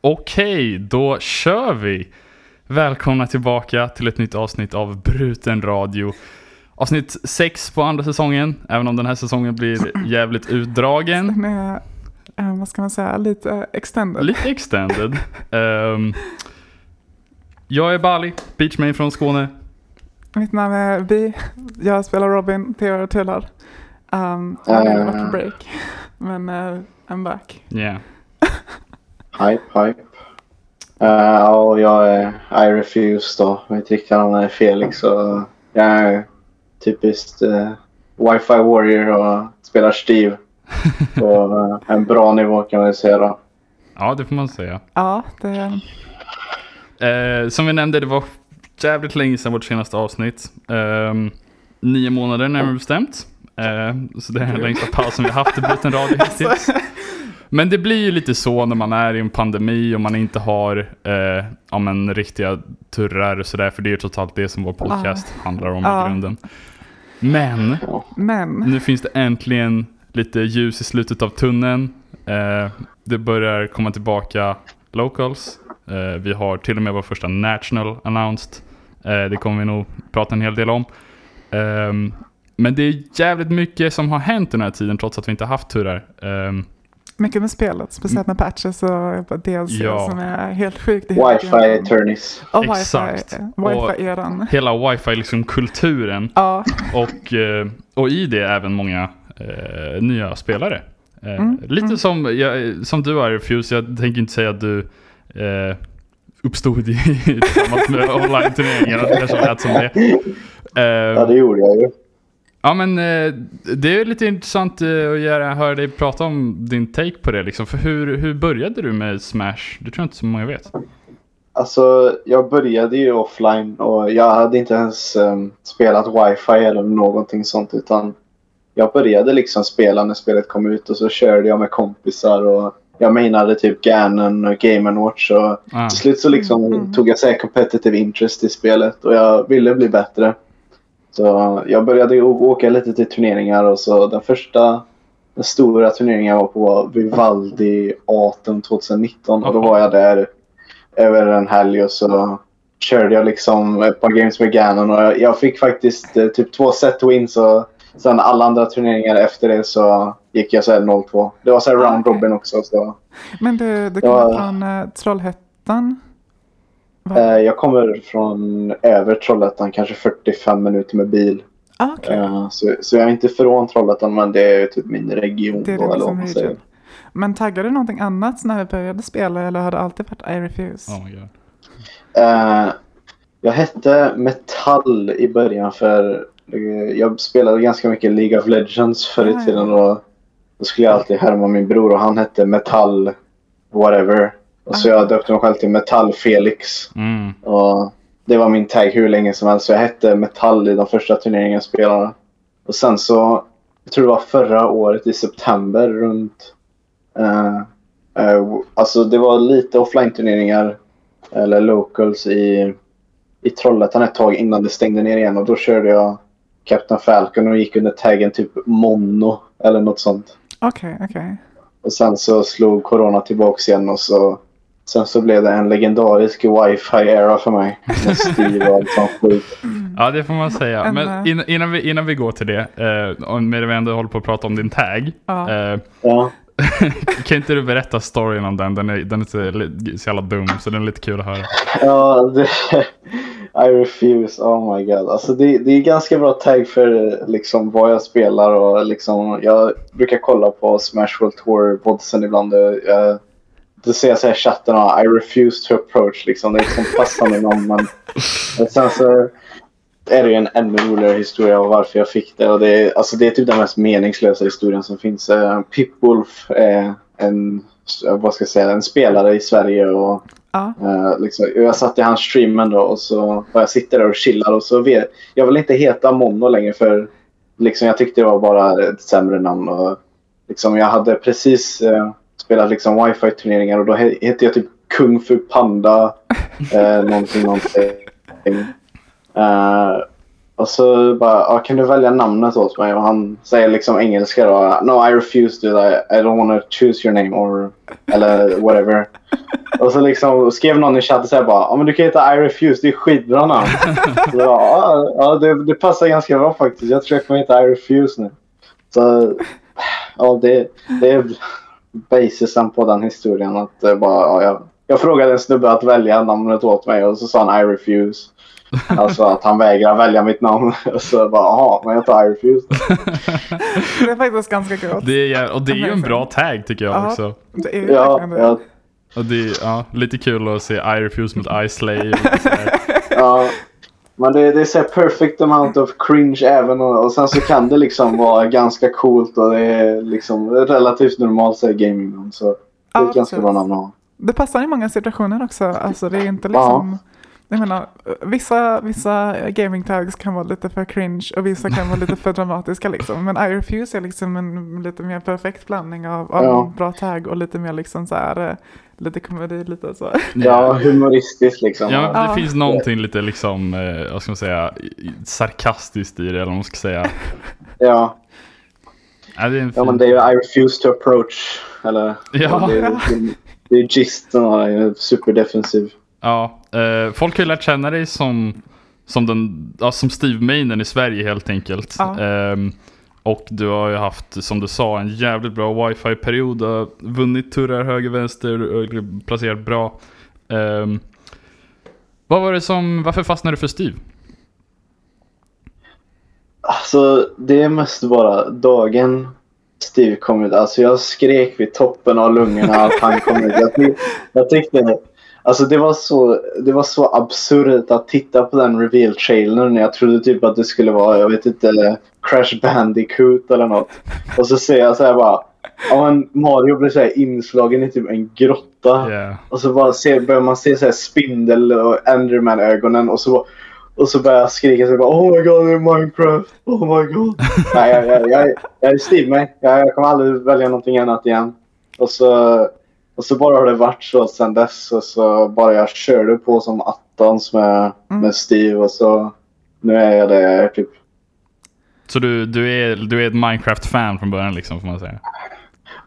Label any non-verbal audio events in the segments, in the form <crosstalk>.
Okej, då kör vi! Välkomna tillbaka till ett nytt avsnitt av Bruten Radio. Avsnitt 6 på andra säsongen, även om den här säsongen blir <clears throat> jävligt utdragen. Den är, eh, vad ska man säga, lite extended. Lite extended. Ehm, jag är Bali, beachmain från Skåne. Mitt namn är Vi. Jag spelar Robin, Theo och Tullar. Um, jag har uh. varit på break, men uh, I'm back. Yeah. Hype, hype. Uh, och jag är I refuse då. Mitt riktiga namn är Felix och jag är typiskt uh, wifi warrior och spelar Steve. på uh, en bra nivå kan man säga då. Ja, det får man säga. Ja, det... Uh, som vi nämnde, det var jävligt länge sedan vårt senaste avsnitt. Um, nio månader närmare bestämt. Uh, så det är den längsta pausen vi haft i Bruten Radio hittills. Men det blir ju lite så när man är i en pandemi och man inte har eh, ja, men, riktiga turrar och sådär. För det är ju totalt det som vår podcast ah. handlar om ah. i grunden. Men, Men, nu finns det äntligen lite ljus i slutet av tunneln. Eh, det börjar komma tillbaka locals. Eh, vi har till och med vår första national announced. Eh, det kommer vi nog prata en hel del om. Ehm, men det är jävligt mycket som har hänt den här tiden trots att vi inte haft turrar. Ehm, mycket med spelet, speciellt med patches och DLC ja. som är helt sjukt. Wifi attorneys. Och Exakt. Wifi-eran. Wifi hela wifi-kulturen. Liksom ja. Och, eh, och i det även många eh, nya spelare. Eh, mm. Lite mm. Som, jag, som du är Fuse, jag tänker inte säga att du eh, uppstod i, <laughs> tillsammans med <laughs> online-turneringar. Det kanske lät som det. ja, det gjorde jag ju. Ja men eh, det är lite intressant eh, att göra, höra dig prata om din take på det liksom. För hur, hur började du med Smash? Det tror jag inte så många vet. Alltså jag började ju offline och jag hade inte ens um, spelat wifi eller någonting sånt utan jag började liksom spela när spelet kom ut och så körde jag med kompisar och jag menade typ Ganon och Game Watch och ah. till slut så liksom mm. tog jag så competitive interest i spelet och jag ville bli bättre. Så jag började åka lite till turneringar och så den första den stora turneringen jag var på var Vivaldi Aten 2019 och då var jag där över en helg och så körde jag liksom ett par games med Ganon och jag fick faktiskt eh, typ två set wins och sen alla andra turneringar efter det så gick jag så 0-2. Det var så här round robin också. Så. Men du, du kommer från uh, Trollhättan? Eh, jag kommer från över Trollhättan, kanske 45 minuter med bil. Ah, okay. Eh, så, så jag är inte från Trollhättan men det är typ min region. Det är då, eller liksom säger. Men taggade du någonting annat när vi började spela eller har det alltid varit I refuse? Oh my God. Uh, jag hette Metall i början för jag spelade ganska mycket League of Legends förr i ah, tiden. Och då skulle jag alltid härma min bror och han hette Metall whatever. Och så jag döpte mig själv till Metall Felix. Mm. Och det var min tag hur länge som helst. Så jag hette Metall i de första turneringarna jag spelade. Och sen så, jag tror det var förra året i september runt... Uh, uh, alltså det var lite offline-turneringar. Eller locals i, i Trollhättan ett tag innan det stängde ner igen. Och då körde jag Captain Falcon och gick under taggen typ Mono eller något sånt. Okej, okay, okej. Okay. Och sen så slog corona tillbaks igen och så Sen så blev det en legendarisk wifi-era för mig. <laughs> Med Steve och allt sånt skit. Ja, det får man säga. Men eh, innan, innan, vi, innan vi går till det, eh, med vi ändå håller på att prata om din tag. Ja. Eh, ja. <laughs> kan inte du berätta storyn om den? Den är, den är så, så jävla dum, så den är lite kul att höra. Ja, det, <laughs> I refuse. Oh my god. Alltså det, det är ganska bra tag för liksom vad jag spelar och liksom jag brukar kolla på Smash World Tour vodsen ibland. Jag, då ser jag så här chatten och I refuse to approach liksom. Det är liksom passande namn men sen så är det ju en ännu roligare historia om varför jag fick det. Och det, är, alltså det är typ den mest meningslösa historien som finns. Uh, Pipwolf är en, vad ska jag säga, en spelare i Sverige. Och, ja. uh, liksom, jag satt i hans streamen då och så och jag sitter där och chillar. Och så vet, jag vill inte heta Mono längre för liksom, jag tyckte det var bara ett sämre namn. Och, liksom, jag hade precis uh, spelat liksom wifi-turneringar och då hette jag typ Kung Fu Panda. <laughs> eh, någonting, någonting. Uh, Och så bara, ah, kan du välja namnet åt mig? Och han säger liksom engelska då. No, I refuse to that. I don't want to choose your name or eller whatever. och så liksom skrev någon i chatten så här bara, ja ah, men du kan heta I refuse, det är skitbra namn. så ah, ja, det, det passar ganska bra faktiskt. Jag tror jag kommer heta I refuse nu. Så ja, det, det är basisen på den historien. Att uh, bara, ja, jag, jag frågade en snubbe att välja namnet åt mig och så sa han I refuse. <laughs> Alltså att han vägrar välja mitt namn. <laughs> Och så bara, jaha, men jag tar I refuse. <laughs> det är faktiskt ganska. Det är, och det är ju en bra tag tycker jag Ja, också. Det är Ja, verkligen det. ja, Och det är ja, lite kul att se I refuse mot I slave. och så här. ja. Men det, det är så här perfect amount of cringe även och, och sen så kan det liksom <laughs> vara ganska coolt och det är liksom relativt normalt så gaming. Så det är Ja, ett ganska bra namn att ha. Det passar i många situationer också. Alltså det är inte liksom... Jag menar, vissa, vissa gaming tags kan vara lite för cringe och vissa kan vara lite för <laughs> dramatiska liksom. Men I refuse är liksom en lite mer perfekt blandning av, av Ja. bra tag och lite mer liksom så här, eh, lite komedi, lite så. Ja, humoristiskt liksom. Ja, det Ja. finns någonting lite liksom, eh, vad ska man säga, sarkastiskt i det eller vad man ska säga. Ja, Ja, det är en ja men fin- det är ju I refuse to approach. Eller, Ja. Det, är- det, det är gisten och det är superdefensiv. Ja, eh, folk har ju lärt känna dig som, som, den, ja, som Steve Mainen i Sverige helt enkelt. Ja. Ehm, och du har ju haft, som du sa, en jävligt bra wifi-period. Du har vunnit turrar höger, vänster och placerat bra. Um, vad var det som, varför fastnade du för Steve? Alltså det är mest bara dagen Steve kom ut. Alltså jag skrek vid toppen av lungorna att han kom ut. Jag, tyckte jag tyckte Alltså det var så, det var så absurt att titta på den reveal-trailern. Jag trodde typ att det skulle vara, jag vet inte, Crash Bandicoot eller något. Och så ser jag så här bara, ja men Mario blir så här inslagen i typ en grotta. Yeah. Och så bara ser, börjar man se så här spindel och Enderman-ögonen och så, och så börjar jag skrika så bara, Oh my god, det är Minecraft! Oh my god! Nej, jag, jag, jag, jag är Steve mig. Jag, jag kommer aldrig välja någonting annat igen. Och så, och så bara har det varit så sen dess. Och så bara jag körde på som attans med, Mm. med Steve och så nu är jag det jag är typ. Så du, du, är, du är ett Minecraft-fan från början liksom, får man säga?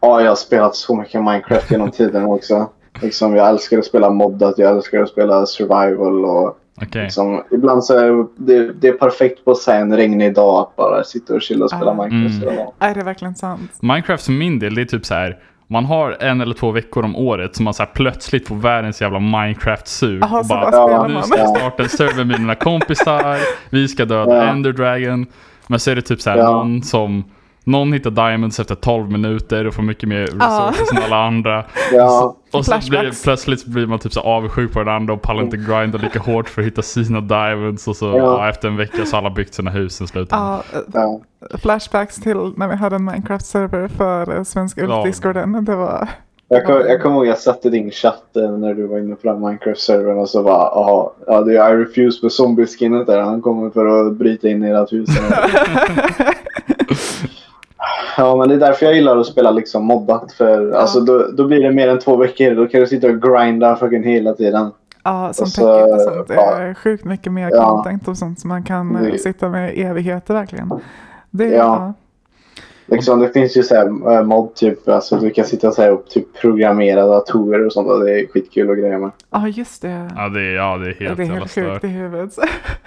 Ja, jag har spelat så mycket Minecraft genom <laughs> tiden också. Liksom, jag älskar att spela moddat, jag älskar att spela survival och Okej. liksom, ibland så är det, det är perfekt på en regnig dag att bara sitta och chilla och spela Ah. Minecraft. Mm. Är det verkligen sant? Minecraft för min del, det är typ så här. Man har en eller två veckor om året som man så här plötsligt får världens jävla Minecraft-sug. Och bara Ja, spelar nu man. ska jag starta en server med mina kompisar. Vi ska döda Ja. Ender Dragon. Men så är det typ så här Ja. någon som någon hittar diamonds efter 12 minuter och får mycket mer Ja. resurser än alla andra. <laughs> Ja, Och så blir, plötsligt blir man typ så avundsjuk på den andra och pallar inte grinda lika hårt för att hitta sina diamonds. Och så Ja. ja, efter en vecka så har alla byggt sina hus i slutändan. Ja, flashbacks till när vi hade en Minecraft-server för eh, Svenska Ja. Ulf-discorden. Det var... Jag kommer jag kommer ihåg jag satte din chatt när du var inne på den Minecraft-servern och så bara ja det är I refuse med zombie-skinnet där. Han kommer för att bryta in i ert hus. <laughs> <laughs> ja men det är därför jag gillar att spela liksom moddat för alltså då, då blir det mer än två veckor. Då kan du sitta och grinda fucking hela tiden. Ja, som Och så- och sånt. Det ja. är sjukt mycket mer Ja. content och sånt som man kan eh, Det- sitta med evigheter verkligen. Det, Ja. Liksom, det finns ju så här eh, mod typ, alltså du kan sitta så här och typ programmera datorer och sånt och det är skitkul och grejer med. Ja, just det. Ja, det är, ja, det är helt det är helt sjukt i huvudet.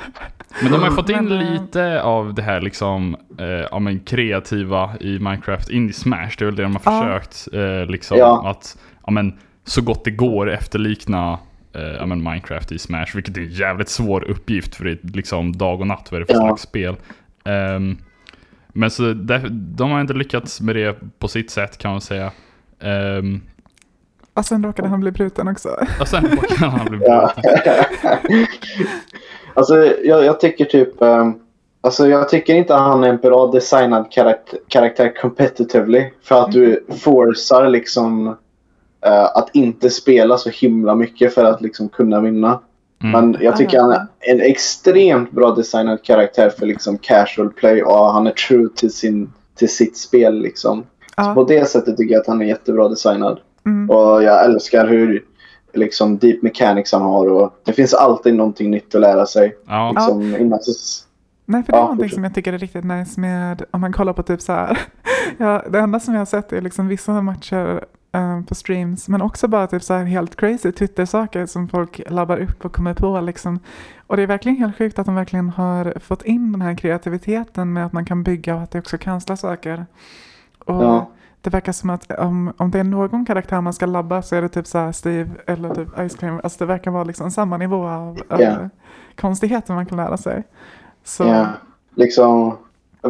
<laughs> Men de har fått in Men, eh, lite av det här liksom, eh, ja, men kreativa i Minecraft in i Smash. Det är väl det de har Ja. försökt. Eh, liksom Ja. att, ja men så gott det går efterlikna eh, ja, men Minecraft i Smash. Vilket är en jävligt svår uppgift för det är liksom dag och natt vad det för Ja. slags spel. Ehm, men så där, de har inte lyckats med det på sitt sätt kan man säga. Um, Och sen råkade han bli bruten också. <laughs> och sen kan han bli Ja. <laughs> alltså jag, jag tycker typ... ehm, alltså jag tycker inte att han är en bra designad karaktär, karaktär competitively. För att du forcar liksom eh, att inte spela så himla mycket för att liksom kunna vinna. Mm. Men jag tycker han ja. är en extremt bra designad karaktär för liksom casual play och han är true till, sin, till sitt spel liksom. Ja. På det sättet tycker jag att han är jättebra designad. Mm. Och jag älskar hur liksom deep mechanics han har och det finns alltid någonting nytt att lära sig. Ja. Liksom, innan så, Nej, för det är Ja, någonting som jag tycker är riktigt nice med, om man kollar på typ så här, <laughs> ja, det enda som jag har sett är liksom vissa matcher eh, på streams, men också bara typ så här helt crazy Twitter-saker som folk labbar upp och kommer på liksom. Och det är verkligen helt sjukt att de verkligen har fått in den här kreativiteten med att man kan bygga och att det också kanslar saker. Och Ja. det verkar som att om, om det är någon karaktär man ska labba så är det typ så här Steve eller typ Ice Cream. Alltså det verkar vara liksom samma nivå av, Ja. konstigheter man kan lära sig. Så, Ja, liksom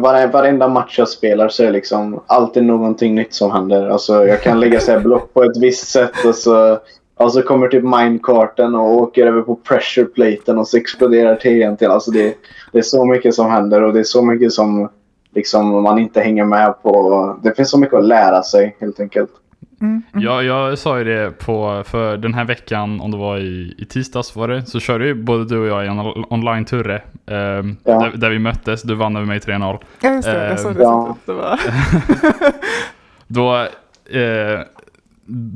vare, varenda match jag spelar så är det liksom alltid någonting nytt som händer. Alltså jag kan lägga så här block på ett visst sätt och så, och så kommer typ minecarten och åker över på pressureplaten och så exploderar TNT. Alltså det, det är så mycket som händer och det är så mycket som liksom man inte hänger med på. Det finns så mycket att lära sig helt enkelt mm, mm. Ja, jag sa ju det på, för den här veckan, om det var i, i tisdags var det, så körde ju både du och jag i en on- online-turre. ehm, Ja. där, där vi möttes, du vann över mig 3-0. Ja, just det. Jag såg det. Ja. så Det var... <laughs> Då, eh,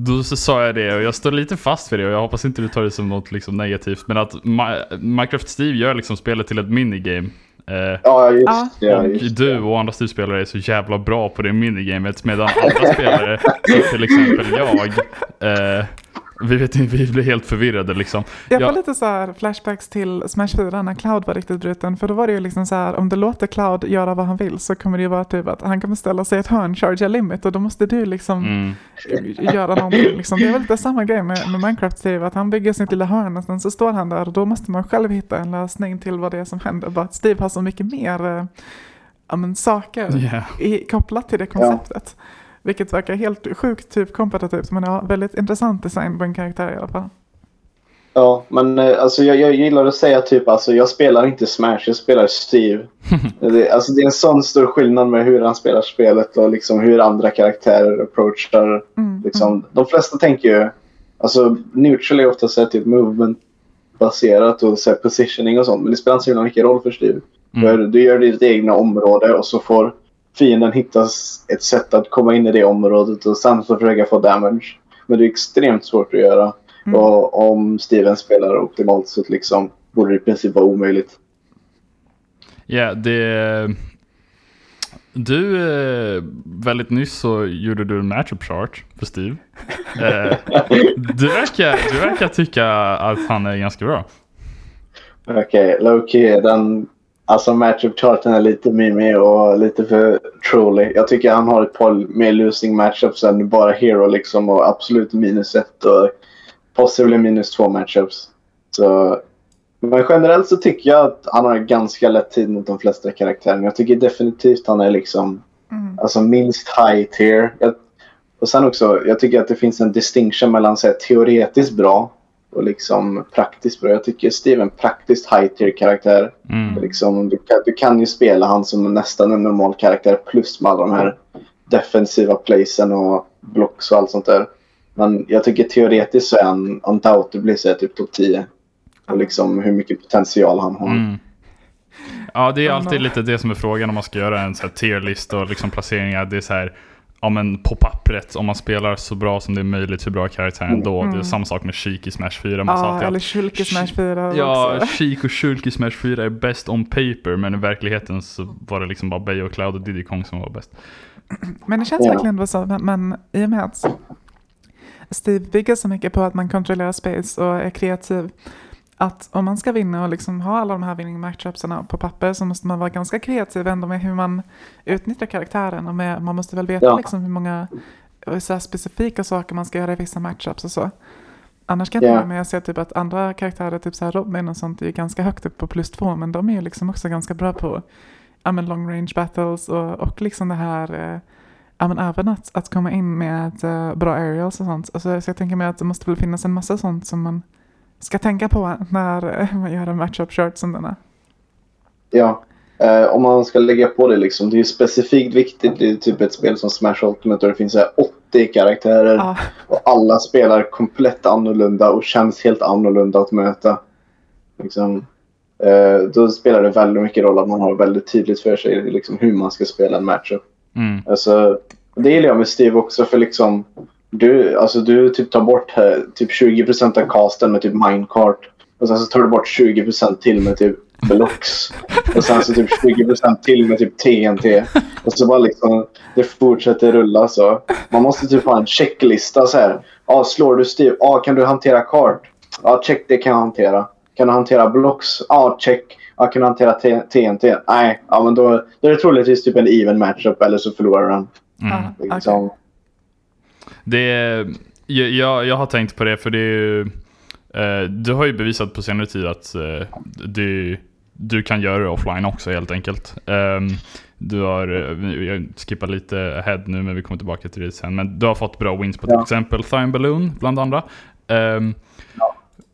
då så sa jag det och jag står lite fast vid det och jag hoppas inte du tar det som något liksom negativt. Men att Ma- Minecraft Steve gör liksom spelet till ett minigame. Eh, Ja, just, Ja. och just du och andra Steve-spelare är så jävla bra på det minigamet medan andra spelare, som <laughs> till exempel jag, eh, vi, vet inte, vi blir helt förvirrade liksom. Jag får Ja. lite så här flashbacks till Smash 4 när Cloud var riktigt bruten. För då var det ju liksom så här, om du låter Cloud göra vad han vill så kommer det ju vara typ att han kommer ställa sig ett hörn, charge limit och då måste du liksom Mm. göra någonting. Liksom. Det är väl lite samma grej med, med Minecraft Steve, att han bygger sitt lilla hörn och sen så står han där och då måste man själv hitta en lösning till vad det är som händer. Bara att Steve har så mycket mer eh, ja, men, saker Yeah. i, kopplat till det konceptet. Vilket verkar helt sjukt typ kompetitivt men ja, väldigt intressant design på en karaktär i alla fall. Ja, men eh, alltså jag, jag gillar att säga typ alltså jag spelar inte Smash, jag spelar Steve. <laughs> det, alltså det är en sån stor skillnad med hur han spelar spelet och liksom hur andra karaktärer approachar. Mm, Liksom, De flesta tänker ju, alltså neutral är ofta så här, typ movement baserat och så här, positioning och sånt. Men det spelar inte så mycket roll för Steve. Mm. För du gör ditt egna område och så får fienden hitta s- ett sätt att komma in i det området och sen så försöka få damage. Men det är extremt svårt att göra. Mm. Och om Steven spelar optimalt så liksom borde det i princip vara omöjligt. Ja, det... Du, eh, väldigt nyss så gjorde du en matchup chart för Steve. <laughs> Eh, du, verkar, du verkar tycka att han är ganska bra. Okej, Loki, den... Alltså matchup-charten är lite mimig och lite för trolig. Jag tycker han har ett par mer losing matchups än bara hero liksom och absolut minus ett och possibly minus två matchups. Så... Men generellt så tycker jag att han har ganska lätt tid mot de flesta karaktärerna. Jag tycker definitivt han är liksom Mm. alltså minst high tier. Jag, och sen också, jag tycker att det finns en distinction mellan så här, teoretiskt bra och liksom praktiskt bra. Jag tycker Steve är en praktiskt high tier karaktär. Mm. Liksom, du, kan, du kan ju spela han som nästan en normal karaktär plus med alla de här defensiva placen och blocks och allt sånt där. Men jag tycker teoretiskt så är han undoubtedly så är typ topp 10. Och liksom hur mycket potential han har. Mm. Ja, det är alltid lite det som är frågan om man ska göra en så här tierlist och liksom placeringar. Det är så här, ja men på pappret, om man spelar så bra som det är möjligt, hur bra karaktären då. Det är Mm. samma sak med Sheik i Smash 4. Man alltid eller att, <laughs> Shulk i Smash 4 ja, också. Sheik och Shulk i Smash 4 är bäst on paper, men i verkligheten så var det liksom bara Bay och Cloud och Diddy Kong som var bäst. Men det känns Ja. verkligen ändå så, men, men i och med att Steve bygger så mycket på att man kontrollerar space och är kreativ, att om man ska vinna och liksom ha alla de här winning matchupsarna på papper så måste man vara ganska kreativ ändå med hur man utnyttjar karaktären och med, man måste väl veta Ja. liksom hur många så specifika saker man ska göra i vissa matchups och så. Annars kan jag mig, jag ser typ att andra karaktärer, typ så här Robin och sånt, är ganska högt upp på plus två, men de är ju liksom också ganska bra på ja, men long range battles och, och liksom det här, eh, ja men även att, att komma in med eh, bra aerials och sånt. Alltså, så jag tänker mig att det måste väl finnas en massa sånt som man ska tänka på när eh, man gör en matchup chart som denna. Ja. Eh, om man ska lägga på det liksom. Det är ju specifikt viktigt i typ ett spel som Smash Ultimate och det finns så här 80 karaktärer. Ja, Och alla spelar komplett annorlunda och känns helt annorlunda att möta. Liksom, eh, då spelar det väldigt mycket roll att man har väldigt tydligt för sig liksom, hur man ska spela en matchup. Mm. Alltså, det gillar jag med Steve också för liksom du, alltså, du typ tar bort eh, typ 20% av casten med typ minecart och sen så tar du bort 20% till med typ blocks. Och sen så typ 20% till med typ TNT. Och så bara liksom, det fortsätter rulla så. Man måste typ ha en checklista så här. Ja, slår du Steve? Ja, kan du hantera kart? Ja, check det kan jag hantera. Kan du hantera blocks? Ja, check. Ja, kan du hantera T- TNT? Nej, ja men då, då är det troligtvis typ en even matchup eller så förlorar du den. Mm. Ja, okej. Det jag- jag, har tänkt på det för det är ju, eh, du har ju bevisat på senare tid att eh, du, du kan göra det offline också helt enkelt. Ehm, du har, eh, jag skippar lite ahead nu men vi kommer tillbaka till det sen. Men du har fått bra wins på till Ja. exempel Thime Balloon bland andra. Ehm,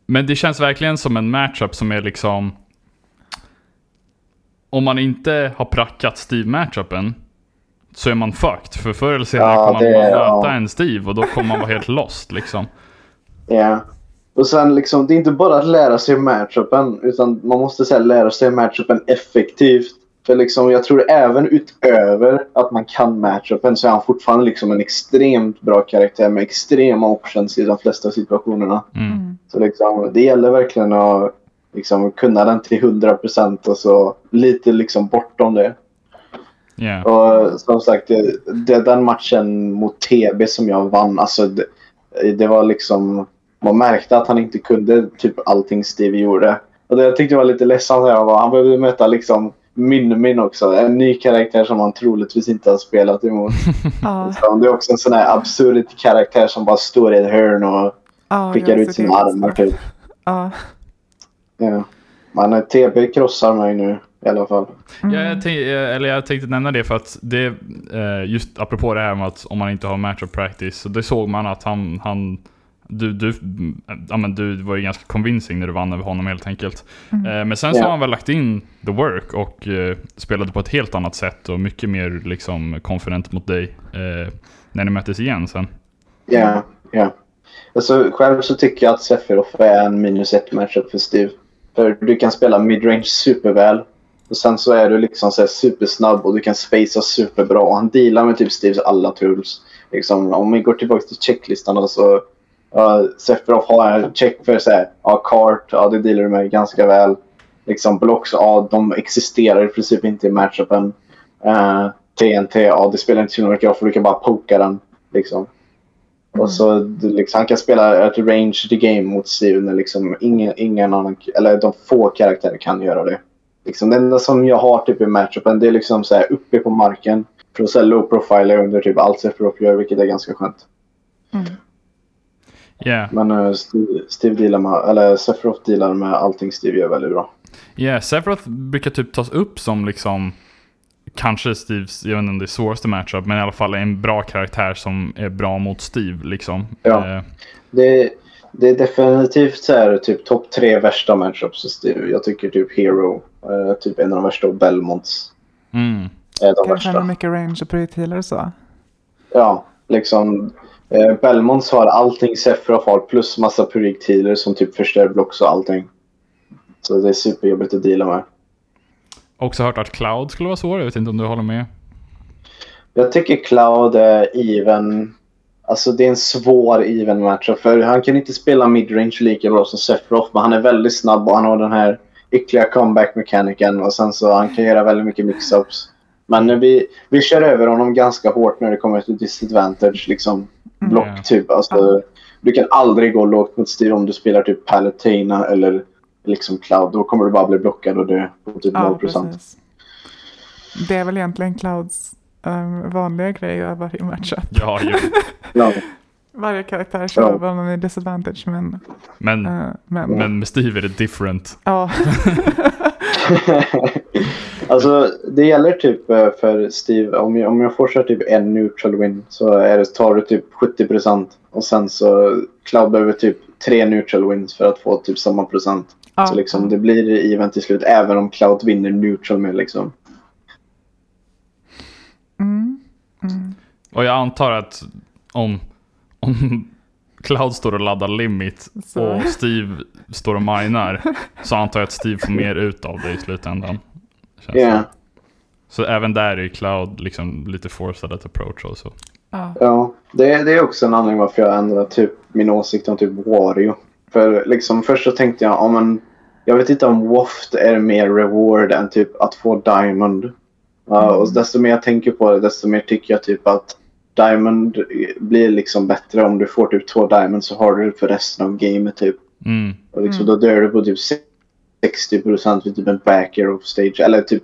Men det känns verkligen som en matchup som är liksom om man inte har prackat Steve-matchupen så är man fucked. För förr eller senare Ja, kommer det- man möta ja. en Steve och då kommer man vara helt lost liksom. <laughs> Ja. Och sen liksom, det är inte bara att lära sig matchupen utan man måste så här, lära sig matchupen effektivt. För liksom, jag tror även utöver att man kan matchupen så är han fortfarande liksom en extremt bra karaktär med extrema options i de flesta situationerna. Mm. Så liksom, det gäller verkligen att liksom, kunna den till 100% och så lite liksom bortom det. Yeah. Och som sagt, det, den matchen mot TB som jag vann, alltså det, det var liksom... Man märkte att han inte kunde typ allting Steve gjorde. Och det jag tyckte var lite ledsamt här var han behövde möta liksom Min-Min också. En ny karaktär som han troligtvis inte har spelat emot. <laughs> Ja, Så det är också en sån här absurd karaktär som bara står i ett hörn och ja, skickar ut sina armar typ. Ja. Ja. Men eh, TB krossar mig nu i alla fall. Ja, jag, tänk, eh, eller jag tänkte nämna det för att det, eh, just apropå det här med att om man inte har matchup practice, så det såg man att han, han du, du, mm, ja, men du var ju ganska convincing när du vann över honom helt enkelt. Eh, men sen så har han väl lagt in the work och eh, spelade på ett helt annat sätt och mycket mer liksom confident mot dig eh, när ni möttes igen sen. Ja, ja. Alltså, själv så tycker jag att Sephiroth är en minus ett matchup för Steve. För du kan spela midrange superväl. Och sen så är du liksom så här supersnabb och du kan spacea superbra. Och han dealar med typ Steves alla tools. Liksom, om vi går tillbaka till checklistan då, så uh, Sephiroth har en check för så här, ja, kart, ja det dealar du med ganska väl. Liksom blocks, ja de existerar i princip inte i matchupen. Eh, uh, TNT, ja det spelar inte så mycket roll för du kan bara poka den. Liksom. Och så du liksom, han kan spela ett range the game mot Steve när liksom ingen, ingen annan, eller de få karaktärer kan göra det. Liksom, det enda som jag har typ i matchupen det är liksom så här uppe på marken. För att low profile under typ allt Sephiroth gör vilket är ganska skönt. Yeah. Men uh, Steve, Steve dealar med, eller Sephiroth dealar med allting Steve gör väldigt bra. Yeah, Sephiroth brukar typ tas upp som liksom kanske Steves, jag vet inte om det är svåraste matchup, men i alla fall en bra karaktär som är bra mot Steve liksom. Ja. Eh, Det, det är definitivt så här, typ topp tre värsta matchups för Steve. Jag tycker typ Hero, uh, typ en av de värsta och Belmonts mm. är de Kanske värsta. mycket range och projektiler och så. Ja, liksom. Eh, Belmonts har allting Sephiroth har plus massa projektiler som typ förstör blocks och allting. Så det är superjobbigt att deala med. Också hört att Cloud skulle vara svår, jag vet inte om du håller med? Jag tycker Cloud är even. Alltså det är en svår even matchup för han kan inte spela midrange lika bra som Sephiroth men han är väldigt snabb och han har den här ytterligare comeback mekaniken och sen så han kan göra väldigt mycket mix-ups. Men vi, vi kör över honom ganska hårt när det kommer till disadvantage liksom. Block Ja. typ. Alltså, Du kan aldrig gå lågt mot Steve om du spelar typ Palutena eller liksom Cloud. Då kommer du bara bli blockad och dö på typ Ja, 0%. precis. Det är väl egentligen Clouds um, vanliga grej i varje matchup. Ja, jo. Ja. <laughs> Varje karaktär kör Ja. någon i disadvantage men, Men, eh, men, men med Steve är det different. ja. <laughs> <laughs> alltså det gäller typ eh, för Steve. Om jag, om jag får så här typ en neutral win så är det, tar du typ 70% och sen så Cloud behöver typ tre neutral wins för att få typ samma procent. ja. Så liksom det blir event till slut även om Cloud vinner neutral med liksom. Mm. Mm. Och jag antar att om, om Cloud står och laddar limit Så. och Steve står och minar så antar jag att Steve får mer ut av det i slutändan. Det. Så även där är Cloud liksom lite forced att approach och så. Ja. Det, det är också en anledning varför jag ändrade typ min åsikt om typ Wario. För liksom först så tänkte jag, ja men jag vet inte om Waft är mer reward än typ att få Diamond. Uh, och desto mer jag tänker på det, desto mer tycker jag typ att Diamond blir liksom bättre. Om du får typ två Diamond så har du det för resten av gamet typ. Mm. Och liksom, Mm. Då dör du på typ 60% vid typ en backer of stage. Eller typ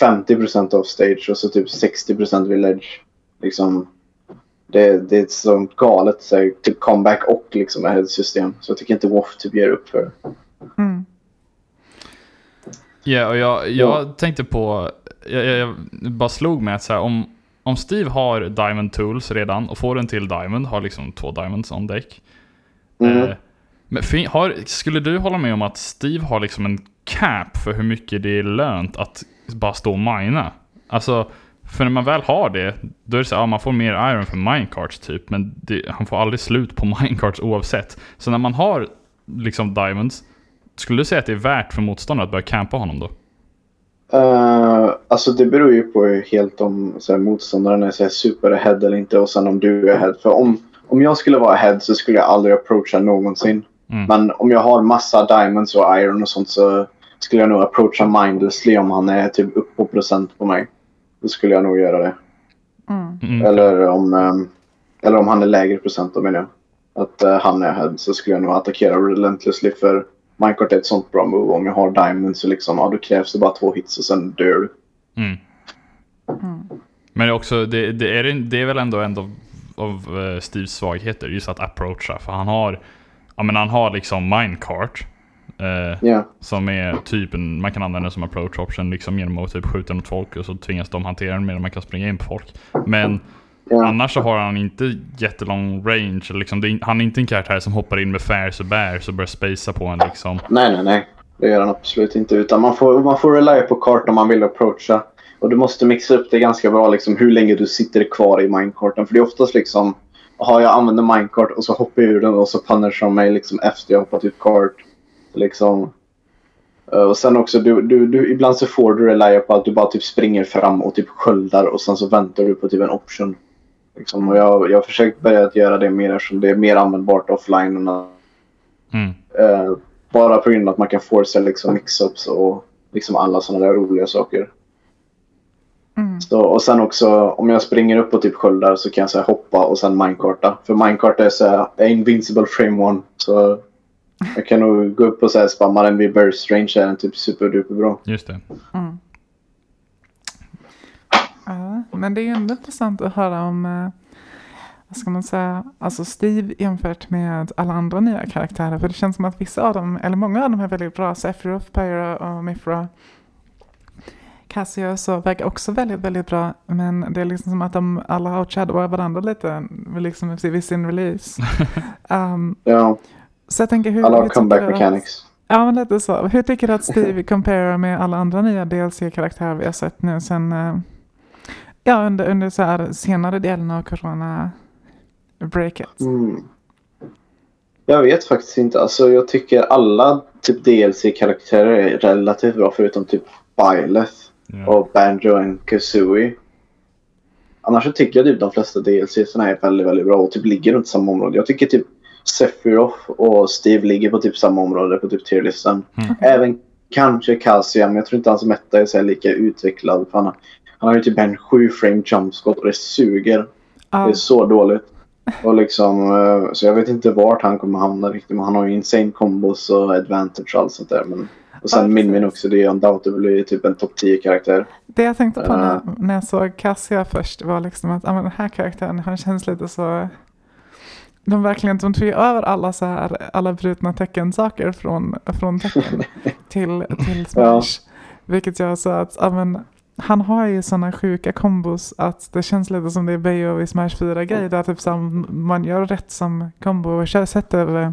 50% of stage och så typ 60% vid ledge. Liksom, det, det är ett sånt galet så här, typ comeback och liksom ett system. Så jag tycker inte WoW typ ger upp för det. Mm. Ja, och jag, jag tänkte på, jag, jag, jag bara slog mig att så här, om, om Steve har Diamond Tools redan och får en till Diamond, har liksom två Diamonds on deck. Mm. Eh, men har, skulle du hålla med om att Steve har liksom en cap för hur mycket det är lönt att bara stå och mina? Alltså, för när man väl har det, då är det så här, ja, man får mer iron för minecarts typ, men det, han får aldrig slut på <laughs> minecarts oavsett. Så när man har liksom diamonds, skulle du säga att det är värt för motståndare att börja campa honom då? Eh, alltså det beror ju på helt om så här, motståndaren är så här, super ahead eller inte och sen om du är ahead. För om, om jag skulle vara ahead så skulle jag aldrig approacha någonsin. Mm. Men om jag har massa diamonds och iron och sånt så skulle jag nog approacha mindlessly om han är typ upp på procent på mig. Då skulle jag nog göra det. Mm. Mm. Eller om, ehm, eller om han är lägre procent menar jag. Att eh, han är ahead så skulle jag nog attackera relentlessly för Minecraft är ett sånt bra move. Om jag har diamonds så liksom, ja då krävs det bara två hits och sen dör du. Mm. Mm. Men också, det, det, är, det är väl ändå en av, av eh, Steves svagheter, just att approacha. För han har, ja men han har liksom minecart. Eh, Ja. som är typ en, man kan använda den som approach option liksom genom att typ skjuta mot folk och så tvingas de hantera den medan man kan springa in på folk. Men Ja. annars så har han inte jättelång range. Liksom, det han är inte en karaktär som hoppar in med fairs och bears och börjar spacea på en liksom. Nej, nej, nej. Det gör han absolut inte. Utan man får, man får rely på kart om man vill approacha. Och du måste mixa upp det ganska bra liksom hur länge du sitter kvar i minecarten. För det är oftast liksom, har jag använder minecart och så hoppar jag ur den och så punishar de mig liksom efter jag hoppat ut kart. Liksom. Eh, Och sen också, du, du, du, ibland så får du relya på att du bara typ springer fram och typ sköldar och sen så väntar du på typ en option. Liksom. Och jag, jag har försökt börja att göra det mer eftersom det är mer användbart offline Mm. Eh, bara på grund av att man kan forcea liksom mix-ups och liksom alla sådana där roliga saker. Mm. Så, och sen också om jag springer upp och typ sköldar så kan jag så här, hoppa och sen minecarta. För minecarta är så här, är invincible frame one. Så <laughs> jag kan nog gå upp och så här, spamma den vid burst range är den typ superduper bra. Just det. Mm. Men det är ändå intressant att höra om, eh, vad ska man säga, alltså Steve jämfört med alla andra nya karaktärer. För det känns som att vissa av dem, eller många av dem är väldigt bra. Sephiroth, Pyra och Mifra. Cassio så verkar också väldigt, väldigt bra. Men det är liksom som att de alla outshadowar varandra lite liksom vid sin release. um, <laughs> Ja, så jag tänker hur... alla har comeback att- mechanics. Ja, men lite så. Hur tycker du att Steve <laughs> comparerar med alla andra nya DLC-karaktärer vi har sett nu sen, eh, ja, under, under så här senare delen av corona-breaket? Mm. Jag vet faktiskt inte. Alltså jag tycker alla typ DLC-karaktärer är relativt bra förutom typ Byleth. Ja. och Banjo och Kazooie. Annars så tycker jag typ de flesta DLCsarna är väldigt, väldigt bra och typ ligger runt samma område. Jag tycker typ Sephiroth och Steve ligger på typ samma område på typ tierlistan. Mm. Även kanske Kasia, men jag tror inte hans meta är så här lika utvecklad. För han, han har ju typ en 7 frame jumpskott och det suger. Det Ja, är så dåligt. Och liksom, eh, så jag vet inte vart han kommer hamna riktigt. Men han har ju insane combos och advantage och allt sånt där. Men, och sen Ja, Min Min också, det är undoubtedly typ en topp 10-karaktär. det jag tänkte på när, Eh. när jag såg Cassia först var liksom att ja, men den här karaktären, han känns lite så... De verkligen de tog över alla så här, alla brutna teckensaker från, från tecken <laughs> till, till Smash. Vilket gör så att, ja men, han har ju sådana sjuka kombos att det känns lite som det är Bayo i Smash 4-grej. Där typ som man gör rätt som kombo och kör- sätter eh,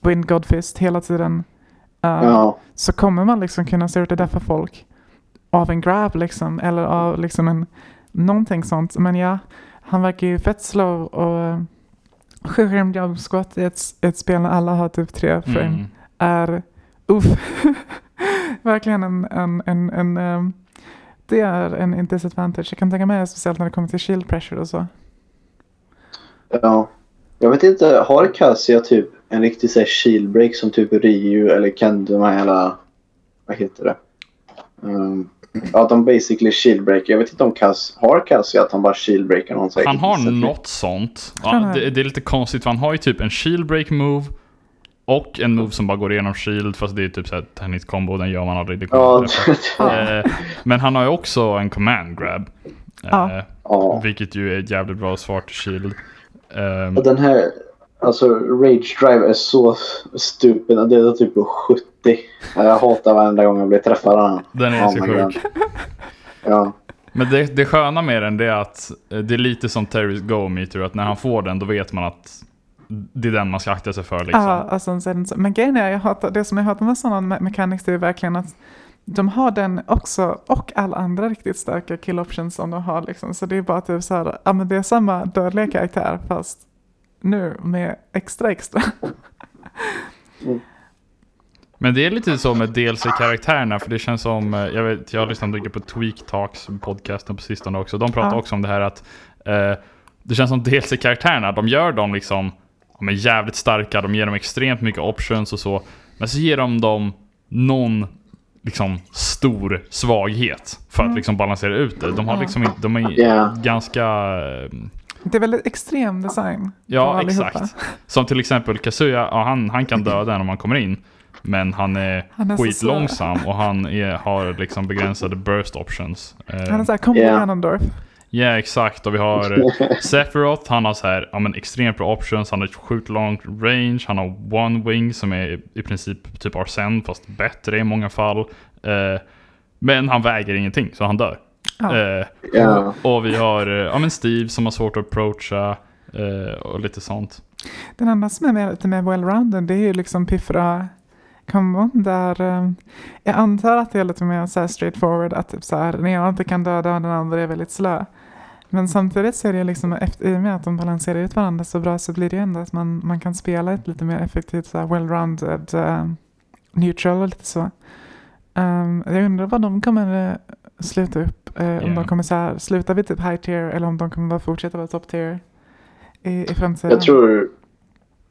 Wind Godfist hela tiden. eh, Ja. Så kommer man liksom kunna se ut det där för folk. Av en grab liksom. Eller av liksom en någonting sånt. Men ja, han verkar ju fett slow och uh, sjuskärmd jumpsquat i ett, ett spel när alla har typ tre frame Mm. är uff. <laughs> Verkligen en, en, en, en ehm, det är en disadvantage. Jag kan tänka mig speciellt när det kommer till shield pressure och så. Ja. Jag vet inte, har Cassia typ en riktig så här shieldbreak som typ Ryu eller Ken, de här. Vad heter det? Um, ja, de basically shieldbreak. Jag vet inte om Kaz har Kaz att han bara shieldbreakar någon. säkert. Han har Så att- något sånt. Kan Ja, det, det är lite konstigt för han har ju typ en shield break move och en move som bara går igenom shield fast det är typ såhär tennis-combo, den gör man aldrig. Det Ja. Eh, <laughs> Men han har ju också en command grab. Eh, Ja. Vilket ju är ett jävligt bra svar till shield. Och den här, alltså Rage Drive är så stupid. Det är typ på 70. Jag hatar varenda gång jag blir träffad av den. den är Oh så sjuk. Ja. Men det, det sköna med den det är att eh, det är lite som Terrys Go Meter, att när han får den då vet man att det är den man ska akta sig för liksom. Ja, alltså, sen, men grejen är, jag hatar, det som jag hatar med sådana me- mechanics det är verkligen att de har den också och alla andra riktigt starka kill options som de har liksom. Så det är bara typ så här, ja men det är samma dödliga karaktär fast nu med extra extra. Men det är lite så med DLC-karaktärerna, för det känns som, eh, jag vet, jag har lyssnat mycket på Tweak Talks, podcasten på sistone också, de pratar Ja. också om det här att eh, det känns som DLC-karaktärerna, de gör dem liksom de är jävligt starka, de ger dem extremt mycket options och så, men så ger de dem någon liksom stor svaghet för att Mm. liksom balansera ut det. De har liksom inte, de är ganska eh, Det är väldigt extrem design. Ja, exakt. Som till exempel Kazuya, ja, han, han kan döda en om han kommer in. Men han är, Han är skitlångsam och han är, har liksom begränsade burst options. Han är såhär, kom Ja. yeah. Ganondorf. Ja, exakt. Och vi har eh, <laughs> Sephiroth, han har så här, ja, men extremt bra options. Han har ett sjukt långt range. Han har one wing som är i princip typ Arsen fast bättre i många fall. Eh, men han väger ingenting, så han dör. Ja. Eh, Ja. och vi har eh, ja, men Steve som har svårt att approacha eh, och lite sånt. Den andra som är lite mer well-rounded det är ju liksom Piffra kombon där eh, jag antar att det är lite mer så här straightforward att typ så här, den ena inte kan döda och den andra är väldigt slö. Men samtidigt så är det liksom efter, i och med att de balanserar ut varandra så bra så blir det ju ändå att man, man kan spela ett lite mer effektivt så här well-rounded eh, neutral och lite så. Um, jag undrar vad de kommer eh, sluta upp. eh, Om Ja. de kommer så här, sluta vid typ high tier eller om de kommer bara fortsätta vara top tier i, i framtiden. Jag tror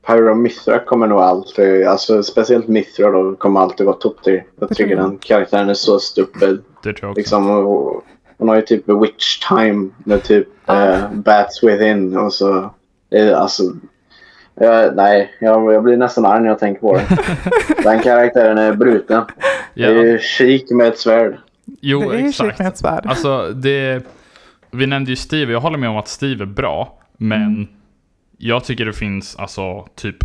Pyro Mithra kommer nog alltid, alltså speciellt Mithra då, kommer alltid vara top tier. Jag tycker den karaktären är så stupid. Det tror jag också. Liksom, och, hon har ju typ Witch Time med typ eh, Bats Within och så. Alltså, jag- nej, jag, jag blir nästan arg när jag tänker på det. <laughs> den karaktären är bruten. Ja, Det är chic med ett svärd. jo, det är ju exakt. med ett svärd. Alltså, det... Vi nämnde ju Steve, jag håller med om att Steve är bra, men Mm. jag tycker det finns alltså typ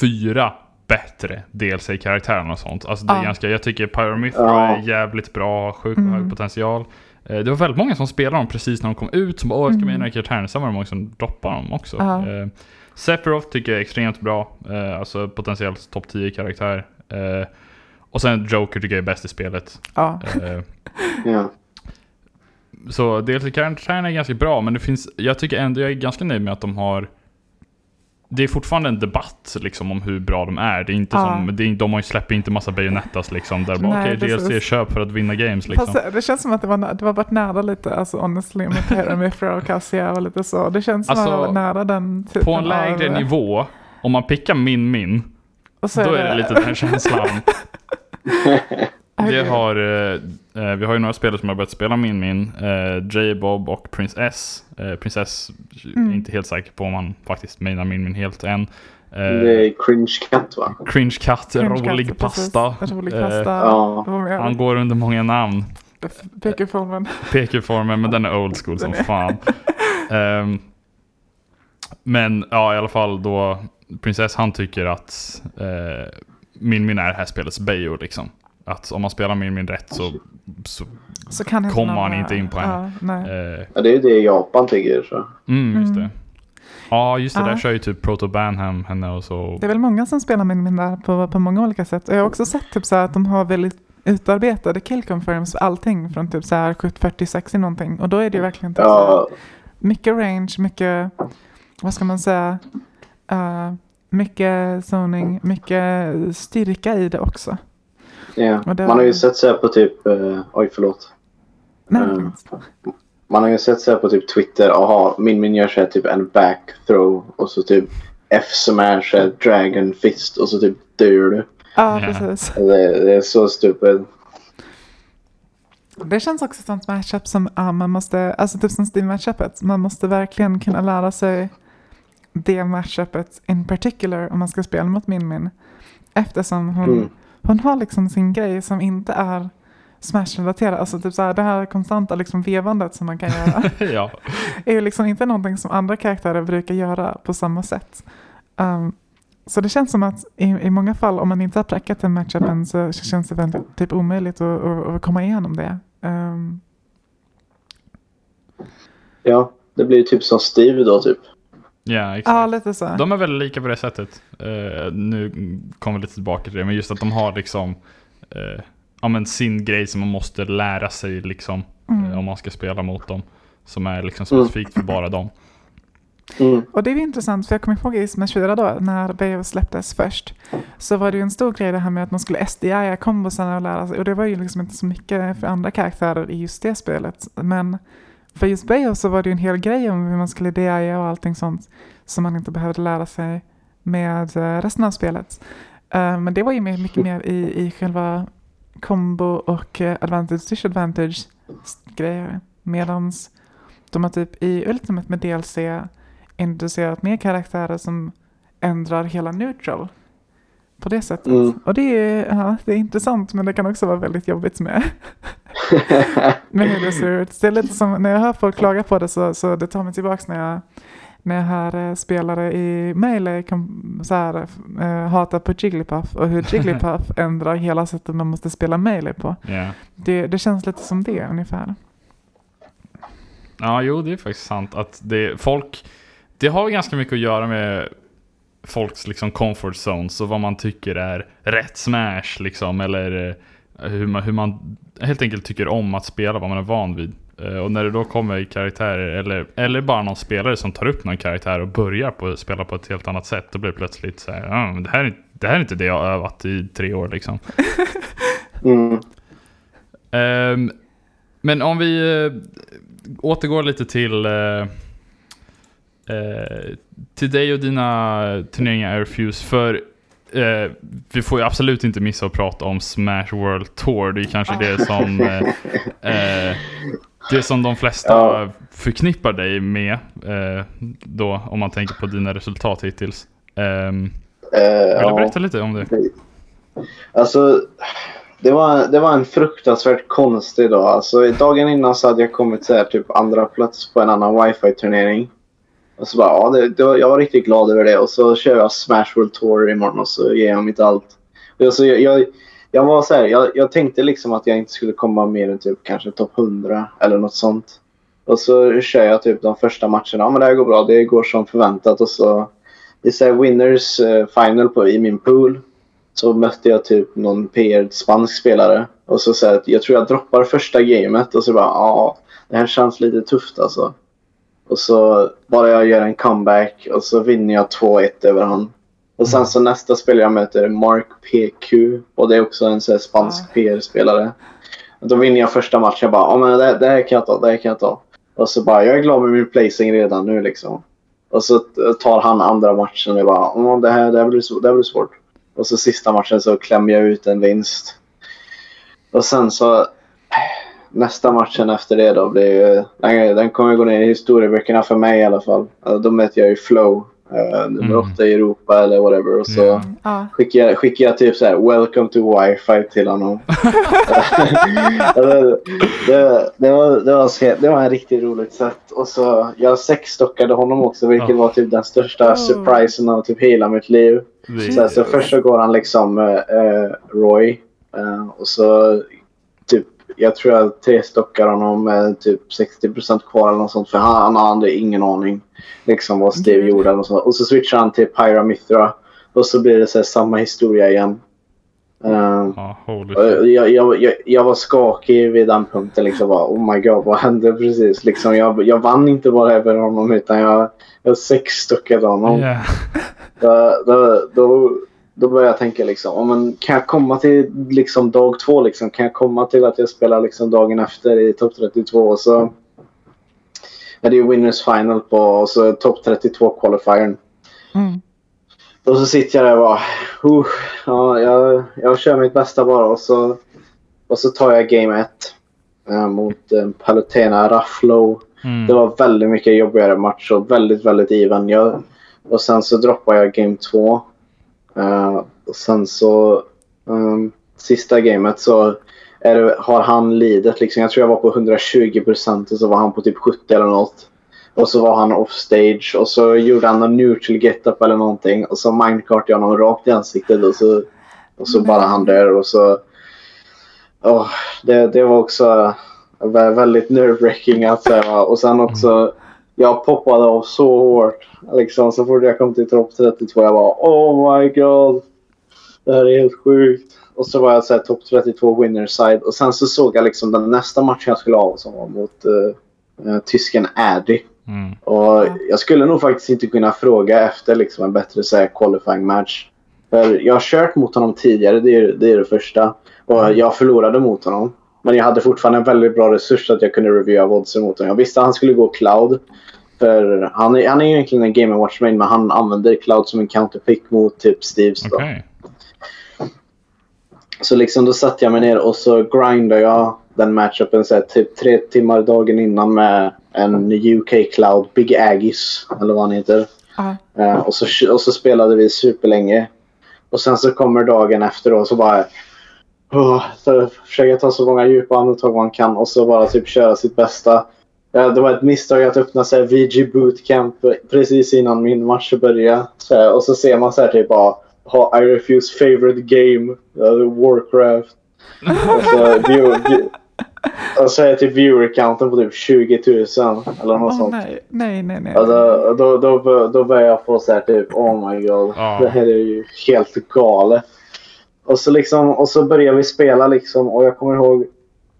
fyra bättre DLC-karaktärer och sånt. Alltså det är Ja. ganska, jag tycker Pyromithra Ja. är jävligt bra, sjukt Mm. hög potential. Eh, Det var väldigt många som spelade dem precis när de kom ut, som bara åh jag ska med i Mm. karaktären. Sen var det många som droppade dem också. Ja. Eh, Sephiroth tycker jag är extremt bra, eh, alltså potentiellt topp 10 karaktär. Eh, och sen Joker tycker jag är bäst i spelet. Ja. Eh, <laughs> Ja. så DLC-karaktärerna är ganska bra, men det finns, jag tycker ändå jag är ganska nöjd med att de har det är fortfarande en debatt liksom om hur bra de är. Det är inte Ja. som, det är, de släpper inte massa Bayonettas liksom där bara okej DLC precis. köp för att vinna games liksom. Fast det känns som att det var, det var varit nära lite, alltså honestly, med Pyramifra <laughs> och Cassia och lite så. Det känns som Alltså, att det var nära den typen På en lägre av, nivå, om man pickar min min, då är det lite den känslan. <laughs> Vi har, eh, vi har ju några spelare som har börjat spela min min, eh, J-Bob och Prince S. Eh, Prince S Mm. är inte helt säker på om han faktiskt menar min min helt än. Eh, Det är cringe cat va? Cringe katt, Cringe rolig pasta. Rolig Eh, pasta. Ja. Han går under många namn. PK-formen. PQ-formen, men den är old school som fan. Ehm, men ja, i alla fall då Princess han tycker att eh, Min Min är det här spelets Bayo liksom. Att om man spelar Min Min rätt så, så Så kan inte Kommer någon han inte in på henne. Ja, nej. eh, Ja, det är ju det Japan tycker. Så. mm, just Mm. det. Ja, just det. Ja. Där kör ju typ Proto Banham henne och så. Det är väl många som spelar min min där på, på många olika sätt. Jag har också sett typ så här att de har väldigt utarbetade kill confirms för allting från typ så här 40-60 någonting. Och då är det ju verkligen typ så här, Ja, mycket range, mycket, vad ska man säga, uh, mycket zoning, mycket styrka i det också. Det- Man har ju sett så här på typ, eh, oj förlåt. Nej, Mm. Man har ju sett så här på typ Twitter, aha, min min gör så här typ en back throw och så typ F-smash, är Dragon Fist och så typ dör du. Ja, precis. Det, det är så stupid. Det känns också som ett matchup som ja, man måste, alltså typ som Steam-matchupet, man måste verkligen kunna lära sig det matchupet in particular om man ska spela mot Min Min. Eftersom hon, Mm. Hon har liksom sin grej som inte är Smash-relaterad. Alltså typ så här, det här konstanta liksom vevandet som man kan göra <laughs> ja. är ju liksom inte någonting som andra karaktärer brukar göra på samma sätt. Um, så det känns som att i, i många fall om man inte har prackat den matchupen så känns det väldigt typ omöjligt att, att, att komma igenom det. Um, Ja, det blir typ som Steve då typ. Ja, exakt. ja, lite så. De är väldigt lika på det sättet. Eh, nu kommer vi lite tillbaka till det, men just att de har liksom eh, ja, men sin grej som man måste lära sig liksom Mm. eh, om man ska spela mot dem. Som är liksom Mm. specifikt för bara dem. Mm. Och det är ju intressant för jag kommer ihåg i Smash 4 då när Bayo släpptes först. Så var det ju en stor grej det här med att man skulle SDI kombosarna och lära sig. Och det var ju liksom inte så mycket för andra karaktärer i just det spelet. Men för just Bayo så var det ju en hel grej om hur man skulle DIA och allting sånt. Som man inte behövde lära sig med eh, resten av spelet. Eh, men det var ju mer- mycket mer i, i själva combo och eh, advantage disadvantage grejer. Medans de har typ i Ultimate med DLC introducerat mer karaktärer som ändrar hela neutral. På det sättet. Mm. Och det är, ja, det är intressant men det kan också vara väldigt jobbigt med, <laughs> med hur det ser ut. Det är lite som när jag hör folk klaga på det så, så det tar mig tillbaks när jag när jag hör eh, spelare i Melee kom, så här, eh, hatar på Jigglypuff och hur Jigglypuff <laughs> ändrar hela sättet man måste spela Melee på. Ja. Det, det känns lite som det ungefär. ja, jo det är faktiskt sant att det, folk, det har ganska mycket att göra med folks liksom comfort zones och vad man tycker är rätt smash liksom eller eh, hur man, hur man helt enkelt tycker om att spela, vad man är van vid. Eh, Och när det då kommer karaktärer eller, eller bara någon spelare som tar upp någon karaktär och börjar på, spela på ett helt annat sätt, då blir det plötsligt så här, men det, här är, det här är inte det jag har övat i tre år liksom. <laughs> Mm. Ehm, men om vi eh, återgår lite till eh, eh, till dig och dina turneringar Airfuse. För eh, vi får ju absolut inte missa att prata om Smash World Tour. Det är kanske det som eh, eh, det som de flesta Ja. förknippar dig med. Eh, då om man tänker på dina resultat hittills. Um, Eh, vill du berätta lite om det? Alltså, det var, det var en fruktansvärt konstig dag. Alltså, dagen innan så hade jag kommit så här, typ andra plats på en annan wifi-turnering. Och så bara, ja, det, det var, jag var riktigt glad över det. Och så kör jag Smash World Tour imorgon och så ger jag mitt allt. Och så jag, jag, jag var så här, jag, jag tänkte liksom att jag inte skulle komma mer än typ kanske topp 100 eller något sånt. Och så kör jag typ de första matcherna. Ja, men det här går bra. Det går som förväntat. Och så, det är så här winners eh, final på, i min pool så mötte jag typ någon PR spansk spelare. Och så sa jag att jag tror jag droppar första gamet och så bara ja, det här känns lite tufft alltså. Och så bara jag gör en comeback och så vinner jag 2-1 över han. Och sen så nästa spelare jag möter Mark PQ och det är också en så spansk Ah. PR-spelare. Och Då vinner jag första matchen. Jag bara, ja men det, här- det här kan jag ta, det här kan jag ta. Och så bara, jag är glad med min placing redan nu liksom. Och så tar han andra matchen och jag bara, ja det här, det här blir, det här blir svårt. Och så sista matchen så klämmer jag ut en vinst. Och sen så nästa matchen efter det då blir ju, den, kommer gå ner i historieböckerna för mig i alla fall. Alltså, Då möter jag ju Flow, eh, nummer Mm. åtta i Europa eller whatever. Och så. Ja, skickar, jag, skickar jag typ så här “Welcome to wifi” till honom. det, <laughs> <laughs> det, det, var, det, var, så- det var en riktigt roligt sätt. Och så jag sexstockade honom också vilket Ja. var typ den största Oh. surprisen av typ hela mitt liv. Så, så först så går han liksom eh, Roy. eh, och så jag tror jag trestockar honom med typ 60% kvar eller något sånt. För han, han hade ingen aning liksom vad Steve Gud. gjorde. Något sånt. Och så switchar han till Pyramithra. Och så blir det så här samma historia igen. Och shit. jag, jag, jag, jag var skakig vid den punkten. Liksom bara, oh my god, vad hände precis? Liksom, jag, jag vann inte bara över honom utan jag, jag sexstockade honom. Ja. Då, då, då, då började jag tänka liksom, men kan jag komma till liksom dag två? Liksom? Kan jag komma till att jag spelar liksom dagen efter i topp 32? Och så är det ju Winners Final på och så topp 32 qualifiern. mm. Och så sitter jag där och bara, uh, ja, jag, jag kör mitt bästa bara och så, och så tar jag game 1 eh, mot eh, Palutena Rafflow. Mm. Det var väldigt mycket jobbigare match och väldigt, väldigt even. Jag, och sen så droppar jag game 2. Och sen så um, sista gamet så det, har han lidit. Liksom. Jag tror jag var på 120% och så var han på typ 70 eller något. Och så var han off stage och så gjorde han en neutral get-up eller någonting. Och så minecart jag honom rakt i ansiktet och så, och så bara han där och så... Oh, det, det var också vä- väldigt nerve-wracking säga. Och sen också, jag poppade av så hårt. Liksom, så fort jag kom till topp 32 jag bara oh my god. Det här är helt sjukt. Och så var jag så här topp 32 winner side. Och sen så såg jag liksom den nästa matchen jag skulle ha som var mot uh, uh, tysken Addy. Mm. Och jag skulle nog faktiskt inte kunna fråga efter liksom en bättre så här, qualifying match. För jag har kört mot honom tidigare, det är det, är det första. Och jag förlorade mot honom. Men jag hade fortfarande en väldigt bra resurs så att jag kunde reviewa oddsen mot honom. Jag visste att han skulle gå cloud. För han är, han är egentligen en Game Watch main men han använder cloud som en counterpick mot typ Steves. Då. Okej. Så liksom då satte jag mig ner och så grindade jag den matchupen så här, typ tre timmar dagen innan med en UK Cloud, Big Aggies eller vad han heter. Ja. Eh, och, så, och så spelade vi superlänge. Och sen så kommer dagen efter och så bara... Oh, så försöker ta så många djupa andetag man kan och så bara typ köra sitt bästa. Ja, det var ett misstag att öppna så här, VG Bootcamp precis innan min match började. Så och så ser man så här typ bara ha I refuse favorite game, uh, Warcraft. och, så, view, view, och så är typ viewer-counten på typ 20 000 eller något Åh, sånt. nej, nej, nej. nej. Ja, då, då, då, då börjar jag få så här typ oh my god. Ja. Det här är ju helt galet. Och så, liksom, och så börjar vi spela liksom och jag kommer ihåg.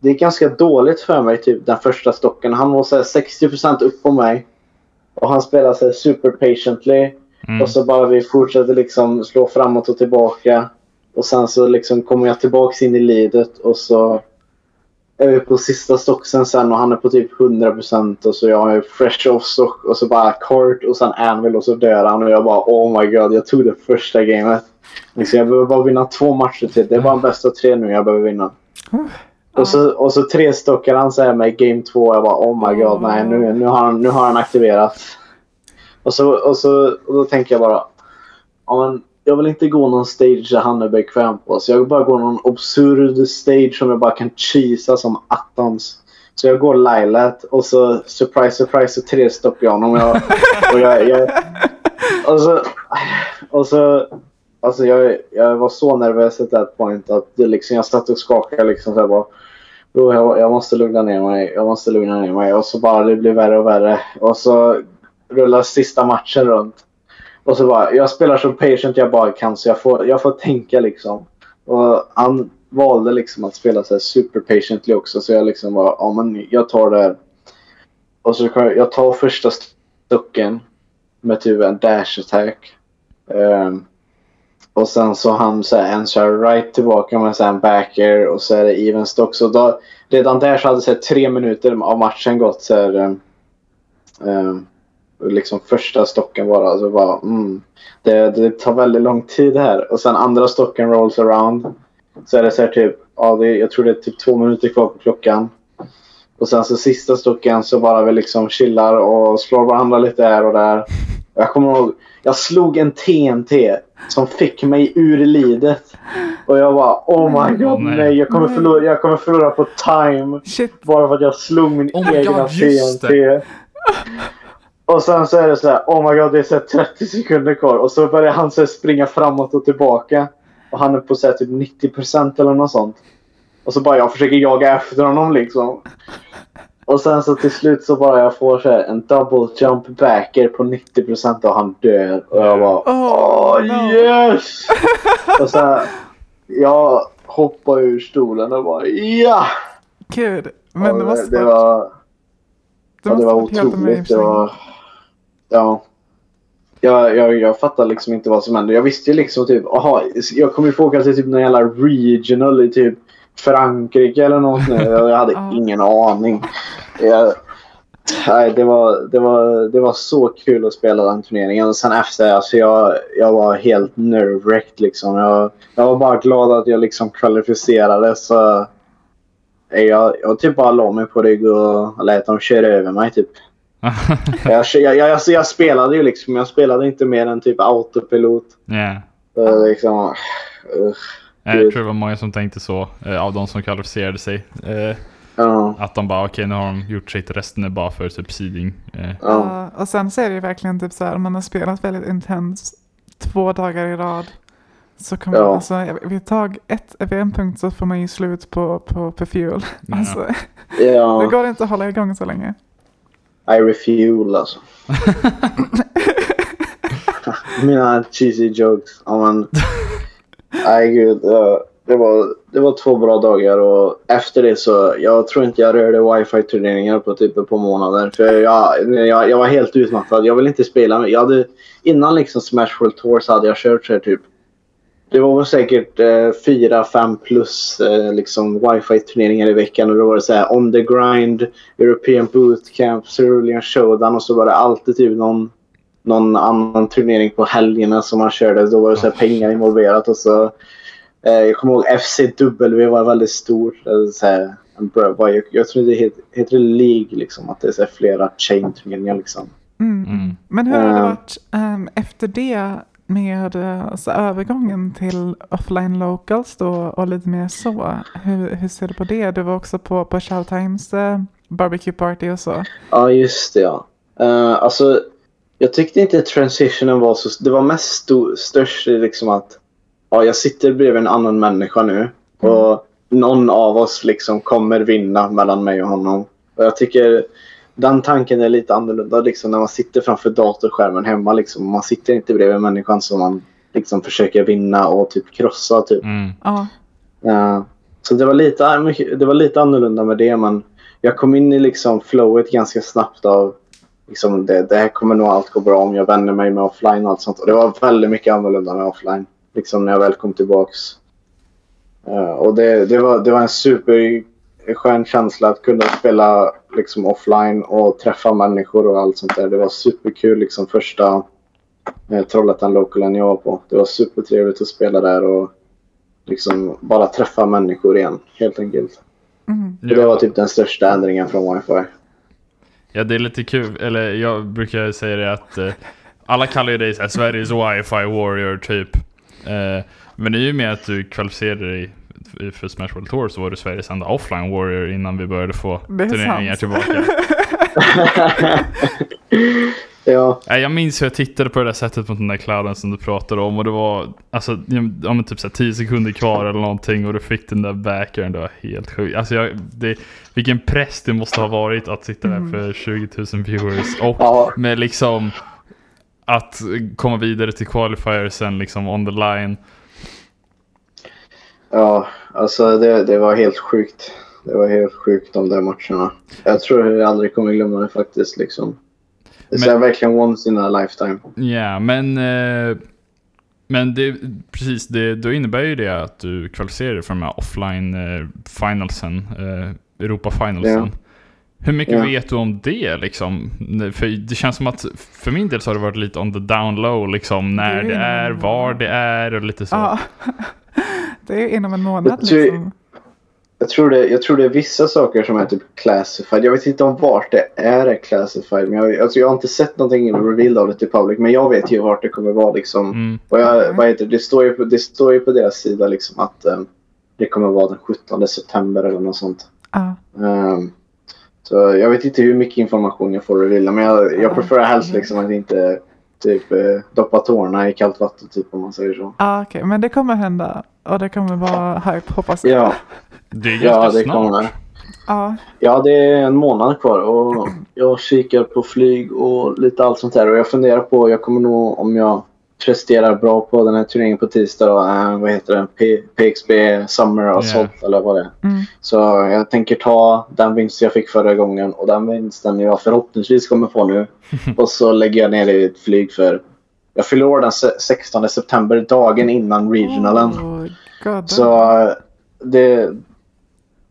Det gick ganska dåligt för mig typ den första stocken. Han var så här 60% upp på mig. Och han spelade så här super patiently. Mm. Och så bara vi fortsatte liksom slå framåt och tillbaka. Och sen så liksom kommer jag tillbaks in i lidet och så är vi på sista stocksen sen och han är på typ 100% och så jag är fresh off stock och så bara kort och sen anvil och så dör han och jag bara oh my god jag tog det första gamet. Liksom, jag behöver bara vinna två matcher till. Det är bara en bästa tre nu jag behöver vinna. Och så, och så tre stockar han så här med game två. Jag bara oh my god nej nu, nu, har, han, nu har han aktiverat. Och så, och så och då tänker jag bara. Ja, men jag vill inte gå någon stage där han är bekväm på. Så jag vill bara gå någon absurd stage som jag bara kan cheesa som attans. Så jag går Lilat och så surprise surprise så tre stockar jag honom. Och jag, och jag, jag, och så, och så Alltså jag, jag var så nervös at that point att det liksom, jag satt och skakade liksom så här bara. Jag, jag måste lugna ner mig, jag måste lugna ner mig. Och så bara det blir värre och värre. Och så rullar sista matchen runt. Och så bara, jag spelar så patient jag bara kan så jag får, jag får tänka liksom. Och han valde liksom att spela så här super patiently också. Så jag liksom bara, ja men jag tar det här. Och så kan jag, jag tar första stucken med typ en dash attack. Um, och sen så han så här, en så här right tillbaka med så här en backer och så är det even stock. Så då, redan där så hade så här, tre minuter av matchen gått så här. Um, liksom första stocken bara. Alltså bara mm, det, det tar väldigt lång tid här. Och sen andra stocken rolls around. Så är det så här typ, ja, det, jag tror det är typ två minuter kvar på klockan. Och sen så sista stocken så bara vi liksom chillar och slår varandra lite här och där. Jag kommer ihåg, jag slog en TNT som fick mig ur lidet. Och jag bara oh my god Nej. nej, jag, kommer förlora, jag kommer förlora på time. Shit. Bara för att jag slog min Oh egna God. Och sen så är det så här, oh my god det är så här 30 sekunder kvar. Och så börjar han så springa framåt och tillbaka. Och han är på så här typ 90% eller något sånt. Och så bara jag försöker jaga efter honom liksom. Och sen så till slut så bara jag får så här en double jump backer på 90% och han dör. Och jag bara Oh, åh no. yes! <laughs> och sen jag hoppar ur stolen och bara ja! Gud. Men det måste det varit- var, ja, det var otroligt. Det var, ja. Jag, jag, jag fattar liksom inte vad som hände. Jag visste ju liksom typ, aha, jag kommer ju få åka till typ någon jävla regional i typ Frankrike eller något nu. Jag hade <laughs> ingen aning. Jag, Nej, det var, det, var, det var så kul att spela den turneringen. Och sen efter, alltså jag, jag var helt nervwrecked liksom. Jag, jag var bara glad att jag liksom kvalificerade. Så jag, jag typ bara la mig på rygg och lät dem köra över mig typ. <laughs> jag, jag, jag, alltså jag spelade ju liksom. Jag spelade inte mer än typ autopilot. Yeah. Så liksom, uh, Jag tror det var många som tänkte så, eh, av de som kvalificerade sig. Eh, ja, att de bara, okej nu har de gjort sitt, resten är bara för typ seeding. Eh, ja. Ja, och sen så är det ju verkligen typ så här, om man har spelat väldigt intens två dagar i rad. Så kommer Ja. man, alltså, vid, ett tag, ett, vid en punkt så får man ju slut på, på, på fuel. Ja. Alltså, <laughs> det ja. går inte att hålla igång så länge. I refuel alltså. <laughs> <laughs> Mina cheesy jokes. Ja, men, nej gud. Det var, det var två bra dagar och efter det så jag tror inte jag rörde wifi-turneringar på typ ett par månader. För jag, jag, jag var helt utmattad. Jag ville inte spela. Jag hade, innan liksom Smash World Tour så hade jag kört så här typ det var väl säkert eh, fyra, fem plus eh, liksom wifi-turneringar i veckan och då var det så här on the grind, European Bootcamp, Cerulean Showdown och så var det alltid typ någon, någon annan turnering på helgerna som man körde. Då var det så här pengar involverat och så eh, jag kommer ihåg FCW var väldigt stort. Så här, jag, jag tror det heter, heter det League liksom, att det är så här flera chain-turneringar liksom. Mm. Mm. Men hur har det Eh. varit ehm, efter det med alltså, övergången till offline locals då och lite mer så? Hur, hur ser du på det? Du var också på, på Showtimes eh, barbecue party och så. Ja, just det ja. Uh, alltså, jag tyckte inte transitionen var så... Det var mest sto, störst i liksom att ja, jag sitter bredvid en annan människa nu och någon av oss liksom kommer vinna mellan mig och honom. Och jag tycker den tanken är lite annorlunda liksom när man sitter framför datorskärmen hemma. Liksom. Man sitter inte bredvid människan som man liksom försöker vinna och typ krossa. Typ. Mm. Ja, Ja. så det var, lite, mycket- det var lite annorlunda med det men jag kom in i liksom flowet ganska snabbt av liksom det, det här kommer nog allt gå bra om jag vänjer mig med offline och allt sånt. Och det var väldigt mycket annorlunda med offline. Liksom när jag väl kom tillbaks. Ja, och det, det, var, det var en superskön känsla att kunna spela liksom offline och träffa människor och allt sånt där. Det var superkul liksom första eh, Trollhättan Localen jag var på. Det var supertrevligt att spela där och liksom bara träffa människor igen helt enkelt. mm. Det var typ den största ändringen från wifi. Ja, det är lite kul. Eller jag brukar säga det att eh, alla kallar ju dig så här, Sveriges wifi warrior typ. Eh, men är ju med att du kvalificerade dig för Smash World Tour så var du Sveriges enda offline warrior innan vi började få turneringar sant. tillbaka. <laughs> <laughs> ja, jag minns hur jag tittade på det där sättet mot den där clouden som du pratade om och det var alltså, ja, men typ så här 10 sekunder kvar eller någonting och du fick den där backern. Det var helt sjukt. Alltså jag, det, vilken press det måste ha varit att sitta där Mm. för 20 000 viewers och ja, med liksom att komma vidare till qualifier sen liksom on the line. ja, alltså det, det var helt sjukt. Det var helt sjukt de där matcherna. Jag tror jag aldrig kommer glömma det faktiskt. Liksom. Det är verkligen once in a lifetime. Ja, men eh, men det, precis, det, då innebär ju det att du kvalificerar dig för de här offline eh, finalsen, eh, Europa finalsen. Hur mycket Ja. vet du om det liksom? För det känns som att för min del så har det varit lite on the down low liksom när Det är det är, inom- var det är och lite så. ja. <laughs> Det är inom en månad liksom. Jag tror, det, jag tror det är vissa saker som är typ classified. Jag vet inte om vart det är, classified. Men jag, alltså jag har inte sett någonting revealed av det till public. Men jag vet ju vart det kommer vara liksom. Mm. Och jag, vad heter, det? står ju på, det står ju på deras sida liksom att um, det kommer vara den 17 september eller något sånt. Ja. Um, så jag vet inte hur mycket information jag får reveala. Men jag, jag prefererar helst liksom att inte typ eh, doppa tårna i kallt vatten typ om man säger så. Ja, okej, men det kommer hända. Och det kommer vara hype hoppas jag. Ja, <laughs> Det är ganska ja det snart. kommer. Ja, Ja, det är en månad kvar och jag kikar på flyg och lite allt sånt där. Och jag funderar på, jag kommer nog om jag presterar bra på den här turneringen på tisdag då, eh, vad heter den? P- PXB Summer Assault eller vad det är. mm. Så jag tänker ta den vinst jag fick förra gången och den vinsten jag förhoppningsvis kommer få nu. <laughs> och så lägger jag ner det i ett flyg för jag fyller år den se- 16 september, dagen innan regionalen. Oh, God. Så eh, det...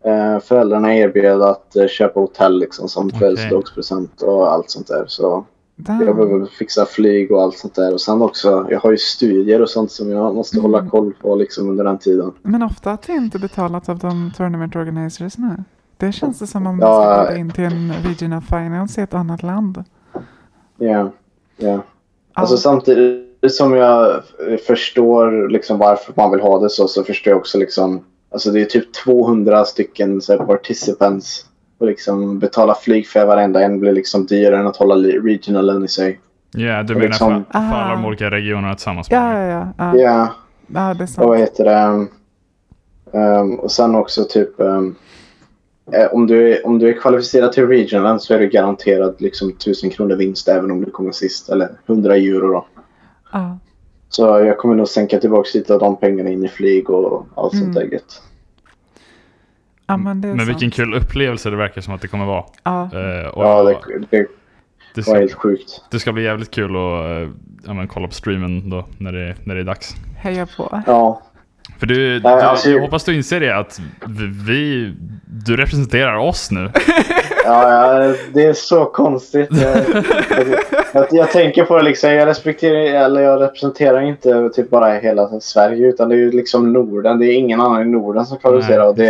Eh, föräldrarna erbjöd att eh, köpa hotell liksom, som Okej. födelsedagspresent och allt sånt där. Så jag Damn. behöver fixa flyg och allt sånt där. Och sen också, jag har ju studier och sånt som jag måste Mm. hålla koll på liksom, under den tiden. Men ofta att det inte betalat av de tournament organizers nu. Det känns det som om Ja, man ska eh. gå in till en regional finance i ett annat land. Ja, ja. Ja. Alltså samtidigt som jag eh, förstår liksom varför man vill ha det så, så förstår jag också liksom Alltså det är typ 200 stycken så här, participants och liksom betala flyg för varenda en blir liksom dyrare än att hålla regionalen i sig. Ja, du Och menar liksom- för, för alla de Ah. olika regionerna tillsammans? Ja, ja, ja. Ja, det är och sant. vad heter det? Ehm, och sen också typ eh, om, du är, om du är kvalificerad till regionalen så är du garanterad liksom 1000 kronor vinst även om du kommer sist. Eller 100 euro då. Ja. Så jag kommer nog sänka tillbaka lite av de pengarna in i flyg och allt sånt där Mm. gött. ja, men det är Men sant. vilken kul upplevelse det verkar som att det kommer vara. Ja. Och Ja, det, det det, var ska, helt sjukt. det ska bli jävligt kul att eh, ja, men, kolla på streamen då när det, när det är dags. Heja på. Ja, För du, du alltså- jag hoppas du inser det att vi, du representerar oss nu. ja, det är så konstigt. Jag, jag, jag tänker på det liksom. Jag respekterar, eller jag representerar inte typ bara hela Sverige utan det är ju liksom Norden. Det är ingen annan i Norden som Nej, just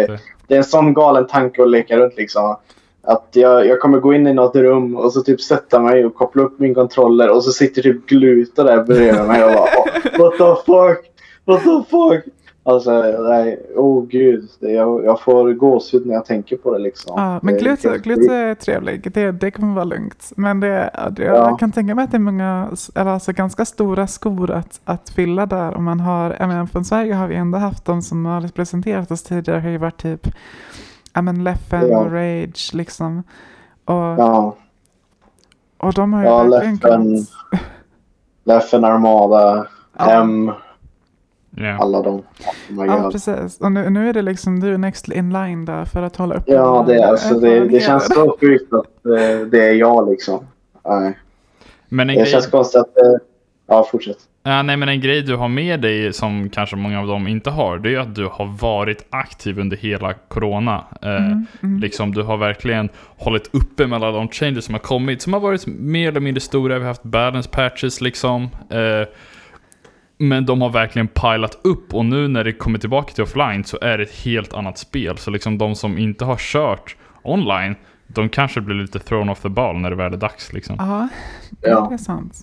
det, det är en sån galen tanke att leka runt liksom. Att jag, jag kommer gå in i något rum och så typ sätta mig och koppla upp min kontroller och så sitter typ Gluta där bredvid mig och bara "Oh, What the fuck? What the fuck? Alltså nej, oh gud. Det, jag, jag får gåshud när jag tänker på det liksom. Ja, men Det är glute, helt glute är trevlig. Det, det kommer vara lugnt. Men det, det, Ja. jag kan tänka mig att det är många, eller alltså ganska stora skor att, att fylla där. Om man har, jag menar, från Sverige har vi ändå haft de som har representerat oss tidigare har ju varit typ ja, men Leffen Ja. och Rage liksom. Och, Ja, och de har ju Ja, verkligen Leffen. Leffen Armada, Ja. M, Ja. alla de. Oh Ja, precis. Och nu, nu är det liksom du är next in line där för att hålla upp Ja, det, är- alltså, det, det känns så sjukt att eh, det är jag liksom. Nej. Men en Det grej, känns konstigt att... eh, Ja, fortsätt. ja, nej, men en grej du har med dig som kanske många av dem inte har, det är ju att du har varit aktiv under hela corona. Eh, Mm, mm. Liksom, du har verkligen hållit uppe med alla de changes som har kommit, som har varit mer eller mindre stora. Vi har haft balance patches liksom. Men de har verkligen pilat upp och nu när det kommer tillbaka till offline så är det ett helt annat spel. Så liksom de som inte har kört online, de kanske blir lite thrown off the ball när det väl är dags liksom. Ja, Ja. det är sant.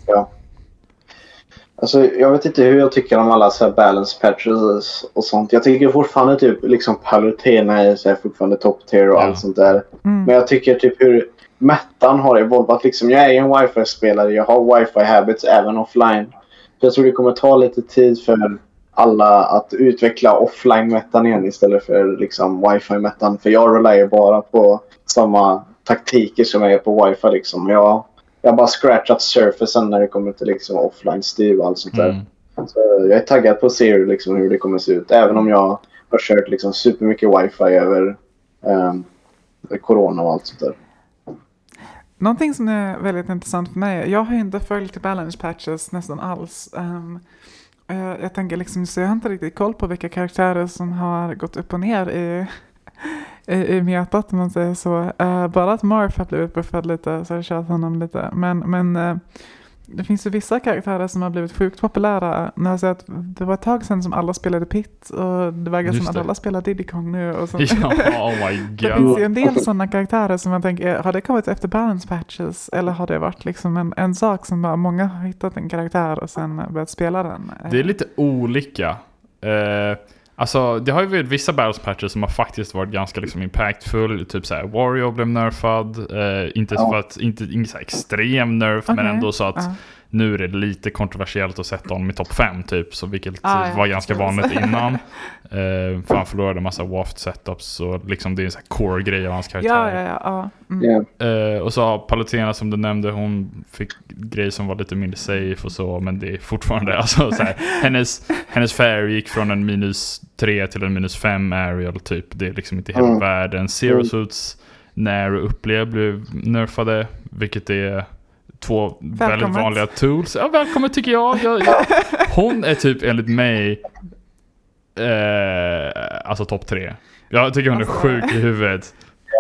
Alltså, jag vet inte hur jag tycker om alla så här balance patches och sånt. Jag tycker fortfarande typ liksom Palutena är så här fortfarande top tier och Ja. allt sånt där. Mm. Men jag tycker typ hur Mettan har evolvat. Liksom, jag är ju en wifi-spelare. Jag har wifi habits även offline. Jag tror det kommer ta lite tid för alla att utveckla offline-mettan igen istället för liksom wifi-mettan. För jag relyar ju bara på samma taktiker som är på wifi. Liksom. Jag, jag har bara scratchat surfacen när det kommer till liksom offline-styr och allt sånt där. Mm. Så jag är taggad på att se hur, liksom, hur det kommer se ut. Även om jag har kört liksom, supermycket wifi över ehm, corona och allt sånt där. Någonting som är väldigt intressant för mig, jag har ju inte följt balance patches nästan alls. Um, jag, jag tänker liksom, så jag har inte riktigt koll på vilka karaktärer som har gått upp och ner i, <laughs> i, i metat om man säger så. Uh, bara att Marf har blivit buffad lite så har jag kört honom lite. Men, men uh, det finns ju vissa karaktärer som har blivit sjukt populära. När jag säger att det var ett tag sedan som alla spelade Pit och det verkar Just som att det. alla spelar Diddy Kong nu. Och så. <laughs> Ja, oh my <laughs> Det god. finns ju en del sådana karaktärer som man tänker, har det kommit efter balance patches eller har det varit liksom en, en sak som bara många har hittat en karaktär och sen börjat spela den? Det är lite olika. Eh, alltså, det har ju varit vissa battles patches som har faktiskt varit ganska liksom impactful. Typ såhär, Wario blev nerfad. Eh, inte Ja. för att, inte, inte så extrem nerf, men Okej. ändå så att Ja. Nu är det lite kontroversiellt att sätta honom i topp 5 typ. Så vilket Ah, ja, var ganska vanligt innan. <laughs> Eh, för han förlorade en massa waft setups och liksom det är en sån här core-grej av hans karaktär. Ja, ja, ja. Mm. Eh, och så har Palutena som du nämnde, hon fick grejer som var lite mindre safe och så, men det är fortfarande <laughs> alltså så här, hennes, hennes fair gick från en minus 3 till en minus 5 aerial typ. Det är liksom inte hela Mm. världen. Zero Mm. suits när upplev blev nerfade, vilket är två väldigt Välkommet. vanliga tools. Ja, välkommen tycker jag. jag, jag <laughs> hon är typ enligt mig, eh, alltså topp tre. Jag tycker hon är Alltså- sjuk i huvudet.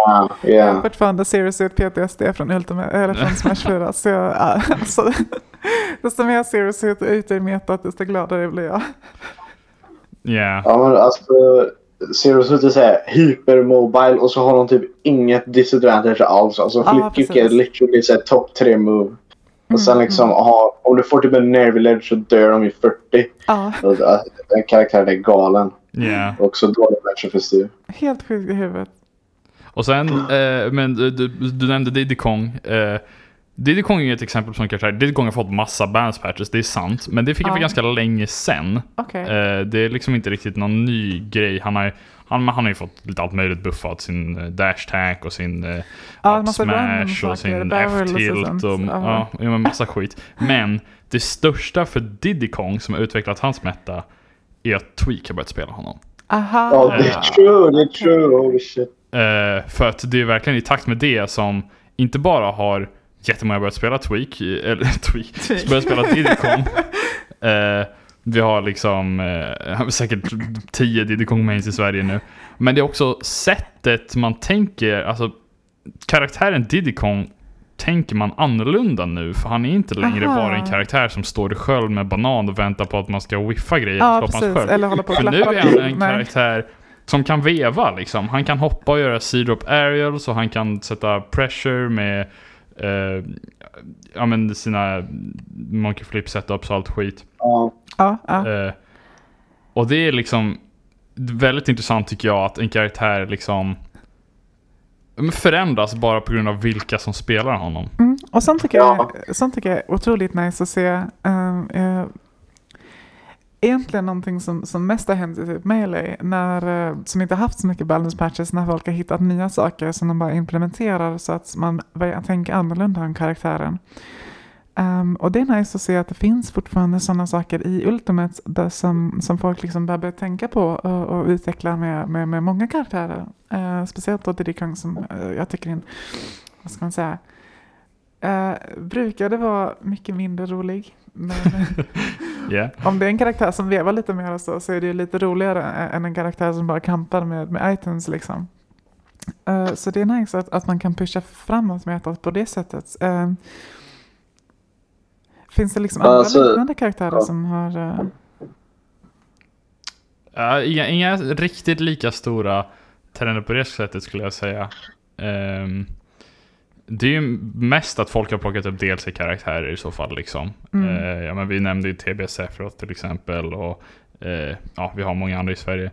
Ja, Jag har fortfarande Serious Ut PTSD från, Ultimate, eller från <laughs> Smash 4. Så jag, ja, alltså, <laughs> desto mer Serious Ut ute i metat, desto gladare blir jag. Ja. Ja men alltså. Zero Suit är såhär hypermobile och så har de typ inget disadvantage alls. Alltså Ja, flipkick är literally såhär top 3 move. Och sen Mm, liksom, aha, om du får typ en nervy ledge så dör de i 40. Ja, Och, äh, Den karaktären är galen. Ja. Och så dålig matchup för Stu. helt sjuk i huvudet. Och sen, eh, men du, du, du nämnde Diddy Kong. Eh, Diddy Kong är ett exempel på en karaktär. Diddy Kong har fått massa balance patches, det är sant. Men det fick han för Ja. ganska länge sen. Okej. Eh, det är liksom inte riktigt någon ny grej. Han har, ju- han, han har ju fått lite allt möjligt buffat. Sin eh, dash tank och sin eh, Ja, up smash och sin och F-tilt sånt. och Ja. ja, massa skit. Men det största för Diddy Kong som har utvecklat hans meta är att Tweak har börjat spela honom. Aha. Ja, det är true, det är true. Holy shit. Eh, för att det är verkligen i takt med det som inte bara har jättemånga börjat spela Tweak, eller <laughs> Tweak, Tweak. börjat spela Kong. <laughs> Eh, vi har liksom eh, <laughs> säkert 10 Diddy Kong mains i Sverige nu. Men det är också sättet man tänker, alltså karaktären Kong tänker man annorlunda nu. För han är inte längre Aha. bara en karaktär som står i sköld med banan och väntar på att man ska whiffa grejer Ja, och skapa hans. Eller hålla på För nu är han en karaktär som kan veva liksom. Han kan hoppa och göra C-drop aerials och han kan sätta pressure med eh, ja, men sina monkey flip setups och allt skit. Ja. Ja, ja. Eh, och det är liksom väldigt intressant tycker jag att en karaktär liksom förändras bara på grund av vilka som spelar honom. Mm. Och sånt tycker, Ja. jag, sånt tycker jag är otroligt nice att se. Um, eh, egentligen någonting som, som mest har hänt i typ Melee, när, eh, som inte haft så mycket balance patches, när folk har hittat nya saker som de bara implementerar så att man börjar tänka annorlunda om karaktären. Um, och det är nice att se att det finns fortfarande sådana saker i Ultimate där som, som folk liksom börjar börja tänka på och, och utveckla med, med, med många karaktärer. Uh, speciellt då Diddy Kong som uh, jag tycker är en, vad ska man säga, uh, brukade vara mycket mindre rolig. Men <laughs> Yeah. om det är en karaktär som vevar lite mer så, så är det ju lite roligare än en karaktär som bara kampar med, med items liksom. Eh, så det är nice att, att man kan pusha framåt med att på det sättet. Eh, finns det liksom andra Alltså, liknande karaktärer ja. som har... eh, Ja, inga, inga riktigt lika stora trender på det sättet skulle jag säga. Ehm, det är ju mest att folk har plockat upp DLC-karaktärer i så fall. Liksom. Mm. Eh, ja, men vi nämnde ju TB Sephiroth till exempel. Och, eh, ja, vi har många andra i Sverige.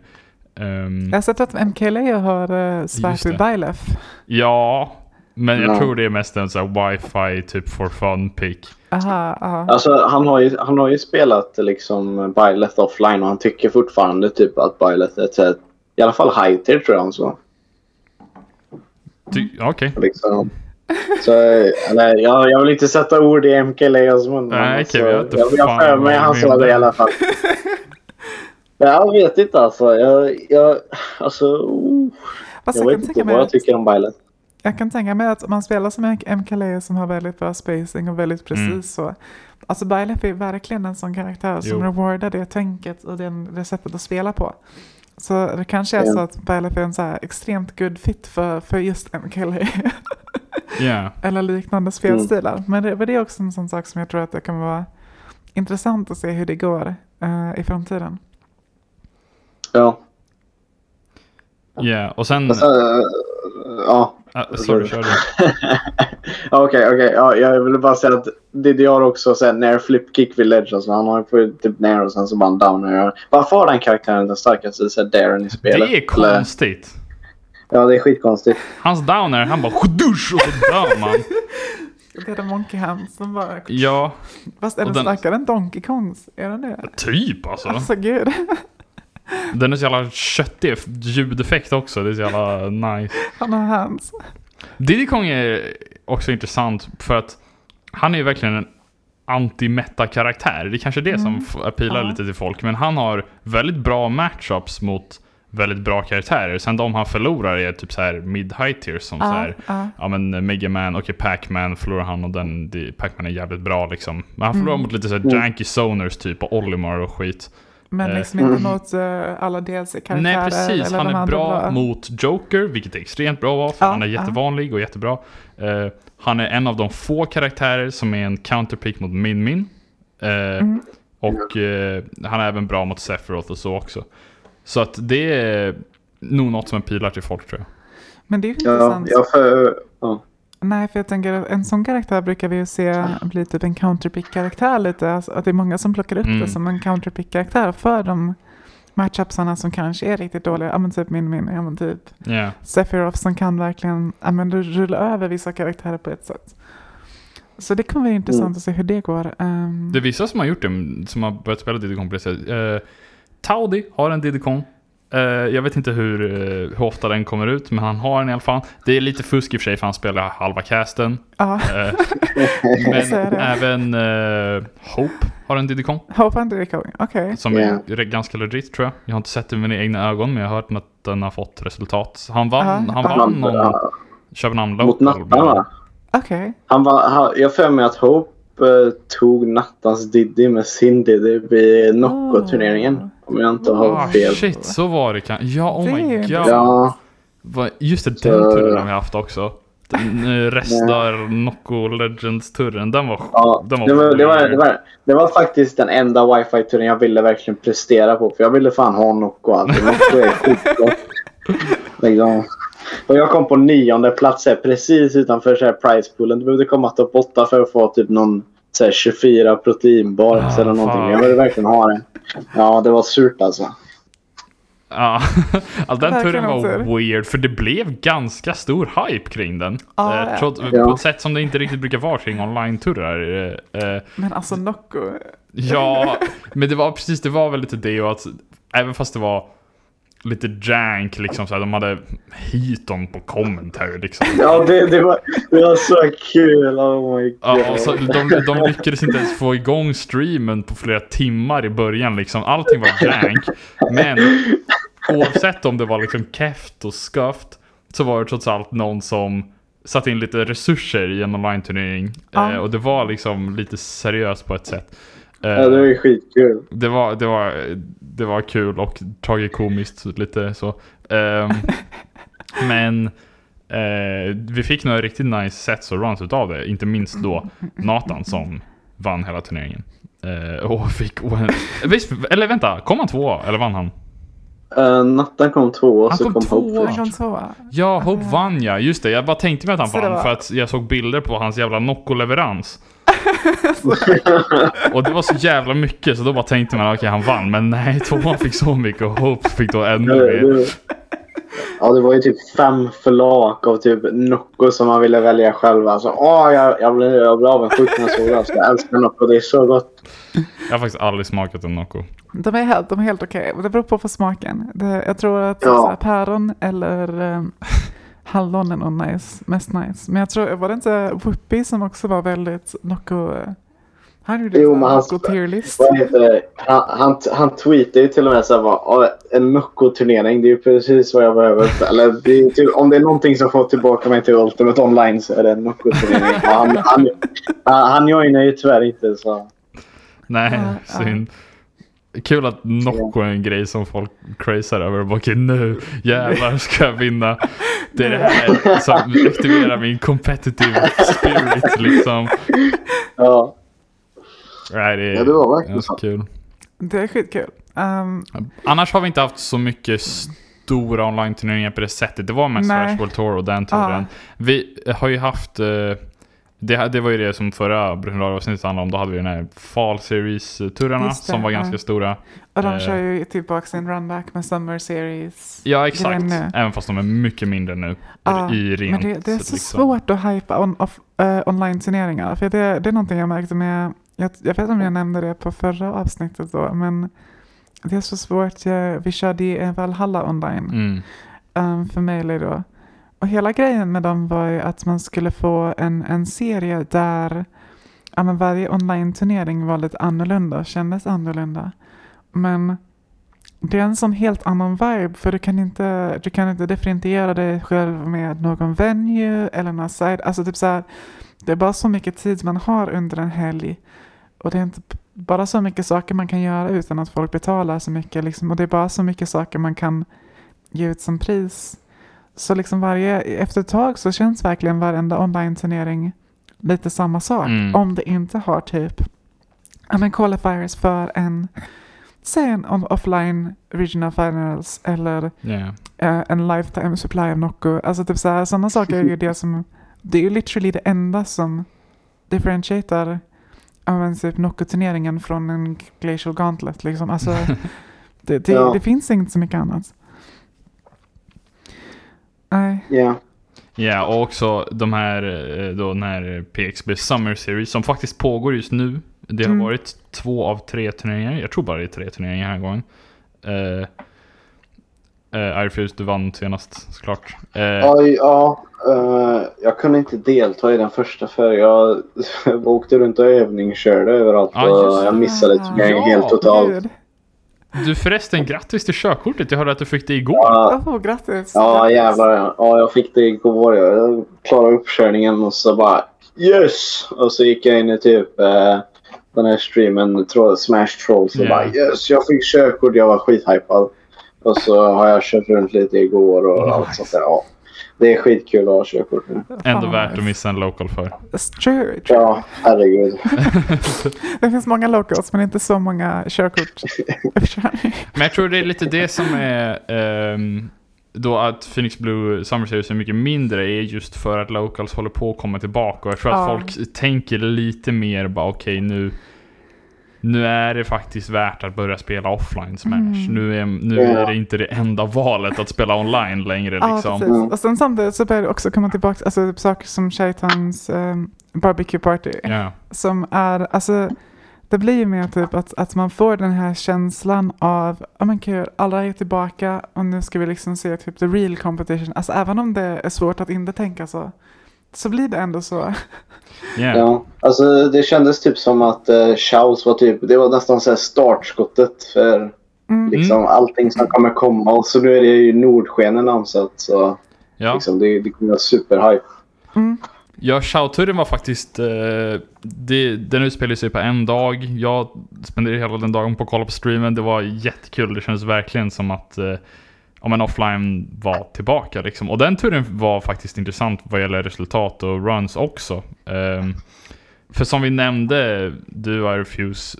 Ehm, Jag har sett att MKLA har uh, svärd Just vid. Bylef. ja, men jag Ja. tror det är mest en sån här wifi typ for fun pick. Aha, aha. Alltså han har ju, han har ju spelat liksom Byleth offline och han tycker fortfarande typ att Byleth är ett i alla fall high tier tror jag han så. Ty- Okej. Liksom. Så, eller, jag, jag vill inte sätta ord i MKLAs mun. men Nej, alltså, okej, jag vet inte jag, jag för mig han sa det i alla fall. <laughs> jag vet inte alltså. Jag, jag, alltså oh, jag jag, vet kan inte tänka vad mig jag att, tycker om Byleth. jag kan tänka mig att man spelar som en MKLA som har väldigt bra spacing och väldigt precis Mm. så. Alltså Bylef är verkligen en sån karaktär som Jo. rewardar det tänket och den, det sättet att spela på. Så det kanske är Ja. så att Bylef är en så här extremt good fit för, för just MKLA. <laughs> Ja. eller liknande spelstilar. Men det, men det är också en sån sak som jag tror att det kan vara intressant att se hur det går eh, i framtiden. Ja. Ja, och sen... Alltså, ja. Ah, sorry, kör du. Ja, <laughs> Okej, okej. Ja, jag ville bara säga att DDR också sen när flip kick vid ledge. Alltså, han har ju på typ ner och sen så bara en downer. Varför har den karaktären den starkaste så här, Darren i spelet? Det är Eller- konstigt. Ja, det är skitkonstigt. Hans downer, han bara shudush och så dör man. <laughs> Det är The Monkey Hand som bara... Ja, Fast är den den- starkare än Donkey Kongs? Är den det? typ alltså. Alltså gud. <laughs> Den är så jävla köttig ljudeffekt också. Det är så jävla nice. Han har hands. Diddy Kong är också intressant för att han är ju verkligen en anti-meta-karaktär. Det är kanske det som Mm. f- appealar Ja. lite till folk. Men han har väldigt bra matchups mot väldigt bra karaktärer. Sen de han förlorar är typ så här mid-high tiers som så Ja, här ja. Ja men Mega Man, okej Pac-Man förlorar han och den, Pac-Man är jävligt bra liksom. Men han förlorar Mm. mot lite såhär Mm. janky zoners typ och Olimar och skit. Men Eh, liksom inte Mm. mot eh, alla DLC-karaktärer. Nej precis, eller han är andra bra mot Joker, vilket är extremt bra att vara för Ja, han är ja. jättevanlig och jättebra. Eh, han är en av de få karaktärer som är en counterpick mot Min Min. Eh, Mm. Och han är även bra mot Sephiroth och så också. Så att det är nog något som pilar till folk tror jag. Men det är ju intressant. ja, för, ja. Nej, för jag tänker att en sån karaktär brukar vi ju se bli typ en counterpick-karaktär lite. Alltså, att det är många som plockar upp Mm. det som en counterpick-karaktär för de matchupsarna som kanske är riktigt dåliga. Ja men typ min min, ja men typ Ja. Sephiroth som kan verkligen ja, men rulla över vissa karaktärer på ett sätt. Så det kommer vara intressant Mm. att se hur det går. Ehm, Det är vissa som har gjort det, som har börjat spela det sättet. Eh, Taudi har en Diddy Kong. Eh, jag vet inte hur, eh, hur ofta den kommer ut, men han har den i alla fall. Det är lite fusk i och för sig, för han spelar halva casten. ja, Eh, <laughs> men även Hope har en Diddy Kong. Hope and Diddy Kong. Okej. Som Ja. är ganska legit tror jag. Jag har inte sett det med mina egna ögon, men jag har hört att den har fått resultat. Han vann, Ja. han vann någon Ja, Köpenhamn mot Local. Nattan va? Okej. Han var, han, jag för mig att Hope eh, tog Nattans Diddy med sin Diddy vid Nocco-turneringen. Om jag inte har Ah, fel. shit, så var det kan Ja, oh my god. Ja, Just det, Så- den turen har vi haft också. Den, Restar Nocco Legends-turen, den var, ja. den var, Det, var, det, var, det, var, det var faktiskt den enda wifi-turen jag ville verkligen prestera på. För jag ville fan ha Nocco och allt. Nocco är skitbra. <laughs> liksom. Och jag kom på nionde plats här, precis utanför så här pricepoolen. Du behövde komma topp 8 för att få typ någon så här, 24 proteinbars Ah, eller någonting. fan. Jag ville verkligen ha det. Ja, det var surt alltså. Ja, <laughs> alltså den turen var weird för det blev ganska stor hype kring den. Ja, eh, trots, Ja. På ett sätt som det inte riktigt brukar vara kring online-turer. Eh, eh, Men alltså Nocco. ja, men det var precis, det var väl lite det och att även fast det var lite jank liksom så här, de hade hit dem på commentary liksom. <laughs> Ja, det, det, var, det var så kul. Oh my god. Ja, och så de, de lyckades inte ens få igång streamen på flera timmar i början liksom. Allting var jank. Men oavsett om det var liksom keft och sköft så var det trots allt någon som satte in lite resurser i en online-turnering. Ja. Eh, och det var liksom lite seriöst på ett sätt. Eh, Ja, det var ju skitkul. det var, det var, det var kul och tragikomiskt lite så. Ehm, <laughs> men eh, vi fick några riktigt nice sets och runs utav det. Inte minst då Nathan som vann hela turneringen. Eh, och fick... <laughs> Visst, eller vänta, kom han två eller vann han? Uh, Natten kom två och Han så kom kom, två. Hope Han först. kom så. Ja, Hope vann ja. Just det, jag bara tänkte mig att han Så vann var- för att jag såg bilder på hans jävla Nocco-leverans. <laughs> och det var så jävla mycket så då bara tänkte man okej han vann. Men nej, tvåan fick så mycket och Hope fick då ännu mer. Ja, det var ju typ fem förlak av typ Nocco som man ville välja själv. Alltså, åh, jag, jag blev, jag blev avundsjuk när jag såg det. Alltså, jag älskar Nocco. Det är så gott. Jag har faktiskt aldrig smakat en Nocco. De är helt, de är helt okej. Det beror på på smaken. Det, jag tror att Ja. så här, päron eller um, hallon är nog nice, mest nice. Men jag tror, var det inte Whoopi som också var väldigt Nocco... eh, Han gjorde Jo, en men han-? Han, han, han tweetade ju till och med så här, bara, "Åh, en Nocco-turnering. Det är ju precis vad jag behöver. Eller det är typ, om det är någonting som får tillbaka mig till Ultimate Online så är det en Nocco-turnering. Han, han, han, han joinar ju tyvärr inte så. Nej, Ja, ja. Kul att Nocco är en grej som folk crazear över. Okej nu jävlar ska jag vinna. Det är det här som aktiverar min competitive spirit liksom. Ja, Nej, det är Ja, det var verkligen så. kul. Det är skitkul. Um, Annars har vi inte haft så mycket stora online-turneringar på det sättet. Det var mest Nej. World Tour och den turen. Ja. Vi har ju haft... eh, det, det var ju det som förra Brunhilda-avsnittet handlade om. Då hade vi den här Fall Series-turerna det, som var ja. ganska stora. och de Eh. kör ju tillbaka sin runback med Summer Series. Ja, exakt. Även fast de är mycket mindre nu. Ja, I rent, Men det, det är så liksom. svårt att hypa on, eh, online-turneringar. För det, det är någonting jag märkte med, jag, jag vet inte om jag nämnde det på förra avsnittet då, men det är så svårt. Jag, vi körde i Valhalla online Mm. um, för mig då. Och hela grejen med dem var ju att man skulle få en, en serie där ja, men varje online-turnering var lite annorlunda, och kändes annorlunda. Men det är en sån helt annan vibe för du kan inte, du kan inte differentiera dig själv med någon venue eller någon side. Alltså typ så här, det är bara så mycket tid man har under en helg. Och det är inte bara så mycket saker man kan göra utan att folk betalar så mycket. Liksom, och det är bara så mycket saker man kan ge ut som pris. Så liksom varje, efter ett tag så känns verkligen varenda online-turnering lite samma sak. Mm. Om det inte har typ ja, men qualifiers för en, säg en offline regional finals eller Yeah. eh, en lifetime supply av Nocco. Alltså typ sådana saker är ju det som, det är ju literally det enda som differentiatar ja, men typ Nocco-turneringen från en Glacial Gauntlet liksom. Alltså, <laughs> det, det, Ja. det finns inte så mycket annat. Nej. Ja. Ja, och också de här, eh, då den här PXB Summer Series som faktiskt pågår just nu. Det har Mm. varit två av tre turneringar. Jag tror bara det är tre turneringar den här gången. Uh, uh, Airfuse, du vann senast såklart. Uh, Oj, ja. eh, jag kunde inte delta i den första för jag <laughs> åkte runt och övningskörde överallt och jag missade det. turneringen Ja, helt totalt. Du förresten, grattis till körkortet. Jag hörde att du fick det igår. Ja, Oh, grattis. ja Grattis. jävlar. Ja, jag fick det igår. Jag klarade uppkörningen och så bara yes! Och så gick jag in i typ eh, den här streamen, Smash Trolls och Ja. bara yes! Jag fick körkort. Jag var skithypad. Och så har jag kört runt lite igår och Nice. allt sånt där. Ja. Det är skitkul att ha körkort nu. Ändå Fan, värt att missa en local för. True, true. Ja, herregud. <laughs> Det finns många locals men inte så många körkort. <laughs> Men jag tror det är lite det som är ehm, då att Phoenix Blue Summer Series är mycket mindre är just för att locals håller på att komma tillbaka. Och jag tror att Ja. folk tänker lite mer bara okej nu nu är det faktiskt värt att börja spela offline Smash. Mm. Nu, är, nu Ja. är det inte det enda valet att spela online längre Ja, liksom. precis. Mm. Och sen samtidigt så börjar det också komma tillbaka alltså, saker som Shaitans um, barbecue party. Ja. Som är, alltså det blir ju mer typ att, att man får den här känslan av, ja men kul, alla är tillbaka och nu ska vi liksom se typ the real competition. Alltså även om det är svårt att inte tänka så, så blir det ändå så. Yeah. Ja, alltså det kändes typ som att uh, Chaos var typ, det var nästan så här startskottet för Mm. liksom allting som kommer komma. Och så nu är det ju Nordsken namnsatt så Ja. liksom, det, det kommer vara superhype. Mm. Ja, Shout-turen var faktiskt... Eh, det, den utspelade sig på en dag. Jag spenderade hela den dagen på att kolla på streamen. Det var jättekul. Det kändes verkligen som att eh, ja, men offline var tillbaka. Liksom. Och den turen var faktiskt intressant vad gäller resultat och runs också. Ehm, för som vi nämnde, du Airfuse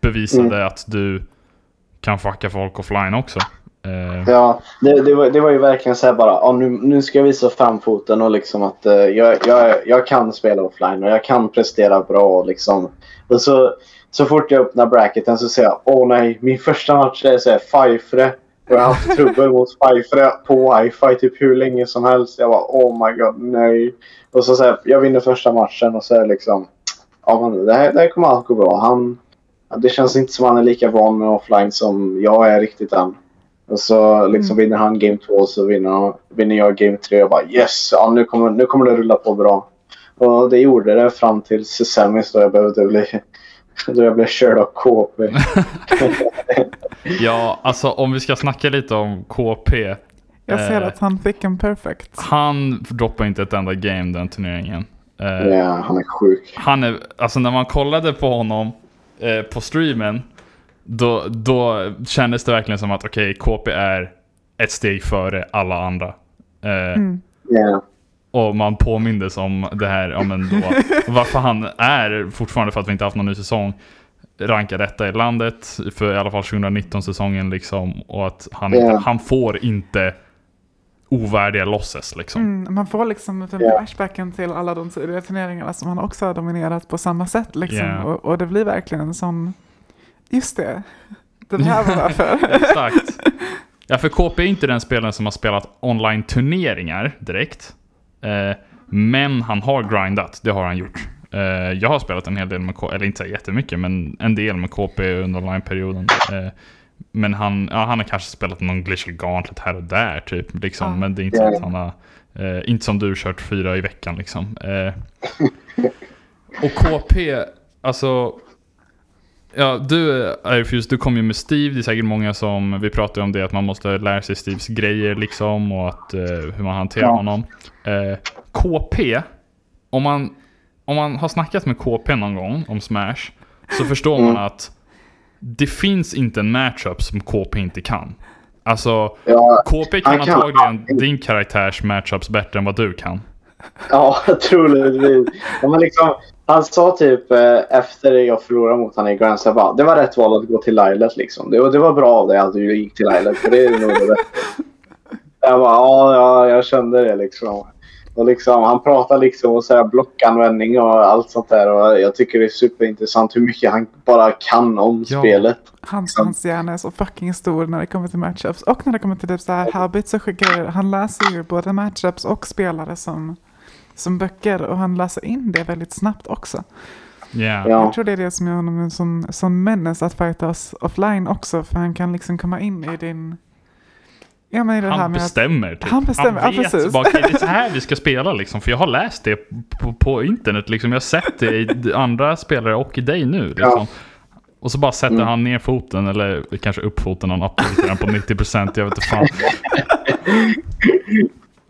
bevisade att du kan fucka folk offline också. Eh, Ja, det, det, var, det var ju verkligen så här bara, ja, nu, nu ska jag visa framfoten och liksom att eh, jag, jag, jag kan spela offline och jag kan prestera bra liksom. Och så, så fort jag öppnar bracketen så säger jag, åh nej, min första match är så här Fifre. Och jag har haft trubbel mot Fifre på wifi typ hur länge som helst. Jag bara, oh my god, nej. Och så säger jag vinner första matchen och så är det liksom, ja men det här, det här kommer allt gå bra. Han, det känns inte som han är lika van med offline som jag är riktigt än. Och så liksom vinner han game 2 så vinner, han, vinner jag game 3 och bara yes, ja, nu, kommer, nu kommer det rulla på bra. Och det gjorde det fram till semis då jag behövde bli <laughs> då jag blev körd av KP. ja, alltså om vi ska snacka lite om KP. Jag ser Eh. att han fick en perfect. Han droppade inte ett enda game den turneringen. Eh, Ja, han är sjuk. Han är, alltså när man kollade på honom eh, på streamen, då, då kändes det verkligen som att okej, KP är ett steg före alla andra. Eh, Mm. Ja. Och man påmindes om det här, ja men då, <laughs> varför han är fortfarande, för att vi inte haft någon ny säsong, rankad etta i landet, för i alla fall 2019-säsongen liksom, och att han, inte, han får inte ovärdiga losses liksom. Mm, man får liksom den flashbacken till alla de tidigare turneringarna som han också har dominerat på samma sätt. Liksom. Ja. Och, och det blir verkligen en sån, just det, det här var varför. <laughs> Exakt. Ja, för KP är inte den spelaren som har spelat online-turneringar direkt. Eh, men han har grindat, det har han gjort. Eh, jag har spelat en hel del med KP, eller inte så jättemycket, men en del med KP under online-perioden. Eh, men han, ja, han har kanske spelat någon Glacial Gauntlet här och där typ. Liksom. Men det är inte så att han har, eh, inte som du kört fyra i veckan liksom. Eh, <laughs> och KP, alltså Ja, du Airfuse, du kom ju med Steve. Det är säkert många som, vi pratade om det, att man måste lära sig Steves grejer liksom och att, eh, hur man hanterar Ja. honom. Eh, KP, om man, om man har snackat med KP någon gång om Smash, så förstår man att det finns inte en matchup som KP inte kan. Alltså, Ja, KP kan kan- antagligen din karaktärs matchups bättre än vad du kan. <laughs> ja troligtvis. Ja, men liksom, han sa typ eh, efter jag förlorade mot honom i Grand Slam, bara, det var rätt val att gå till Lilet liksom. Det, var- det var bra av dig att du gick till Lilet, för det är nog det. Jag bara, ja, ja, jag kände det liksom. Och liksom, han pratar liksom om så här blockanvändning och allt sånt där. Och jag tycker det är superintressant hur mycket han bara kan om Ja. spelet. Hans, hans hjärna är så fucking stor när det kommer till matchups. Och när det kommer till typ så här habits och grejer. Han läser ju både matchups och spelare som, som böcker. Och han läser in det väldigt snabbt också. Yeah. Ja. Jag tror det är det som gör honom en sån, sån menace att fightas offline också. För han kan liksom komma in i din... Ja men i det här Han att... bestämmer. Typ. Han bestämmer, ja, vet precis. bara, "Okej, det är så här vi ska <laughs> spela liksom. För jag har läst det på, på internet liksom. Jag har sett det i andra spelare och i dig nu liksom. Och så bara sätter Mm. han ner foten eller kanske upp foten. Han uppdaterar den på 90%. Jag vet inte fan. <laughs>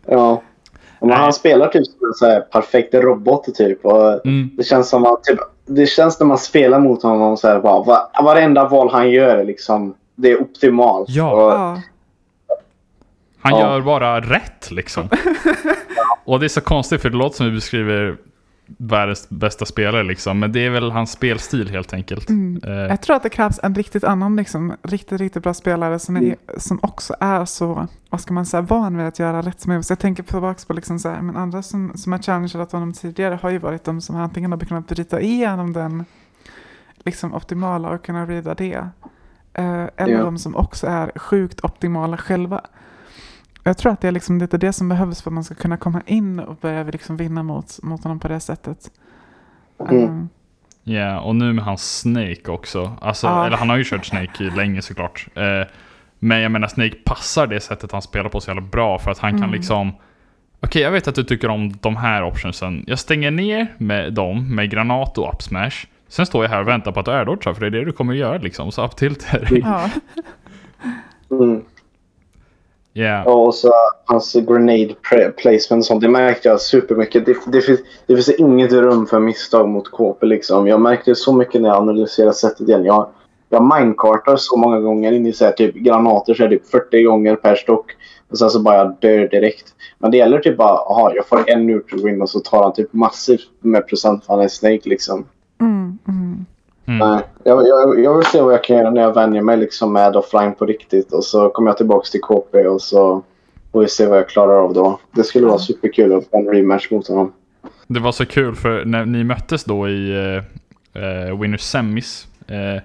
Ja. Men Nej. han spelar typ som en så här perfekt robot typ. Och Mm. Det känns som att typ, det känns när man spelar mot honom så här bara, va, varenda val han gör är liksom, det är optimalt. Ja. Och, Ja, Han Ja. gör bara rätt liksom. <laughs> Och det är så konstigt för det låter som vi beskriver världens bästa spelare liksom. Men det är väl hans spelstil helt enkelt. Eh, jag tror att det krävs en riktigt annan, liksom, riktigt, riktigt bra spelare som, är, som också är så, vad ska man säga, van vid att göra rätt moves. Jag tänker tillbaka på liksom så här, men andra som, som har challengerat honom tidigare har ju varit de som antingen har kunnat bryta igenom den liksom optimala och kunna rida det. Eh, eller Ja. de som också är sjukt optimala själva. Jag tror att det är liksom lite det som behövs för att man ska kunna komma in och börja liksom vinna mot, mot honom på det sättet. Mm. Eh, Ja, och nu med hans Snake också. Alltså, Ja. Eller han har ju kört Snake länge såklart. Eh, men jag menar Snake passar det sättet han spelar på så jävla bra för att han kan Mm. liksom Okej, jag vet att du tycker om de här optionsen. Jag stänger ner med dem med granat och upsmash. Sen står jag här och väntar på att du airdodgar för det är det du kommer att göra liksom. Så up tilt är det. ja. mm. Ja. och så hans grenade placement och sånt, det märkte jag supermycket. Det, det, finns, det finns inget rum för misstag mot KP liksom. Jag märkte så mycket när jag analyserade sättet igen. Jag, jag minecartar så många gånger in i så här, typ granater så här, typ 40 gånger per stock. Och sen så bara jag dör direkt. Men det gäller typ bara, aha, jag får en neutral win och så tar han typ massivt med procent för han är Snake liksom. Mm, mm. Mm. Nej, jag, jag, jag vill se vad jag kan göra när jag vänjer mig liksom med offline på riktigt. Och så kommer jag tillbaka till KP och så får vi se vad jag klarar av då. Det skulle vara superkul att få en rematch mot honom. Det var så kul för när ni möttes då i uh, uh, Winners Semis. eh,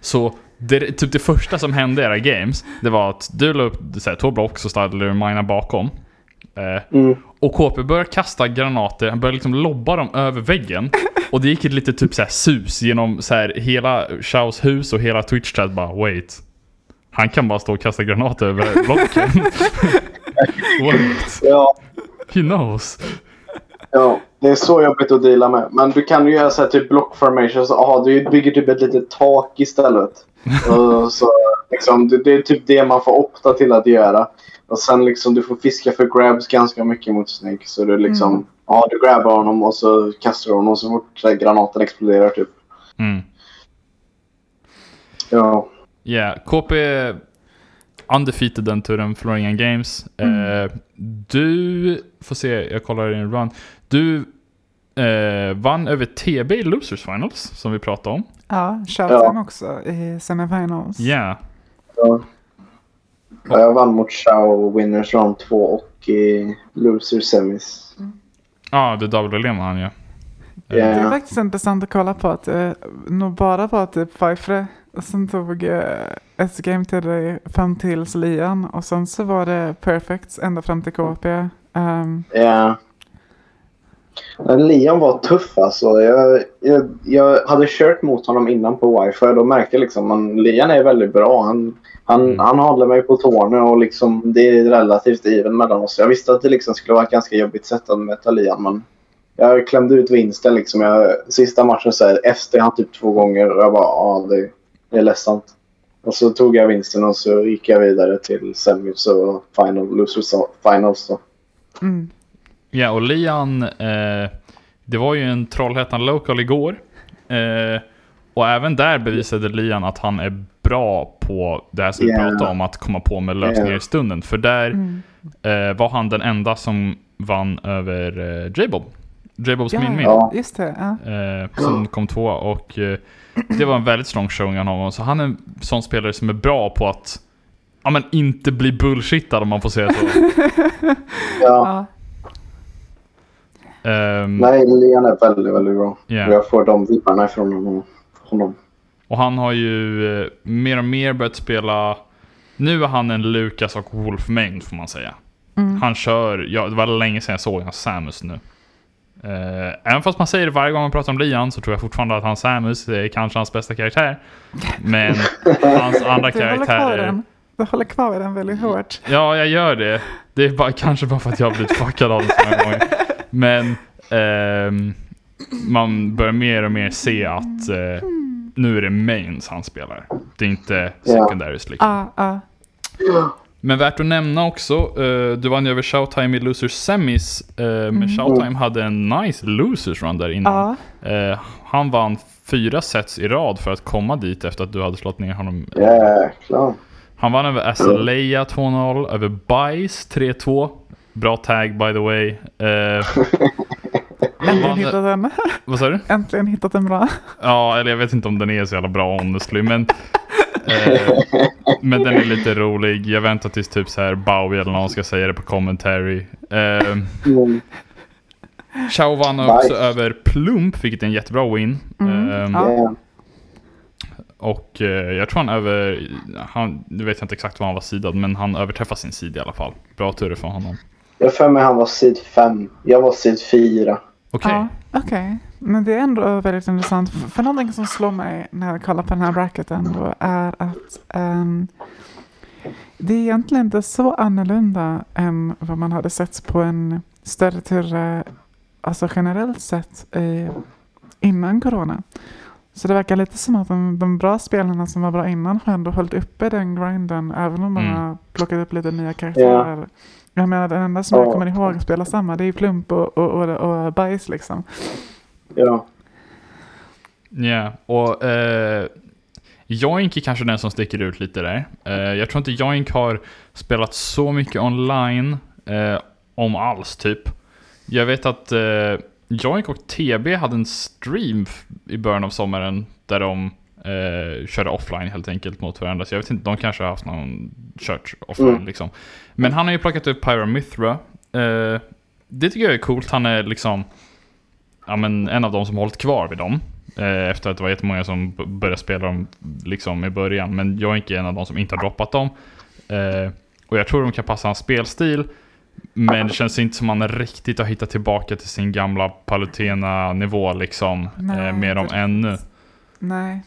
så det, typ det första som hände i era games, det var att du la upp så här, två block så startade du mina bakom. Eh, Mm. och KP började kasta granater, han började liksom lobba dem över väggen. <laughs> Och det gick ett litet typ så sus genom så här hela Chaos hus och hela Twitch-chat bara wait. Han kan bara stå och kasta granater över blocken. <laughs> wait, Ja, he knows. ja, det är så jobbigt att deala med. Men du kan ju göra så här typ block formations. Aha, du bygger typ ett litet tak istället. <laughs> Och så, liksom, det, det är typ det man får opta till att göra. Och sen liksom du får fiska för grabs ganska mycket mot Snake. Så du liksom, Mm. ja du grabbar honom och så kastar du honom så fort så här, granaten exploderar typ. Mm. Ja. Ja, KP undefeated den turen, förlorade inga games. Eh, du, får se, jag kollar din run. Du eh, vann över TB i Losers Finals, som vi pratade om. Ja, Ja. Shouting också i semifinals. Ja, Ja. Ja, Jag vann mot Chao Winners Round 2 och i Loser Semis. ah, du double med han ja. Det är Ja. faktiskt intressant att kolla på att det nog bara var typ Pfeiffer som tog eh, ett game till dig fram tills Lian och sen så var det Perfects ända fram till KP. Um, Ja. Liam var tuff alltså. Jag, jag, jag hade kört mot honom innan på wifi och då märkte jag liksom att Liam är väldigt bra. Han, han, Mm. han håller mig på tårna och liksom, det är relativt even mellan oss. Jag visste att det liksom skulle vara ett ganska jobbigt sätt att möta Liam men jag klämde ut vinsten liksom. Jag, sista matchen så här, efter han typ två gånger och jag bara ja det, det är ledsamt. Och så tog jag vinsten och så gick jag vidare till semis och final, losers finals då. mm, Ja, och Lian, eh, det var ju en Trollhättan Local igår. Eh, Och även där bevisade Lian att han är bra på det här som vi Yeah. pratade om, att komma på med lösningar Yeah. i stunden. För där Mm. eh, var han den enda som vann över eh, J-Bob. J-Bobs Ja, Min Min. Ja. just det. Ja. Eh, som kom tvåa och eh, det var en väldigt strong showing av honom. Så han är en sån spelare som är bra på att ja, men inte bli bullshittad om man får säga så. <laughs> <laughs> Ja. Ehm, Nej, Leon är väldigt, väldigt bra. Yeah. Jag får de vibbarna ifrån honom. och han har ju eh, mer och mer börjat spela nu är han en Lucas och Wolf main får man säga. Mm. Han kör, ja, det var länge sedan jag såg hans Samus nu. Eh, även fast man säger det varje gång man pratar om Lian så tror jag fortfarande att hans Samus är kanske hans bästa karaktär. Men <laughs> hans andra karaktärer... den. Du håller kvar den väldigt hårt. Ja, jag gör det. Det är bara, kanske bara för att jag har blivit fuckad av det så många gånger. <laughs> Men ehm, man börjar mer och mer se att eh, nu är det mains han spelar. Det är inte Ja. secondaries liksom. Ja, ja. Men värt att nämna också, eh, du vann ju över Showtime i Losers Semis. eh, Men Showtime hade en nice Losers run där innan. ja. Eh, han vann fyra sets i rad för att komma dit efter att du hade slått ner honom. Jäklar. Han vann över Azalea 2-0, över Bice 3-2. Bra tag by the way. Eh, Äntligen vann- hittat den. vad sa du? Äntligen hittat den bra. Ja, eller jag vet inte om den är så jävla bra honestly, men eh, Men den är lite rolig. Jag väntar tills typ så här Bowie eller någon ska säga det på commentary. Eh, Mm. Chao vann också Nice. över Plump, vilket är en jättebra win. Mm, Eh. Yeah. Och eh, jag tror han över, han, nu vet jag inte exakt vad han var sidad, men han överträffar sin sid i alla fall. Bra tur för honom. Jag för mig han var sid 5. Jag var sid 4. Okej. Ja, okej. Men det är ändå väldigt intressant. För, någonting som slår mig när jag kollar på den här bracketen då är att ehm, det är egentligen inte så annorlunda än vad man hade sett på en större tur, alltså generellt sett eh, innan corona. Så det verkar lite som att de, de bra spelarna som var bra innan har ändå hållit uppe den grinden även om man Mm. har plockat upp lite nya karaktärer. Jag menar den enda som jag Ja. kommer ihåg att spela samma det är Plump och, och, och, och Bajs liksom. Ja. Ja, och eh, Joink är kanske den som sticker ut lite där. Eh, jag tror inte Joink har spelat så mycket online, eh, om alls typ. Jag vet att eh, Joink och TB hade en stream i början av sommaren där de eh, körde offline helt enkelt mot varandra. Så jag vet inte, de kanske har haft någon kört offline Mm. liksom. Men han har ju plockat upp Pyramithra. Eh, det tycker jag är coolt. Han är liksom ja, men en av de som hållit kvar vid dem. Eh, efter att det var jättemånga som började spela dem liksom i början. Men jag är inte en av de som inte har droppat dem. Eh, och jag tror de kan passa hans spelstil. Men det känns inte som han riktigt har hittat tillbaka till sin gamla Palutena-nivå liksom. Nej, eh, med dem ännu. Nej.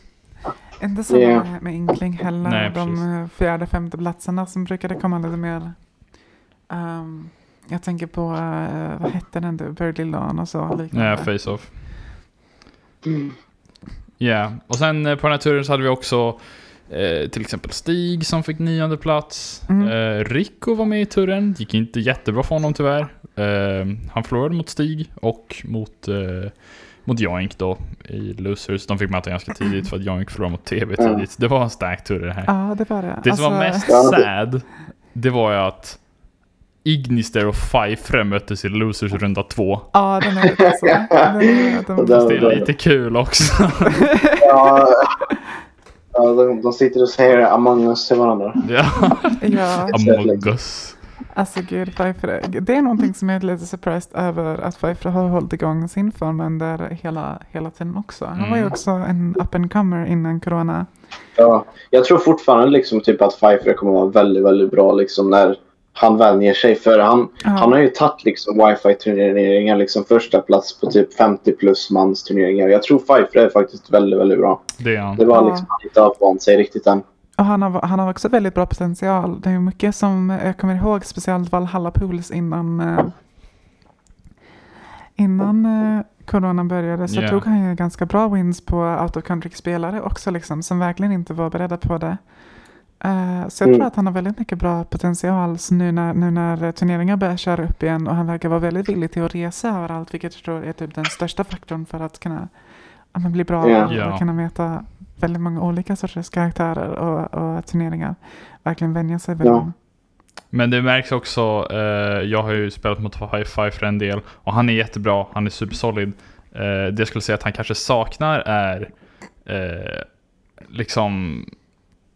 Inte så Ja. med, med Inkling heller. Nej, de precis. fjärde, femte platserna som brukade komma lite mer. ehm, jag tänker på, uh, vad hette den du? Birdie Lawn och så liknande. Ja, face-off. Mm. Ja, och sen eh, på den här turen så hade vi också eh, till exempel Stig som fick nionde plats. Mm. Eh, Rico var med i turen, gick inte jättebra för honom tyvärr. Eh, han förlorade mot Stig och mot, eh, mot Joink då i Losers. De fick möta ganska tidigt <clears throat> för att Joink förlorade mot TV tidigt. Det var en stark tur det här. Ja, det var det. Det som var Alltså, mest Ja, det- sad, det var ju att Ignister och Pfeiffer möttes i Losers runda två. Ja, den är lite så. Den är, den, Det är lite kul också. <laughs> Ja, ja de, de sitter och säger Among us till varandra. ja. ja, Among us. Alltså gud, Pfeiffer. Det är någonting som jag är lite surprised över att Pfeiffer har hållit igång sin form under hela, hela tiden också. Han var ju Mm. också en up and comer innan corona. Ja, jag tror fortfarande liksom typ att Pfeiffer kommer vara väldigt, väldigt bra liksom när han vänjer sig. För han, Ja. han har ju tagit liksom wifi-turneringar, liksom första plats på typ 50 plus mans turneringar. Jag tror Pfeiffer är faktiskt väldigt, väldigt bra. Det är han. Det var Ja. liksom han inte har vant sig riktigt än. Och han har, han har också väldigt bra potential. Det är mycket som jag kommer ihåg, speciellt Valhalla Pools innan, eh, innan eh, corona började. Så Ja. tog han ju ganska bra wins på out of country-spelare också, liksom, som verkligen inte var beredda på det. Eh, så jag Mm. tror att han har väldigt mycket bra potential så nu när, nu när turneringar börjar köra upp igen och han verkar vara väldigt villig till att resa överallt, vilket jag tror är typ den största faktorn för att kunna men bli bra Ja. och, kunna möta väldigt många olika sorters karaktärer och, och turneringar. Verkligen vänja sig vid Ja. dem. Men det märks också, eh, jag har ju spelat mot Hi-Fi för en del och han är jättebra, han är supersolid. Eh, det jag skulle säga att han kanske saknar är eh, liksom,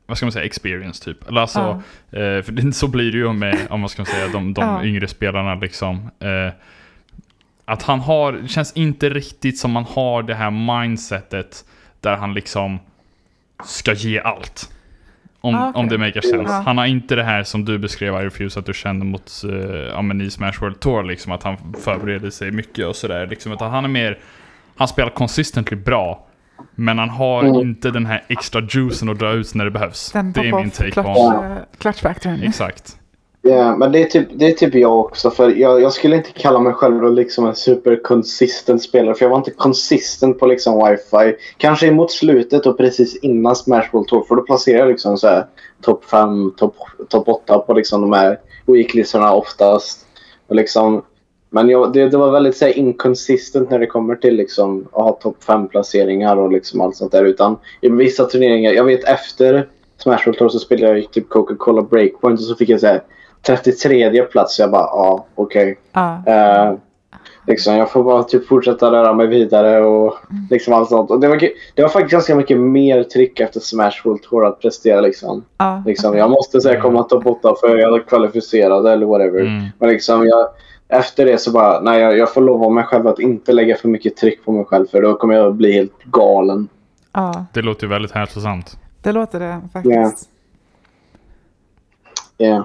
vad ska man säga, experience typ. Eller alltså, eh, för det, <laughs> så blir det ju med, om man ska säga, de, de Ja. yngre spelarna liksom. Eh, att han har, det känns inte riktigt som man har det här mindsetet där han liksom ska ge allt. Om, Ah, okej. om det makar sense. Ja. Han har inte det här som du beskrev I Refuse att du kände mot uh, ja, men i Smash World Tour, liksom att han förbereder sig mycket och sådär. Liksom, utan han är mer, han spelar consistently bra. Men han har Mm. inte den här extra juicen att dra ut när det behövs. Den det är min take på clutch, honom. eh, clutch factorn. Exakt. Ja, men det är, typ, det är typ jag också. För jag, jag skulle inte kalla mig själv liksom en superconsistent spelare. För jag var inte consistent på liksom wifi. Kanske mot slutet och precis innan Smash World Tour. För då placerar jag liksom så här topp 5, topp top 8 på liksom de här weeklistorna oftast. Och liksom, men jag, det, det var väldigt så här, inconsistent när det kommer till liksom, att ha topp 5 placeringar och liksom allt sånt där. Utan i vissa turneringar, jag vet efter Smash World Tour så spelade jag typ Coca-Cola Breakpoint och så fick jag så här 33 plats. Så jag bara, ja, okej. Ja. Eh, liksom, jag får bara typ fortsätta röra mig vidare och liksom allt sånt. Och det, var, det var faktiskt ganska mycket mer tryck efter Smash World Tour att prestera. Liksom. Ja. Liksom, jag måste säga komma topp 8 för jag är kvalificerad eller whatever. Mm. Men liksom, jag, efter det så bara, nej jag, jag får lova mig själv att inte lägga för mycket tryck på mig själv för då kommer jag bli helt galen. ja, Det låter ju väldigt hälsosamt. det låter det faktiskt. Yeah.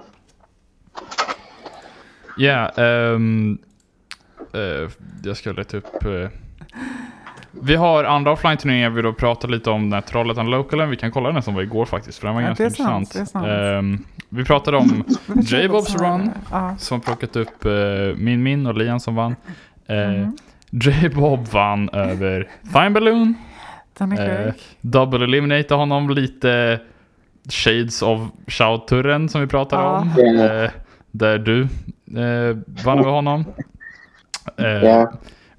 Ja, ehm, eh, jag ska leta upp... eh, vi har andra offline-turneringar vi då pratar lite om den här Trollhättan Localen. Vi kan kolla den som var igår faktiskt, för den var Ja, ganska intressant. sant. Ehm, vi pratade om <laughs> J-Bobs run. Ja. som plockat upp eh, min min och Lian som vann. Mhm. J-Bob vann över Fine Balloon. Sjuk. Double eliminate honom lite Shades of Shout-turren som vi pratade Ja. om. Ja. Eh, där du eh, vann över honom. Eh, Ja.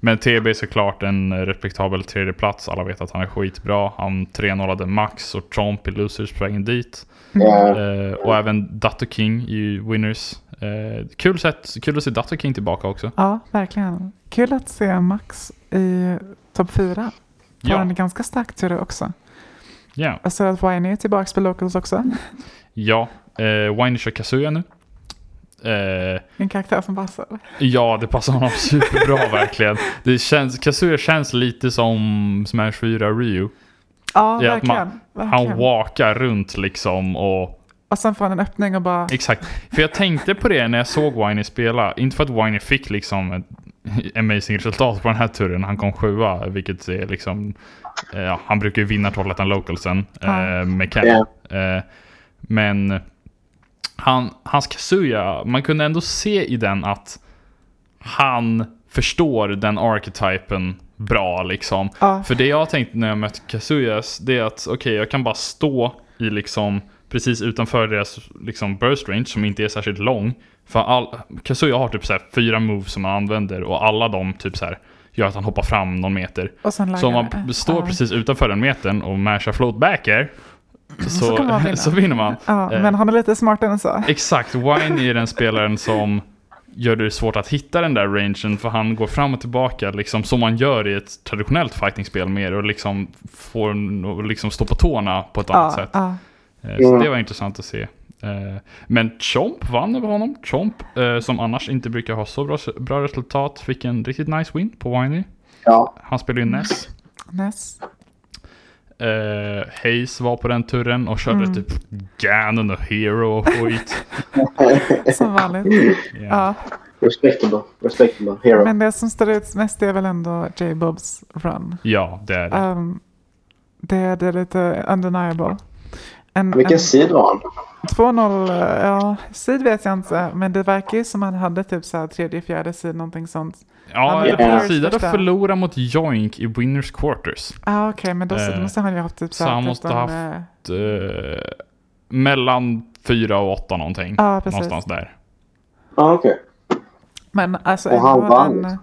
Men TB är såklart en respektabel tredje plats. Alla vet att han är skitbra. Han 3-0 Max och Tromp i Losers på vägen dit. Yeah. Eh, och även Dato King i Winners. Eh, kul, sätt, kul att se Dato King tillbaka också. Ja, verkligen. Kul att se Max i topp fyra. Får Ja. en ganska stark tur också. Ja, Jag ser att Wine är tillbaka på Locals också. ja. Eh, Wine kör Kazuya nu. Eh, En karaktär som passar. ja, det passar honom superbra <laughs> verkligen. Det känns, Kazuya känns lite som Smash 4 Ryu. Ja, att man- verkligen. Han verkligen. walkar runt liksom och Och sen får han en öppning och bara... Exakt. För jag tänkte på det när jag såg Winey spela. Inte för att Winey fick liksom ett amazing resultat på den här turen. Han kom sjua, vilket är liksom... eh, Ja, han brukar ju vinna Trollhättan Localsen Ja. eh, med Ken. Eh, men han, hans Kazuya, man kunde ändå se i den att han förstår den archetypen bra liksom. Ja, För det jag har tänkt när jag mött Kazuyas, det är att okej, jag kan bara stå i liksom precis utanför deras liksom burst range som inte är särskilt lång. För all, Kazuya har typ så här fyra moves som han använder och alla de typ så här gör att han hoppar fram någon meter. Så om man det. står ja. precis utanför den metern och mashar float back air så, Så kommer man vinna. <laughs> så vinner man. Ja, Eh. men han är lite smartare än så. Exakt, Wine är den spelaren som gör det svårt att hitta den där rangen för han går fram och tillbaka liksom som man gör i ett traditionellt fightingspel mer och liksom får liksom stå på tårna på ett annat Ja, sätt. ja. Eh, Så Mm. det var intressant att se. Eh, Men Chomp vann över honom. Chomp, eh, som annars inte brukar ha så bra, bra resultat, fick en riktigt nice win på Winey. Ja. Han spelar ju Ness. Ness. Uh, Hayes var på den turen och körde Mm. typ Ganon och Hero och skit. <laughs> Som vanligt. Ja. Ja. Respectable. Respectable. Hero. Men det som står ut mest är väl ändå J-Bobs run. ja, det är det. Um, det, det är lite undeniable. En, Vilken en, sid var han? 2-0, eh, ja, sid vet jag inte. Men det verkar ju som han hade typ så här tredje, fjärde sid, någonting sånt. Ja, Han eller är på first sidan att första. förlora mot Joink i Winners Quarters. Ah, Okej, men då, Eh, då måste han ju ha haft typ så så han måste 13, ha haft- eh, Uh, mellan 4 och 8 någonting. Ja, precis. Någonstans där. Ja, okej. Men alltså Och han vann. en,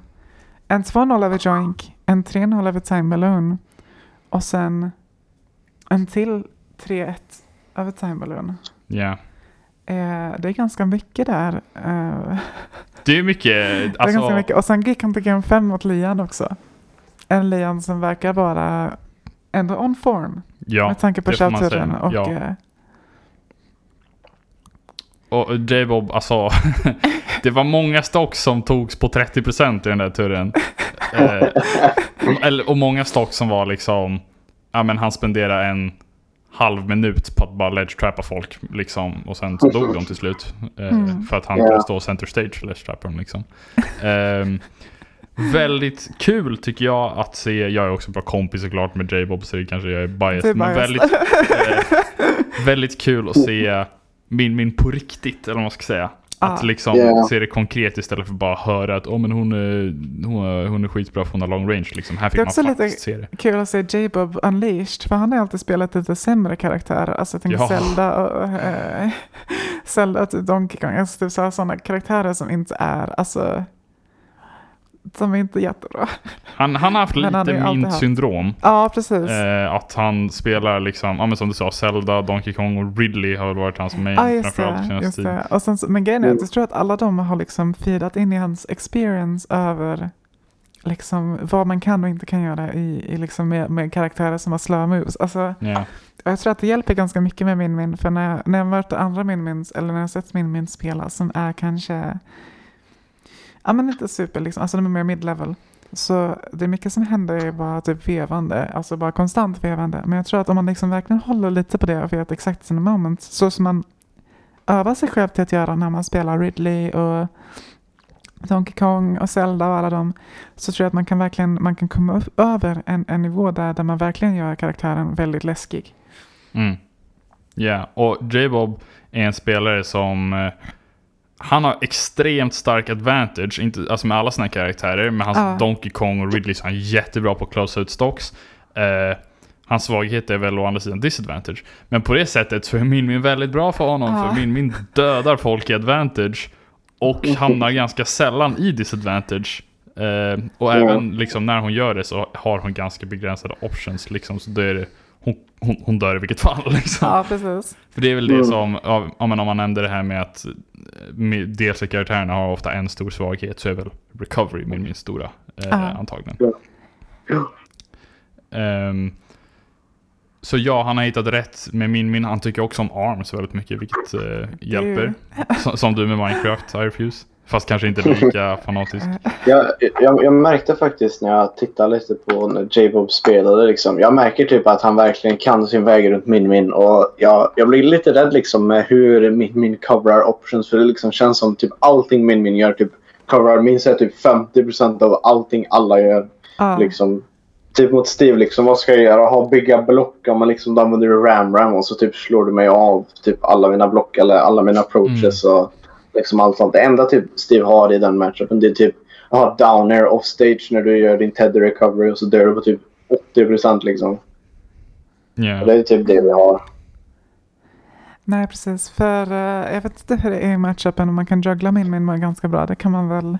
en 2-0 över Joink, en 3-0 över Time Balloon och sen en till 3-1 övertime balloon. Ja. Eh, det är ganska mycket där. Eh, Det är mycket, <laughs> det är alltså, ganska mycket. Och sen gick han till game 5 mot Lian också. En Lian som verkar vara ändå on form. ja. med tanke på det säga. Och, Ja. eh, Och J-Bob, alltså, <laughs> det var många stocks som togs på 30% i den där turen. <laughs> eh, och många stocks som var liksom, ja men han spenderade en halv minut på att bara ledge trappa folk liksom. Och sen så dog de till slut. Eh, Mm. För att han kunde stå center stage och ledge trappa dem liksom. Ehm, väldigt kul tycker jag att se, jag är också bra kompis såklart med J-Bob så det kanske jag är biased. Är men biased. väldigt, eh, väldigt kul att se min, min på riktigt, eller vad man ska säga. Att liksom Ja. se det konkret istället för bara höra att oh, men hon, är, hon, är, hon är skitbra för hon har long range. Liksom. Här Det fick är man också lite- faktiskt se det. Kul att se J-Bob Unleashed, för han har alltid spelat lite sämre karaktärer. Alltså jag tänker Ja. Zelda och eh, <laughs> Zelda typ Donkey Kong. Alltså typ sådana karaktärer som inte är, alltså, som är inte jättebra. Han, han har haft Men han har lite ju alltid min haft- syndrom. Ja, precis. Eh, att han spelar liksom, ja men som du sa, Zelda, Donkey Kong och Ridley har väl varit hans main Ja, just framförallt det. senaste Just tiden. det. Och sen, så- men grejen är att jag tror att alla de har liksom feedat in i hans experience över liksom vad man kan och inte kan göra i, i liksom med, med karaktärer som har slow moves. Alltså, Ja. och jag tror att det hjälper ganska mycket med min min för när jag, när jag möter andra min mins eller när jag sett min min spela som är kanske ja men inte super liksom, alltså de är mer mid-level. Så det är mycket som händer är bara typ vevande, alltså bara konstant vevande. Men jag tror att om man liksom verkligen håller lite på det och vet exakt sina moments, så som man övar sig själv till att göra när man spelar Ridley och Donkey Kong och Zelda och alla dem, så tror jag att man kan verkligen man kan komma upp över en, en nivå där, där man verkligen gör karaktären väldigt läskig. Mm. Ja, och J-Bob är en spelare som eh, han har extremt stark advantage, inte, alltså med alla sina karaktärer. Med hans Ja. Donkey Kong och Ridley så är han jättebra på close out stocks. Eh, hans svaghet är väl å andra sidan disadvantage. Men på det sättet så är Min Min väldigt bra för honom. Ja. För Min Min dödar folk i advantage. Och hamnar ganska sällan i disadvantage. Eh, och även liksom när hon gör det så har hon ganska begränsade options. Liksom, så då är det, hon, hon, hon dör i vilket fall. <laughs> Liksom. Ja, precis. För det är väl det Mm. som, ja, om man nämnde det här med att eh, med- DLC-karaktärerna har ofta en stor svaghet så är väl Recovery min, min stora eh, antagligen. Ehm, så ja, han har hittat rätt med min min. Han tycker också om ARMS väldigt mycket, vilket eh, hjälper. <laughs> Som, som du med Minecraft, Irefuse. Fast kanske inte lika <laughs> fanatisk. Jag, jag, jag märkte faktiskt när jag tittade lite på när J-Bob spelade liksom. Jag märker typ att han verkligen kan sin väg runt Min Min. Och jag, jag blir lite rädd liksom med hur Min Min coverar options. För det liksom känns som typ allting Min Min gör typ coverar minst typ 50% av allting alla gör. Ja. Liksom. Typ mot Steve liksom. Vad ska jag göra? Ha bygga block? Om man liksom då använder du ram ram och så typ slår du mig av typ alla mina block eller alla mina approaches och liksom allt sånt. Det enda typ Steve har i den matchupen det är typ ha down air off stage när du gör din teddy recovery och så dör du på typ 80% liksom. Ja. Och det är typ det vi har. Nej, precis. För eh, jag vet inte hur det är i matchupen om man kan juggla min min ganska bra. Det kan man väl.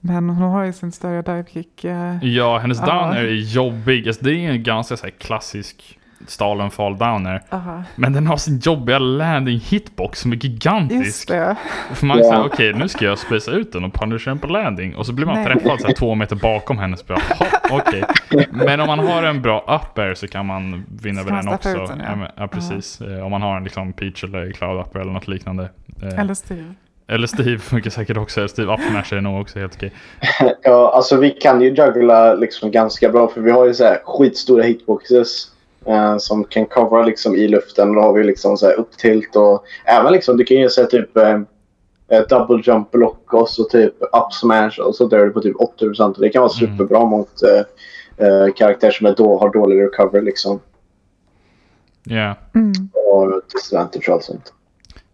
Men hon har ju sin större divekick. Eh, Ja, hennes Ja. downer är jobbig. Alltså, det är en ganska så här, klassisk Stalen fall downer. aha. Men den har sin jobbiga landing hitbox som är gigantisk. Just det. För man Ja. säger okej nu ska jag spacea ut den och punisha den på landing. Och så blir man Nej. träffad så här, två meter bakom henne. Så bara, "Jaha, okej. <laughs> Men om man har en bra up air så kan man vinna över den också. ut den, ja. ja. precis. Eh, Om man har en liksom peach eller cloud up air eller något liknande. Eh, Eller Steve. eller Steve <laughs> funkar säkert också. Steve up smash är nog också helt okej. <laughs> Ja, alltså vi kan ju juggla liksom ganska bra för vi har ju så här skitstora hitboxes. Eh, som kan covera liksom i luften. Då har vi liksom så här upptilt och även liksom du kan ju säga typ eh, eh, double jump block och så typ up smash och så dör du på typ 80% och det kan vara Mm. superbra mot eh, eh, karaktärer som är då, har dålig recovery liksom. Ja. Mm. Och disadvantage och allt sånt.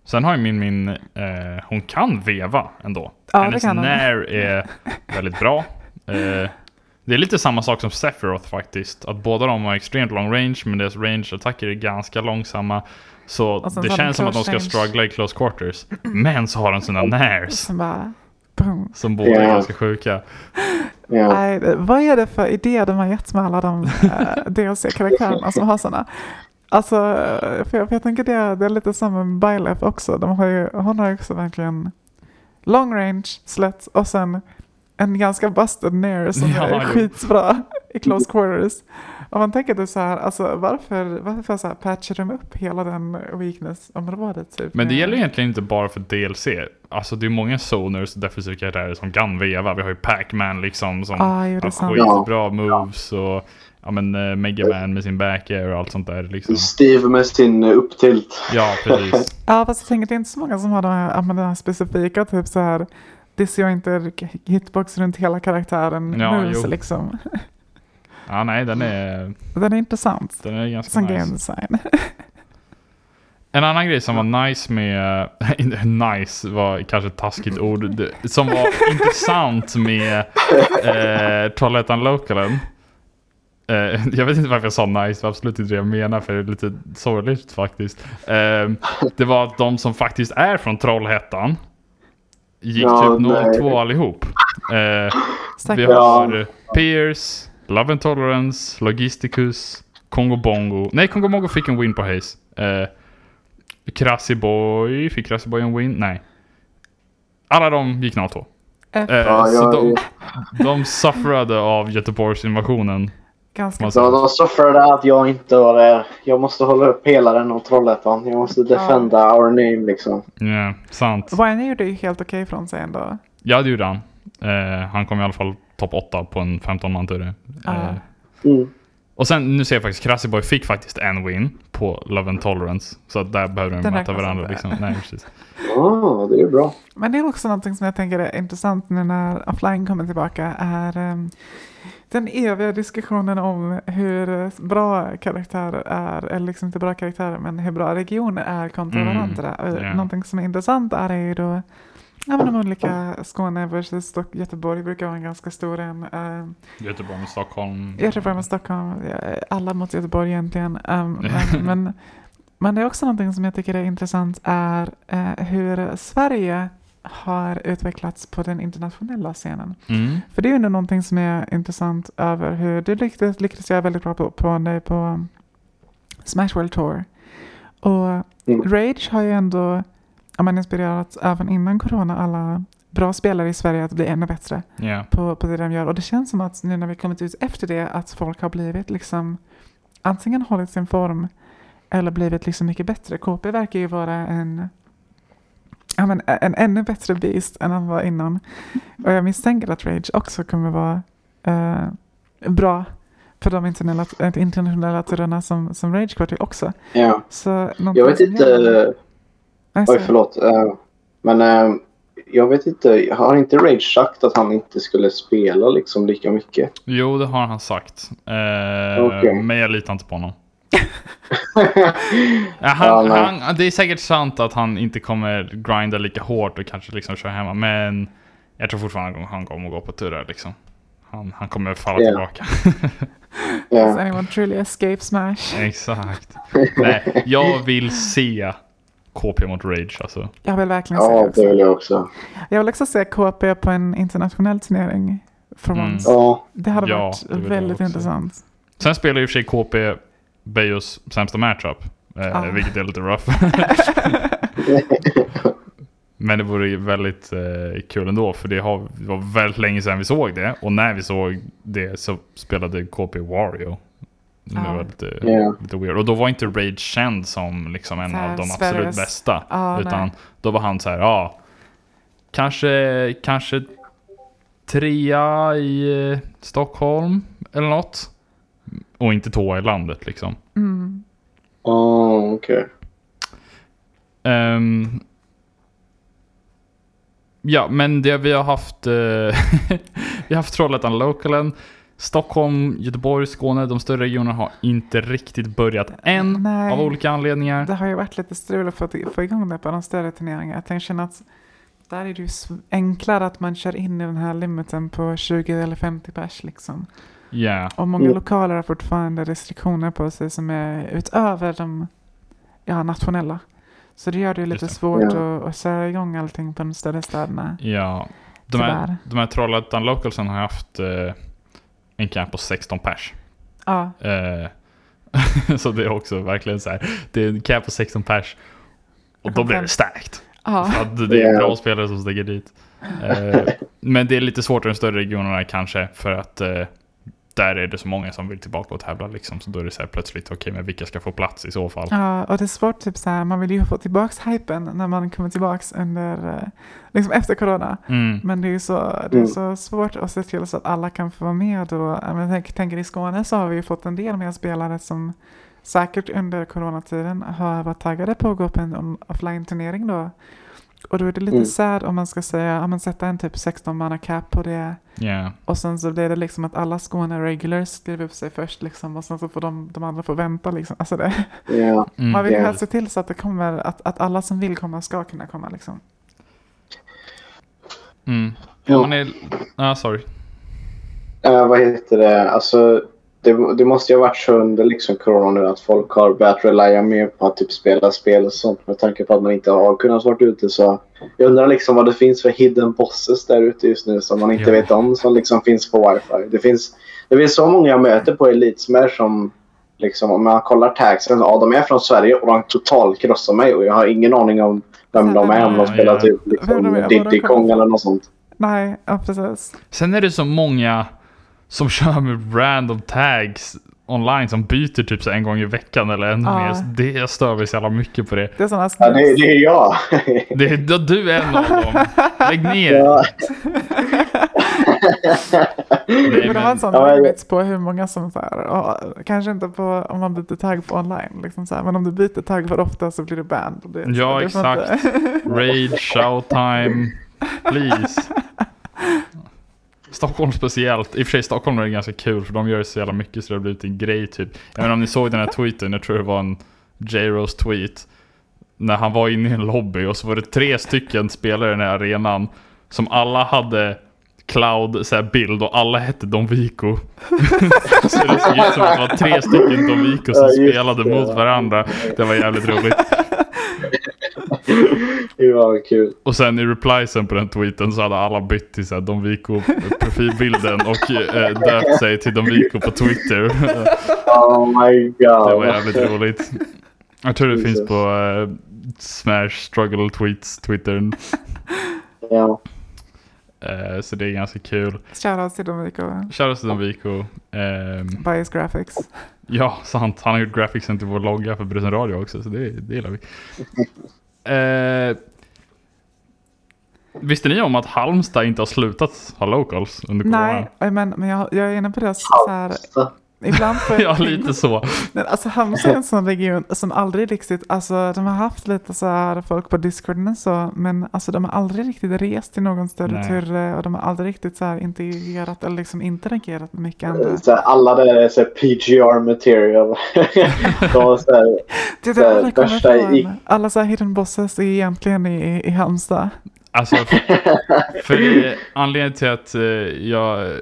Sen har ju min, min eh, hon kan veva ändå. Ja, det Hennes kan hon. när är väldigt bra. <laughs> Eh, det är lite samma sak som Sephiroth faktiskt. Att båda de har extremt long range, men deras range-attacker är ganska långsamma. Så det känns som att de ska range. struggla i close quarters. Men så har de sina nairs Som bara... Boom. som båda är ganska sjuka. Nej, det- vad är det för idé de har gett med alla de uh, DLC-karaktärerna som har sådana? Alltså, eh, för jag, för jag tänker det, det är lite samma med Bylef också. De har ju, hon har ju också verkligen long range slut och sen en ganska busted ner som Ja, är skitbra i close quarters. Och man tänker det så här, alltså varför, varför så här patchar de upp hela den weakness-området typ? Men det gäller egentligen inte bara för DLC. Alltså det är många zoners och defensiva karaktärer som kan veva. Vi har ju Pac-Man liksom som jo, är har skitbra moves och ja men uh, Mega Man med sin back air och allt sånt där liksom. Steve med sin eh, upptilt. Ja, precis. <laughs> Ja, fast jag tänker det är inte så många som har de här, den här specifika, typ så här disjointed hitbox runt hela karaktären Ja, moves jo. liksom. <laughs> Ja, nej, den är, Den är intressant den är ganska som nice. game design. <laughs> En annan grej som var nice med, <laughs> inte nice var kanske ett taskigt ord, som var intressant med eh, Trollhättan Localen. Eh, jag vet inte varför jag sa nice, det var absolut inte det jag menar för det är lite sorgligt faktiskt. Eh, det var att de som faktiskt är från Trollhättan gick Ja, typ nej. 02 allihop. Eh, vi har Pierce, Love and Tolerance, Logisticus, Kongo Bongo. Nej, Kongo Bongo fick en win på Haze. Eh, Krassi Boy, fick Krassi Boy en win? Nej. Alla de gick 02. F, Eh, Ja, så de, de sufferade av Göteborgsinvasionen. Ganska man ja, de sufferade att jag inte var där. Jag måste hålla upp pelaren och Trollhättan. Jag måste defenda our name liksom. Ja, sant. Wayne gjorde ju helt okej från sig ändå. Ja, det gjorde han. Eh, han kom i alla fall topp 8 på en 15 man tur. Ja. Eh, Mm. och sen, nu ser jag faktiskt, Krassi Boy fick faktiskt en win på Love and Tolerance. Så där behöver de Den möta varandra liksom. Nej, precis. <laughs> Ah, det är bra. Men det är också någonting som jag tänker är intressant nu när offline kommer tillbaka är ehm, den eviga diskussionen om hur bra karaktärer är, eller liksom inte bra karaktärer, men hur bra regioner är kontra Mm, varandra. Ja. Någonting som är intressant är ju då Ja, men de olika Skåne versus Stock- Göteborg brukar vara en ganska stor en. Uh, Göteborg med Stockholm. Göteborg med Stockholm, alla mot Göteborg egentligen. Um, men, <laughs> men, men det är också någonting som jag tycker är intressant är eh, hur Sverige har utvecklats på den internationella scenen. Mm. För det är ju ändå någonting som är intressant över hur du lyckades, lyckades göra väldigt bra på, på, på Smash World Tour. Och Mm. Rage har ju ändå ja, men inspirerat även innan corona alla bra spelare i Sverige att bli ännu bättre Ja. på, på det de gör. Och det känns som att nu när vi kommit ut efter det att folk har blivit liksom antingen hållit sin form eller blivit liksom mycket bättre. KP verkar ju vara en, ja, men, en ännu bättre beast än han var innan. Och jag misstänker att Rage också kommer vara eh, bra för de internationella, äh, internationella turerna som, som Rage går till också. Ja. Så Jag vet inte... jag- Nej, Oj, förlåt. Eh, Men eh, jag vet inte. Har inte Rage sagt att han inte skulle spela liksom lika mycket? Jo, det har han sagt. Eh, Okej. Men jag litar inte på honom. Ja, Ja, han, nej. han, det är säkert sant att han inte kommer grinda lika hårt och kanske liksom köra hemma. Men jag tror fortfarande att han kommer att gå på turer liksom. Han, han kommer falla Ja. tillbaka. Does Ja. anyone truly escape Smash? Exakt. Nej, jag vill se KP mot Rage alltså. Jag vill verkligen se det ja, också. det vill jag också. Jag vill också se KP på en internationell turnering. For Mm. once. Ja, Det hade Ja, varit det väldigt också. intressant. Sen spelar och för sig KP Bejos sämsta matchup. Eh, Ah. Vilket är lite rough. <laughs> Men det vore väldigt eh, kul ändå för det, har, det var väldigt länge sedan vi såg det. Och när vi såg det så spelade KP Wario. Det Ja. var lite, Ja. lite weird. Och då var inte Rage känd som liksom en här, av de absolut bästa. Ja, utan nej. då var han så här, ja. Kanske, kanske trea i eh, Stockholm eller något. Och inte tvåa i landet liksom. Mm. oh, okej. Ehm, ja, men det vi har haft... eh, <laughs> vi har haft Trollhättan Localen. Stockholm, Göteborg, Skåne, de större regionerna har inte riktigt börjat än. Nej. Av olika anledningar. Det har ju varit lite strul att få, få igång det på de större turneringarna. Jag känner att där är det ju enklare att man kör in i den här limiten på 20 eller 50 pers liksom. Ja, Och många Mm. lokaler har fortfarande restriktioner på sig som är utöver de ja, nationella. Så det gör det ju lite det. svårt Ja. att, att köra igång allting på de större städerna. ja. De här, de här Trollhättan Localsen har haft eh, en camp på 16 pers. Ja, Eh, <laughs> så det är också verkligen så här. Det är en camp på 16 pers. Och då blir det starkt. Ja. Att det är bra spelare som sticker dit. <laughs> Eh, men det är lite svårt i de större regionerna kanske. För att eh, där är det så många som vill tillbaka och tävla. Liksom. Så då är det så här plötsligt, okej men vilka ska få plats i så fall? Ja, och det är svårt, typ så här, man vill ju få tillbaks hypen när man kommer tillbaks under, eh, liksom efter corona. Mm. Men det är ju så, det är Mm. så svårt att se till så att alla kan få vara med. Och, jag menar, tänk, tänker i Skåne så har vi ju fått en del mer spelare som säkert under coronatiden har varit taggade på att gå på en offline-turnering då. Och då är det lite Mm. sad om man ska säga, om man sätter en typ 16 manna cap på det. Yeah. Och sen så blir det liksom att alla Skåne regulars skriver upp sig först liksom. Och sen så får de, de andra få vänta liksom. Alltså det, Ja. Mm. man vill ju helst se till så att det kommer, att, att alla som vill komma ska kunna komma liksom. Mm. Ja. Man är... Ah, sorry. Eh, vad heter det? Alltså, det, det måste ju ha varit så under liksom corona nu att folk har börjat relya mer på att typ spela spel och sånt med tanke på att man inte har kunnat vara ute. Så jag undrar liksom vad det finns för hidden bosses där ute just nu som man inte Ja. vet om som liksom finns på wifi. Det finns, det finns så många jag möter på Elite Smash som liksom om man kollar tagsen, ja de är från Sverige och de totalt krossar mig och jag har ingen aning om vem de är om de spelar ja. typ liksom Diddy Kong eller något sånt. Nej, ja precis. Sen är det så många som <laughs> kör med random tags online som byter typ så en gång i veckan eller ännu Ja. mer. Det jag stör mig så jävla mycket på det. Det är sådana Ja, det, det är jag. <laughs> det är, du är en av dem. Lägg ner. ja. <laughs> Nej, borde ha en men, sån Ja, limits på hur många som så här, och, kanske inte på om man byter tagg på online, liksom så här, men om du byter tagg för ofta så blir du banned. och Det, Ja, det exakt. rage, showtime, please. Stockholm speciellt. I och för sig Stockholm är det ganska kul för de gör så jävla mycket så det har blivit en grej typ. Jag menar om ni såg den här tweeten, jag tror det var en J-Rose tweet. När han var inne i en lobby och så var det tre stycken spelare i den här arenan som alla hade Cloud så här, bild och alla hette Don Vico. <laughs> så det såg ut som att det var tre stycken Don Vico som Ja, spelade det. mot varandra. Det var jävligt roligt. <laughs> Det var kul. Och sen i repliesen på den tweeten så hade alla bytt till så här Don Vico profilbilden <laughs> och eh, döpt sig till Don Vico på Twitter. Oh my god. det var jävligt roligt. Jag tror det Jesus. finns på eh, Smash Struggle Tweets Twittern. Ja. Eh, så det är ganska kul. Shoutout till Dominico, Shoutout till Don Vico. Ehm, Bias Graphics. ja, sant. Han har gjort graphicsen till vår logga för Bruten Radio också, så det, det gillar vi. Eh, visste ni om att Halmstad inte har slutat ha locals under corona? Nej, men, men jag, jag är inne på det så här, ibland får <laughs> Ja, lite så. Men alltså Halmstad är en sån region som aldrig riktigt, alltså de har haft lite så här folk på discorden och så, men alltså de har aldrig riktigt rest till någon större Nej. tur och de har aldrig riktigt så här integrerat eller liksom interagerat med mycket andra. så här, alla där är så här PGR material. <laughs> De var så här, Det är så här, värsta i- Alla så här hidden bosses är egentligen i, i Halmstad. Alltså, för det, anledningen till att eh, jag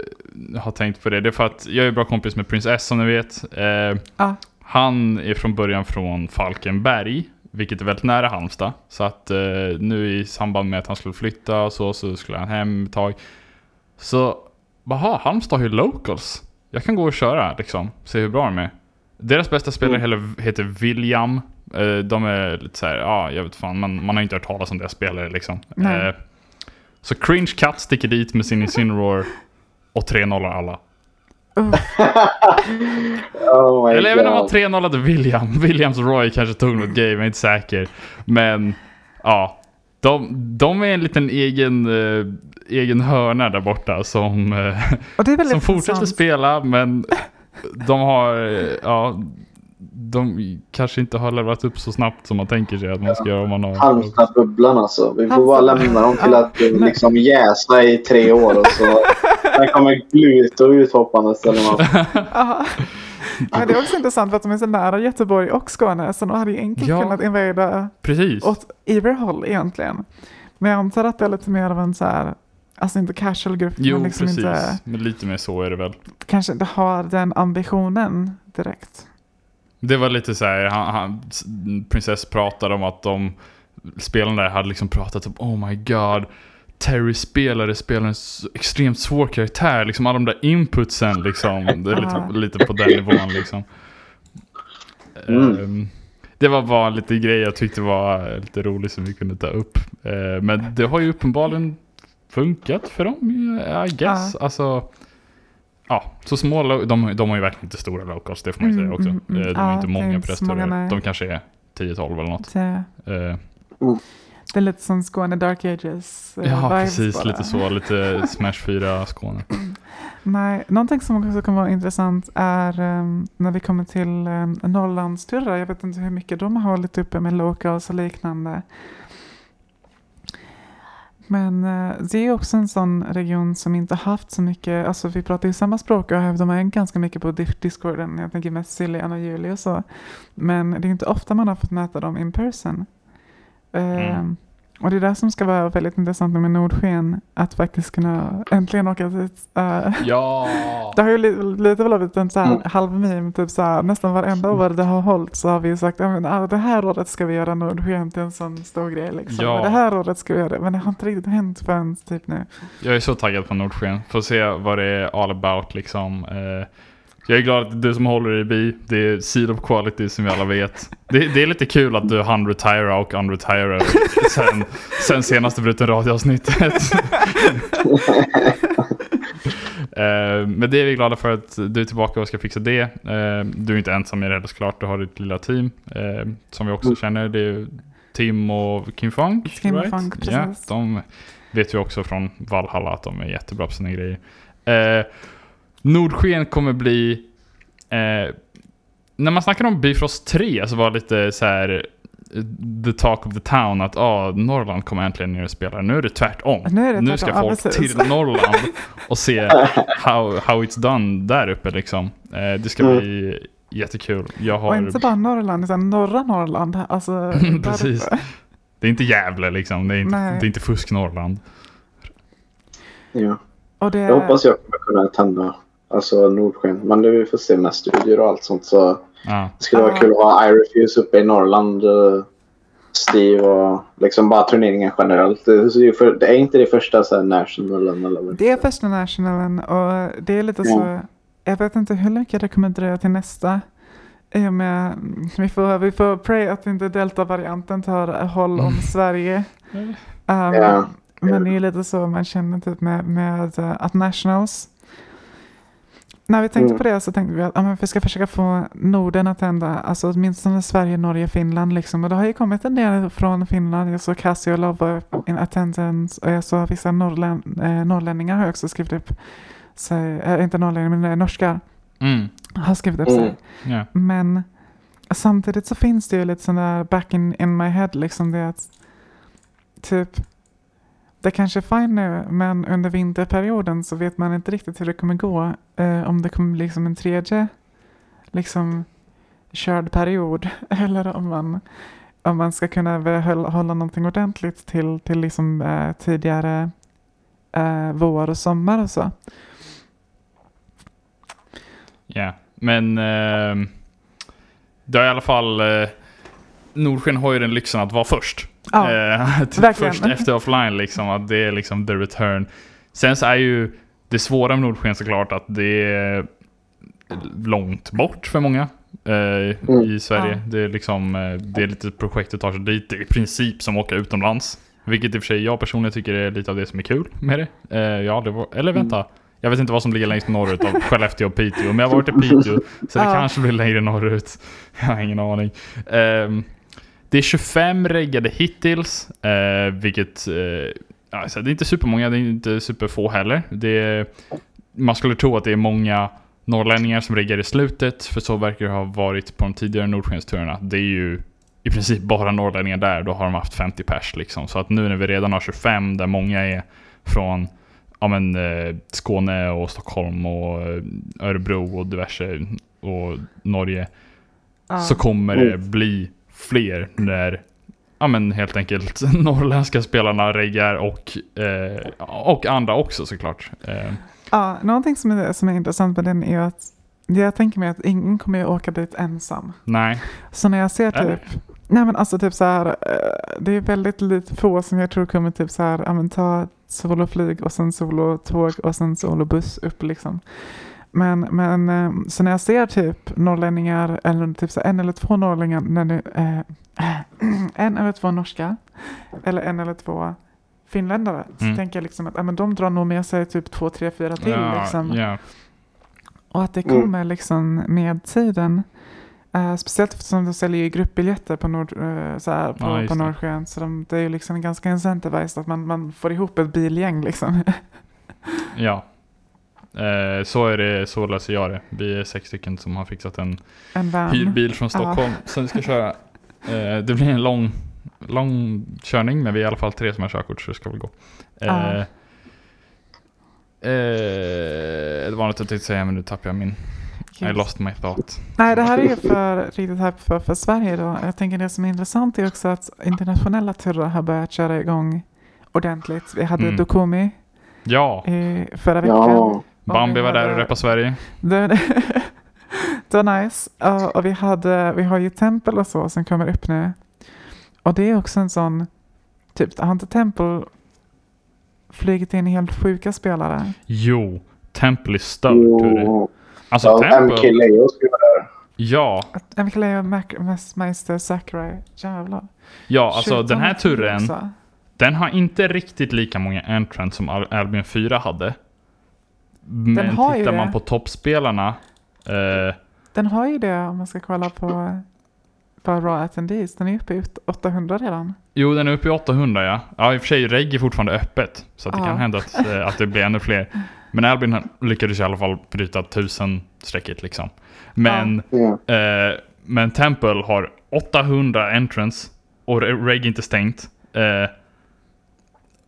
har tänkt på det, det är för att jag är bra kompis med Prince S som ni vet. Eh, Ja. Han är från början från Falkenberg, vilket är väldigt nära Halmstad. Så att eh, nu i samband med att han skulle flytta och så, så skulle han hem ett tag. Så, jaha, Halmstad har ju locals. Jag kan gå och köra liksom, se hur bra de är. Deras bästa spelare Mm. heter- William. Eh, De är lite såhär, ja jag vet fan, man, man har inte hört talas om deras spelare liksom. Eh, Så Cringe Cut sticker dit med sin Incineroar och 3-0 alla. <laughs> oh my Eller inte om god. han 3-0 William. <laughs> Williams Roy kanske tog något game, jag är inte säker. Men ja, de, de är en liten egen, eh, egen hörna där borta som, eh, som fortsätter spela men de har, eh, ja, de kanske inte har levlat upp så snabbt som man tänker sig att man ska göra om man har... Halmstad-bubblan alltså. Vi får bara lämna dem till att eh, liksom jäsa i tre år och så. <laughs> Sen kommer Gluto ut hoppandes eller något. <laughs> Ja. Men det är också intressant för att de är så nära Göteborg och Skåne så de hade ju enkelt Ja. kunnat invada Precis. åt either håll egentligen. Men jag antar att det är lite mer av en så här, alltså inte casual grupp, Jo, men liksom precis. inte, Men lite mer så är det väl. kanske inte har den ambitionen direkt. Det var lite så här, han, han, Princess pratade om att de spelarna där hade liksom pratat om Oh my god Terry-spelare spelar en extremt svår karaktär. Liksom alla de där inputsen liksom. Det är lite, Ja. lite på den nivån liksom. Mm. Ehm, det var bara lite grej jag tyckte var lite roligt som vi kunde ta upp. Eh, men det har ju uppenbarligen funkat för dem, I guess. Alltså, ja, så små, de, de har ju verkligen inte stora locals, det får man ju säga Mm, också. mm, mm. Eh, De är Ja, inte många nej. De kanske är 10-12 eller något. Det, Eh, det är lite som Skåne Dark Ages. eh, ja, precis. bara. Lite så. <laughs> Lite Smash 4 Skåne. Nej, någonting som också kan vara intressant är um, när vi kommer till um, Norrlandsturer. Jag vet inte hur mycket de har hållit uppe med locals och liknande. Men eh, det är också en sån region som inte haft så mycket, alltså vi pratar ju samma språk och de är ganska mycket på Dis- Discorden. Jag tänker mest Siljan och Julie och så. Men det är inte ofta man har fått möta dem in person. Mm. Och det är det som ska vara väldigt intressant med Nordsken. Att faktiskt kunna äntligen åka dit. Eh, Ja! <laughs> det har ju li- lite blivit en så här Mm. halv meme, typ så här, nästan varenda år det har hållit så har vi ju sagt att ah, det här året ska vi göra Nordsken till en sån stor grej. Liksom. Ja. Det här året ska vi göra det, men det har inte riktigt hänt förrän typ nu. Jag är så taggad på Nordsken. Får se vad det är all about liksom. Eh, jag är glad att du som håller i bi, det är seal of quality som vi alla vet. Det, det är lite kul att du hann retira och unretira sen, sen senaste Bruten radioavsnittet. <laughs> Eh, men det är vi glada för att du är tillbaka och ska fixa det. Eh, du är inte ensam i det heller såklart, du har ditt lilla team eh, som vi också Mm. känner. Det är Tim och Kim Funk. Kim och Funk, Ja, precis. de vet vi också från Valhalla att de är jättebra på sina grejer. Nordsken kommer bli... Eh, när man snackar om Bifrost 3 så var det lite så här eh, the talk of the town att ah, Norrland kommer äntligen ner och spelar. Nu är det tvärtom. Nu är det ska tvärtom, ja, folk precis. till Norrland och se <laughs> how, how it's done där uppe liksom. Eh, det ska Mm. bli jättekul. Jag Och har... inte bara Norrland, utan norra Norrland. Alltså, <laughs> Precis. uppe. Det är inte Gävle liksom. Det är inte, Nej. det är inte fusk Norrland. Ja. Och det, Jag hoppas jag kommer kunna tända alltså Nordsken. Men det vi får se med studier och allt sånt. Så Ja. det skulle vara Ja. kul att ha Irefuse uppe i Norrland. eh, Steve och liksom bara turneringen generellt. Det är, ju för, det är inte det första så här nationalen eller vad det är första nationalen och det är lite så, jag vet inte hur mycket det kommer dröja till nästa. I och med, vi får, vi får pray att inte delta-varianten tar håll om Sverige. Um, Ja. Men det är lite så man känner typ med, med eh, att nationals. När vi tänkte Mm. på det så tänkte vi att ja, men vi ska försöka få Norden att hända, alltså åtminstone Sverige, Norge, Finland liksom. Och det har ju kommit en del från Finland. Jag såg Cassie och Love in attendance och jag såg vissa norrlän, eh, norrlänningar har också skrivit upp sig, eh, inte norrlänningar men eh, norskar Mm. har skrivit upp Mm. sig. Ja. Men samtidigt så finns det ju lite sån där back in, in my head liksom det att typ det kanske är fine nu men under vinterperioden så vet man inte riktigt hur det kommer gå. Eh, om det kommer bli liksom en tredje liksom körd period <laughs> eller om man, om man ska kunna hålla, någonting ordentligt till, till liksom eh, tidigare eh, vår och sommar och så. Ja, men eh, det har i alla fall eh, Nordsken har ju den lyxen att vara först. Ja, Eh, <laughs> typ först efter offline liksom, att det är liksom the return. Sen så är ju det svåra med Nordsken såklart att det är långt bort för många eh, i Sverige. Ja. Det är liksom, eh, det är lite projekt att ta sig dit. Det är i princip som att åka utomlands. Vilket i och för sig jag personligen tycker är lite av det som är kul med det. Eh, ja, det var, eller vänta. Jag vet inte vad som ligger längst norrut av Skellefteå och Piteå. Men jag har varit i Piteå. Så det Ja. kanske blir längre norrut. <laughs> Jag har ingen aning. Ehm, det är 25 reggade hittills. eh, vilket... Uh, alltså, det är inte supermånga, det är inte superfå heller. Det är, man skulle tro att det är många norrlänningar som reggar i slutet. För så verkar det ha varit på de tidigare Nordskensturerna. Det är ju i princip bara norrlänningar där. Då har de haft 50 pers liksom. Så att nu när vi redan har 25 där många är från ja, men, eh, Skåne och Stockholm och eh, Örebro och diverse och Norge. ja. Så kommer det bli fler när ja, men helt enkelt <laughs> norrländska spelarna reggar och, eh, och andra också såklart. Eh, Ja, någonting som är, som är intressant med den är att jag tänker mig att ingen kommer ju åka dit ensam. nej. Så när jag ser Eller? typ, nej men alltså typ så här, eh, det är väldigt lite få som jag tror kommer typ så här, ja men ta soloflyg och sen solotåg och sen solobuss upp liksom. Men, men eh, så när jag ser typ norrlänningar eller typ så en eller två norrlänningar, när det, eh, <clears throat> en eller två norska eller en eller två finländare så Mm. tänker jag liksom att ja, men de drar nog med sig typ två, tre, fyra till. Ja, liksom. ja. Och att det Mm. kommer liksom med tiden. Eh, speciellt eftersom de säljer ju gruppbiljetter på, Nord, eh, så här, på, Ja, just på det. Nordsjön. Så de, det är ju liksom ganska incentivized att man, man får ihop ett bilgäng liksom. <laughs> ja. Eh, så är det, så löser jag det. Vi är sex stycken som har fixat en en van. hyrbil från Stockholm som vi ska köra. Eh, det blir en lång, lång körning men vi är i alla fall tre som har körkort så det ska väl gå. Eh, Ja. eh, det var något jag tänkte säga men nu tappade jag min. I lost my thought. Nej, det här är ju för, riktigt här för, för Sverige då. Jag tänker det som är intressant är också att internationella turer har börjat köra igång ordentligt. Vi hade Mm. Dokumi Ja, i förra veckan. Ja, Bambi var där och reppade Sverige. Det, <laughs> det var nice. Och vi, hade, vi har ju tempel och så som kommer upp nu. Och det är också en sån, typ, har inte tempel flugit in helt sjuka spelare? Jo, Temple är jo. Alltså Ja, Temple, MK Leo skulle vara där. ja, Att Emilio Meister Sakurai, jävlar. ja alltså Shit, den här turen, också. den har inte riktigt lika många entrants som Al- Albion 4 hade. Men har ju tittar det. man på toppspelarna, eh, Den har ju det om man ska kolla på, på Raw Attendees. Den är uppe i 800 redan. jo den är uppe i 800 ja. Ja i och för sig, regg är fortfarande öppet. Så att det Ja. kan hända att, eh, att det blir ännu fler. Men Albion han lyckades i alla fall bryta 1000 strecket liksom. Men Ja. Eh, men Temple har 800 entrants och Reg är inte stängt. Eh,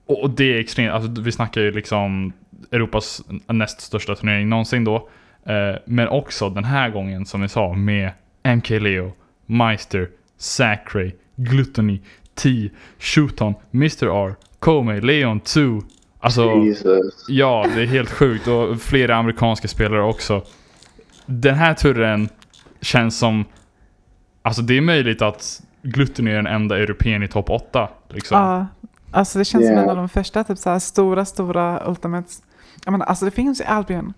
och och det är extremt, alltså vi snackar ju liksom Europas näst största turnering någonsin då. Eh, men också den här gången som vi sa med MK Leo, Meister, Sacre, Gluttony, T, Shooton, Mr R, Komei, Leon 2. Alltså, Jesus. Ja, det är helt sjukt och flera amerikanska spelare också. Den här turen känns som... Alltså det är möjligt att Glutten är den enda europeen i topp 8. Liksom. Ja, alltså det känns som Yeah. en av de första typ så här stora, stora Ultimates. Jag menar, alltså det finns i Albion.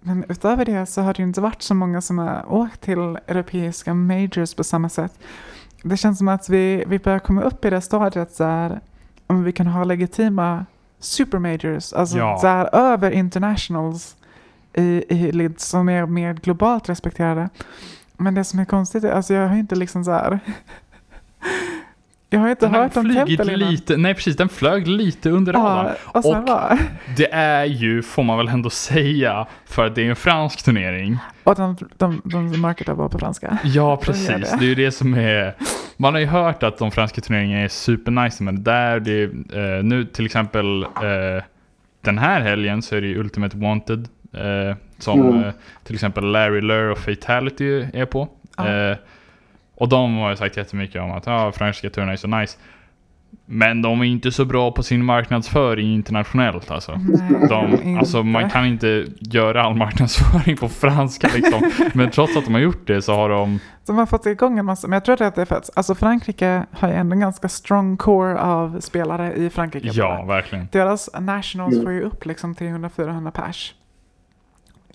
Men utöver det så har det ju inte varit så många som har åkt till europeiska majors på samma sätt. Det känns som att vi, vi börjar komma upp i det stadiet där om vi kan ha legitima supermajors, alltså Ja. där över internationals i, i lid som är mer globalt respekterade. Men det som är konstigt är, alltså jag har inte liksom så här Jag har inte Den hört om flugit tempel innan. lite, nej precis, den flög lite under radarn. Ja, och Och- var, Det är ju, får man väl ändå säga, för att det är en fransk turnering. och de, de, de marketar bara på franska. Ja, precis. det. Det är ju det som är... Man har ju hört att de franska turneringarna är supernice, men där det är, eh, nu till exempel eh, den här helgen så är det ju Ultimate Wanted eh, som Mm. eh, till exempel Larry Lur och Fatality är på. Ja. Och de har ju sagt jättemycket om att ja, franska turneringar är så nice. Men de är inte så bra på sin marknadsföring internationellt alltså. Nej, De, alltså man kan inte göra all marknadsföring på franska liksom. Men trots att de har gjort det så har de De har fått igång en massa, men jag tror att det är för att alltså Frankrike har ju ändå en ganska strong core av spelare i Frankrike. Ja, bara. verkligen. Deras nationals Mm. får ju upp liksom 300-400 pers.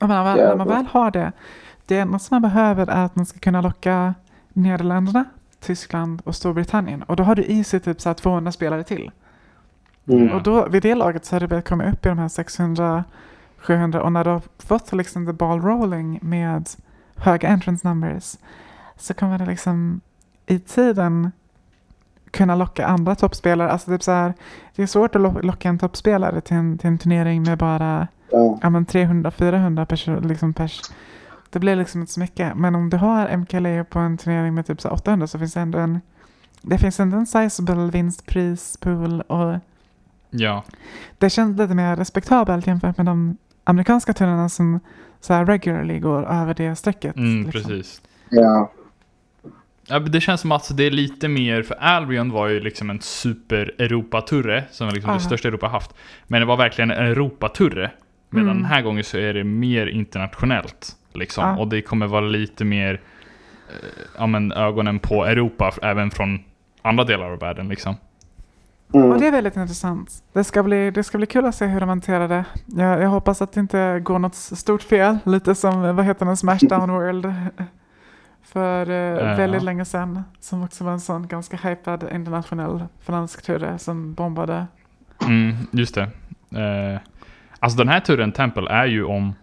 Och när, man, när man väl har det, det enda som man behöver är att man ska kunna locka Nederländerna, Tyskland och Storbritannien. Och då har du easy typ så här 200 spelare till. Mm. Och då, vid det laget så har det börjat komma upp i de här 600, 700 och när du har fått liksom the ball rolling med höga entrance numbers så kommer det liksom i tiden kunna locka andra toppspelare. Alltså typ så här, det är svårt att lo- locka en toppspelare till en, till en turnering med bara Ja. ja, men 300-400 pers, liksom pers. Det blir liksom inte så mycket. Men om du har MKLE på en turnering med typ så här 800 så finns det ändå en det finns ändå en sizable vinstprispool och Ja, det känns lite mer respektabelt jämfört med de amerikanska turerna som så här regularly går över det strecket. mm, liksom. precis. Ja. Ja, det känns som att det är lite mer, för Albion var ju liksom en super-Europaturre, som var liksom Aha. det största Europa haft. Men det var verkligen en Europaturre. Medan Mm. den här gången så är det mer internationellt. Liksom. Ja. Och det kommer vara lite mer eh, ja, men ögonen på Europa, även från andra delar av världen. Liksom. Mm. Och det är väldigt intressant. Det ska bli, det ska bli kul att se hur de hanterar det. Jag, jag hoppas att det inte går något stort fel. Lite som, vad heter den, Smashdown World. <laughs> För eh, Ja. väldigt länge sedan. Som också var en sån ganska hypad internationell fransk turre som bombade. Mm, just det. Eh, alltså den här turen Temple är ju om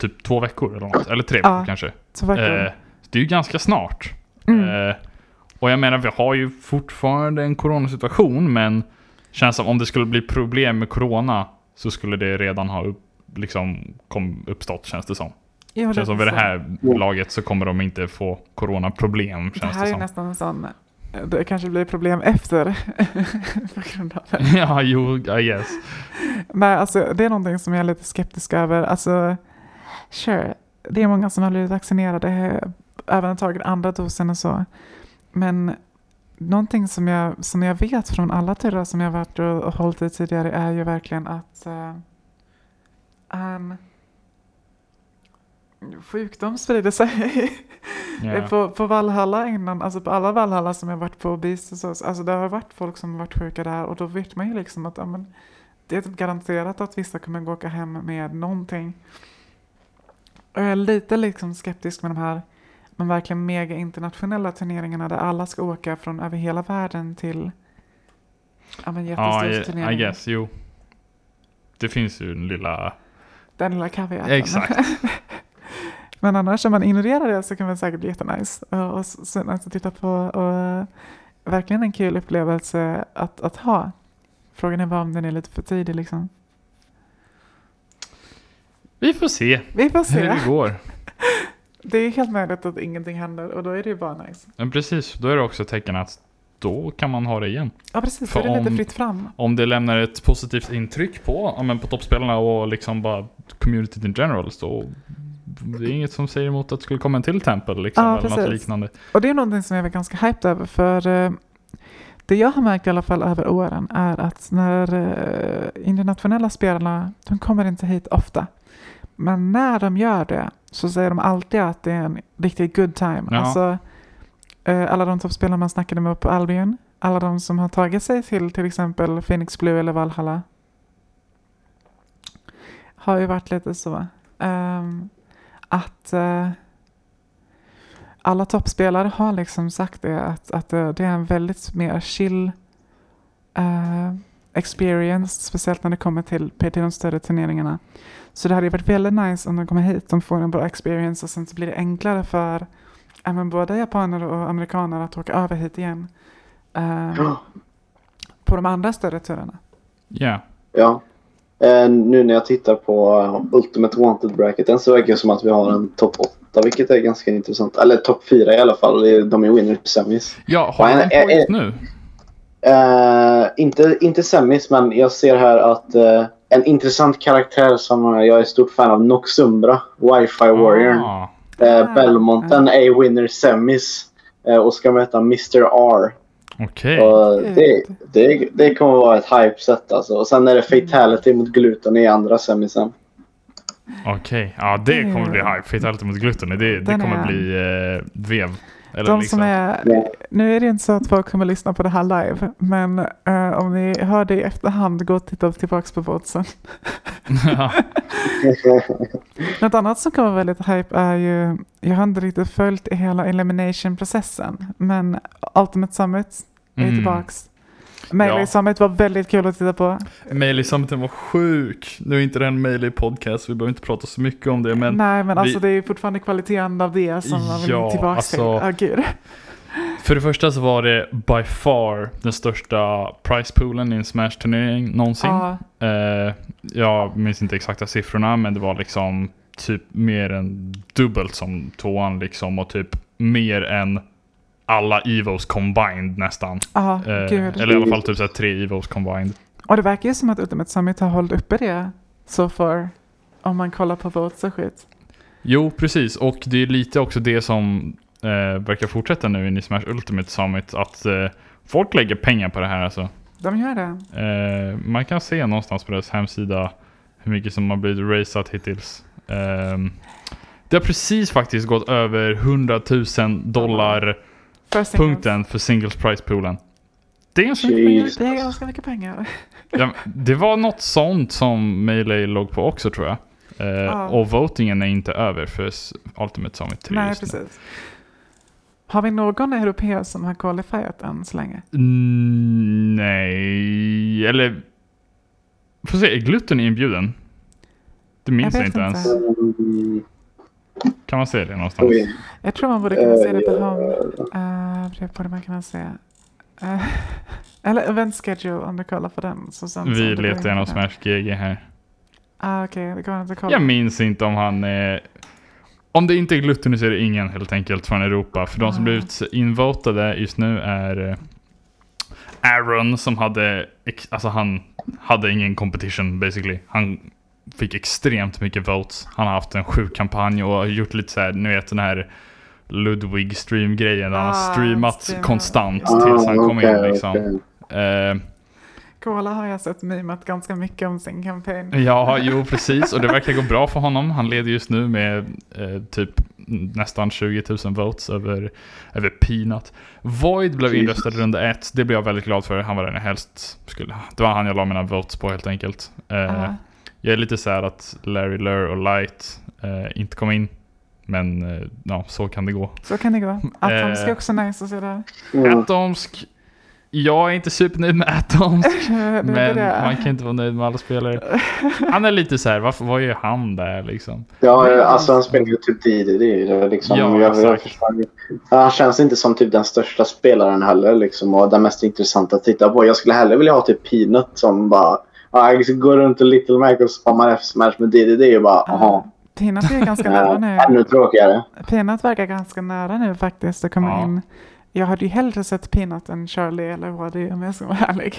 typ två veckor eller något. Eller tre Ja. veckor kanske. Så verkligen. Eh, det är ju ganska snart. Mm. Eh, och jag menar, vi har ju fortfarande en coronasituation, men känns som om det skulle bli problem med corona så skulle det redan ha upp, liksom, kom, uppstått känns det som. Jo, Känns som vid det så. här laget så kommer de inte få coronaproblem, Det känns här det är som. nästan en sån, det kanske blir problem efter. <laughs> på grund av det. <laughs> ja, jo, I guess. Nej, alltså det är någonting som jag är lite skeptisk över. Alltså, sure, det är många som har blivit vaccinerade, eh, även tagit andra dosen och så. Men någonting som jag, som jag vet från alla turer som jag varit och, och hållit i tidigare är ju verkligen att uh, en sjukdom sprider sig. <laughs> Ja. På, på Valhalla innan, alltså på alla Valhalla som jag varit på Beast och så, alltså det har varit folk som varit sjuka där och då vet man ju liksom att ja, men, det är typ garanterat att vissa kommer gå åka hem med någonting. Och jag är lite liksom skeptisk med de här men verkligen mega internationella turneringarna där alla ska åka från över hela världen till ja, men Ja, jättestora I, guess, jo. Det finns ju en lilla... Den lilla caveaten. Exakt. <laughs> Men annars om man ignorerar det så kan det säkert bli jättenice. Och, och så, så nice att titta på och verkligen en kul upplevelse att, att ha. Frågan är bara om den är lite för tidig liksom. Vi får se Vi får hur se. det går. Det är helt möjligt att ingenting händer och då är det ju bara nice. Men precis, då är det också tecken att då kan man ha det igen. Ja precis, För det är lite om- fritt fram. Om det lämnar ett positivt intryck på, ja, men på toppspelarna och liksom bara communityt in general så det är inget som säger emot att det skulle komma en till tempel liksom, Ja, eller något precis. liknande. Och det är någonting som jag är ganska hyped över för eh, det jag har märkt i alla fall över åren är att när eh, internationella spelarna, de kommer inte hit ofta. Men när de gör det så säger de alltid att det är en riktigt good time. Ja. Alltså, eh, alla de toppspelarna man snackade med på Albion, alla de som har tagit sig till till exempel Phoenix Blue eller Valhalla har ju varit lite så ehm, att eh, alla toppspelare har liksom sagt det att, att eh, det är en väldigt mer chill eh, experience, speciellt när det kommer till, till de större turneringarna. Så det hade ju varit väldigt nice om de kommer hit, de får en bra experience och sen så blir det enklare för men både japaner och amerikaner att åka över hit igen. Ja. på de andra större turerna. Ja, Ja. Eh, nu när jag tittar på uh, Ultimate Wanted bracketen så verkar det som att vi har en topp 8 vilket är ganska intressant. Eller topp 4 i alla fall. De är winner semis. ja har eh, points eh, nu? Inte, inte semis men jag ser här att en intressant karaktär som eh, jag är stort fan av Noxumbra, Wi-Fi Warrior. Ah, Eh, Belmonten är winner semis eh, och ska möta Mr R. Okej. Och det, det, det kommer vara ett hype-set alltså. Och sen är det Fatality mot Gluten i andra semisen. Okej, ja det kommer bli hype. Fatality mot gluten, det, det kommer bli eh, vev. Eller De liksom. som är, nu är det inte så att folk kommer lyssna på det här live, men eh, om ni hör det i efterhand, gå och titta tillbaka på podden. Ja. <laughs> Något annat som kommer vara väldigt hype är ju, jag har inte riktigt följt hela elimination-processen, men Ultimate Summit är Mm. tillbaks. Melee Ja. Summit var väldigt kul att titta på. Melee Summiten var sjuk. Nu är inte det en Melee podcast, vi behöver inte prata så mycket om det, men Nej, men alltså vi- det är fortfarande kvaliteten av det som man vill Ja, tillbaka alltså- till. För det första så var det by far den största price poolen i en Smash-turnering någonsin. Ja, Eh, jag minns inte exakta siffrorna, men det var liksom typ mer än dubbelt som tvåan liksom och typ mer än alla Evos combined nästan. ja Eh, eller i alla fall typ så tre Evos combined. Och det verkar ju som att Ultimate Summit har hållit uppe det so far. Om man kollar på votes och skit. Jo, precis. Och det är lite också det som eh, verkar fortsätta nu in i Smash Ultimate Summit. Att eh, folk lägger pengar på det här alltså. De gör det. Eh, man kan se någonstans på deras hemsida hur mycket som har blivit raceat hittills. Ehm, det har precis faktiskt gått över 100 000 dollar För punkten för singles price poolen. Det är ganska mycket pengar. Det är ganska mycket pengar. <laughs> Ja, det var något sånt som Melee låg på också tror jag. Eh, Ja. Och votingen är inte över för Ultimate Summit 3 Nej, just nu. precis. Har vi någon europé som har qualifierat än så länge? Mm, nej, eller... Får se, är Gluten inbjuden? Det minns Jag jag, inte inte. ens. Mm, Kan man se det någonstans? oj. Jag tror man borde kunna se det på Eh, home. Uh, det borde man kunna se. Eh, <laughs> eller event schedule om du kollar på den. Så sen, så Vi letar genom. Smash GG här. Ah, Okej, det går inte att kolla. Jag minns inte om han är... Om det inte är Gluten så är det ingen helt enkelt från Europa. För de som Ah. blivit invotade just nu är eh, Aaron som hade... Alltså han hade ingen competition basically. Han fick extremt mycket votes. Han har haft en sjuk kampanj och har gjort lite så här, ni vet den här Ludwig stream-grejen han Ah, har streamat streamat. konstant Ah, tills han kom in liksom. Eh, Kola har jag sett mimat ganska mycket om sin kampanj. Ja, jo precis. Och det verkar gå bra för honom. Han leder just nu med eh, typ nästan 20 000 votes över, över Peanut. Void blev inröstad i runda ett. Det blev jag väldigt glad för. Han var den jag helst skulle Det var han jag la mina votes på helt enkelt. Eh, Ah, Jag är lite sad att Larry Lur och Light eh, inte kom in. Men eh, ja, så kan det gå. så kan det gå. Atoms Eh. är också nice att se där. Mm. Atomsk. Jag är inte supernöjd med <laughs> Atomsk. <laughs> Men det. man kan inte vara nöjd med alla spelare. <laughs> Han är lite så här, varför, vad gör han där liksom? Ja, alltså han spelar ju typ DDD. Liksom, Ja, jag, jag. Han känns inte som typ den största spelaren heller liksom, och den mest intressanta att titta på. Jag skulle hellre vilja ha typ Peanut som bara ah, jag går runt och Little Mac och spammar F-smash med DDD och bara jaha. Ah, Peanut är ganska nära nu. ännu tråkigare. Peanut verkar ganska nära nu faktiskt att komma Ja. in. Jag hade ju hellre sett Peanut än Charlie eller Waddy om jag ska vara ärlig.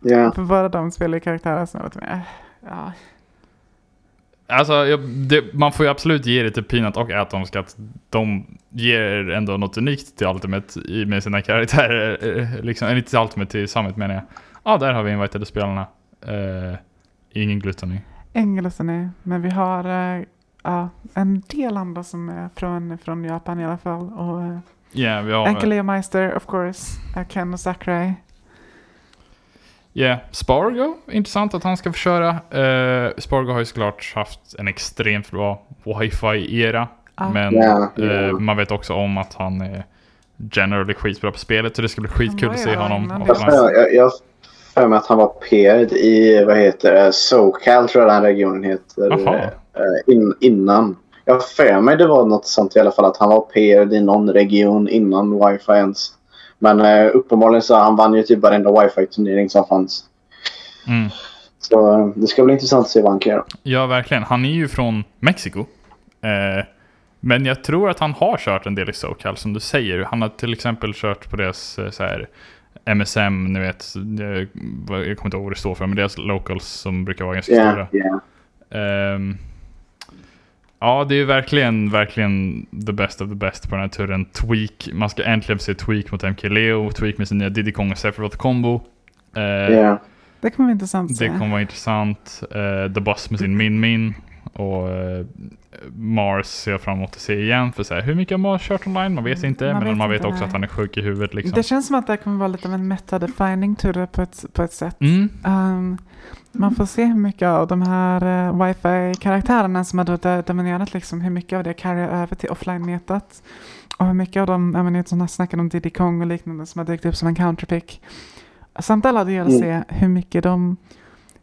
Ja. <laughs> För båda de spelar ju karaktärer som är lite mer, ja. Alltså, jag, det, man får ju absolut ge det till Peanut och Atomsk att de ger ändå något unikt till Ultimate i, med sina karaktärer. eh, Liksom, eller inte till Ultimate, till Summit menar jag. Ja, där har vi invitade spelarna. Uh, ingen gluten i. Engelsson är, men vi har eh, ja, en del andra som är från, från Japan i alla fall. Och uh, Ja, vi har... Anke Leo Meister of course, uh, Ken och Sakurai. Ja, Spargo. Intressant att han ska få köra. Eh, Spargo har ju såklart haft en extremt bra wifi-era. Ja. Men Ja, eh, ja. man vet också om att han är generally skitbra på spelet. Så det ska bli skitkul att se honom. Jag jag- jag- för mig att han var paired i, vad heter det, SoCal tror jag den regionen heter. Eh, In, innan. Jag för mig det var något sånt i alla fall att han var paired i någon region innan wifi ens. Men eh, uppenbarligen så han vann ju typ varenda wifi-turnering som fanns. Mm. Så eh, det ska bli intressant att se vad han kan göra. Ja, verkligen. Han är ju från Mexiko. Eh, men jag tror att han har kört en del i SoCal som du säger. Han har till exempel kört på deras eh, så här, MSM, ni vet. Jag kommer inte ihåg vad det står för, men deras locals som brukar vara ganska Ja, stora. ja. Ehm, ja, det är ju verkligen, verkligen the best of the best på den här turen. Tweak, man ska äntligen se Tweak mot MK Leo, Tweak med sin nya Diddy Kong och Sephiroth combo. Eh, ja. Det kommer bli intressant det kommer vara intressant. Eh, The Boss med sin Min Min. Och eh, Mars ser jag fram emot att se igen. För så här, hur mycket har Mars kört online? Man vet inte. Man men vet man vet inte, också nej. att han är sjuk i huvudet liksom. Det känns som att det kommer vara lite av en meta-defining tur på ett, på ett sätt. Mm. Um, man får se hur mycket av de här uh, wifi-karaktärerna som har dominerat, liksom, hur mycket av det carryar över till offline-metat. Och hur mycket av dem, jag menar, har snackat om Diddy Kong och liknande som har dykt upp som en counterpick. Samt alla att se hur mycket de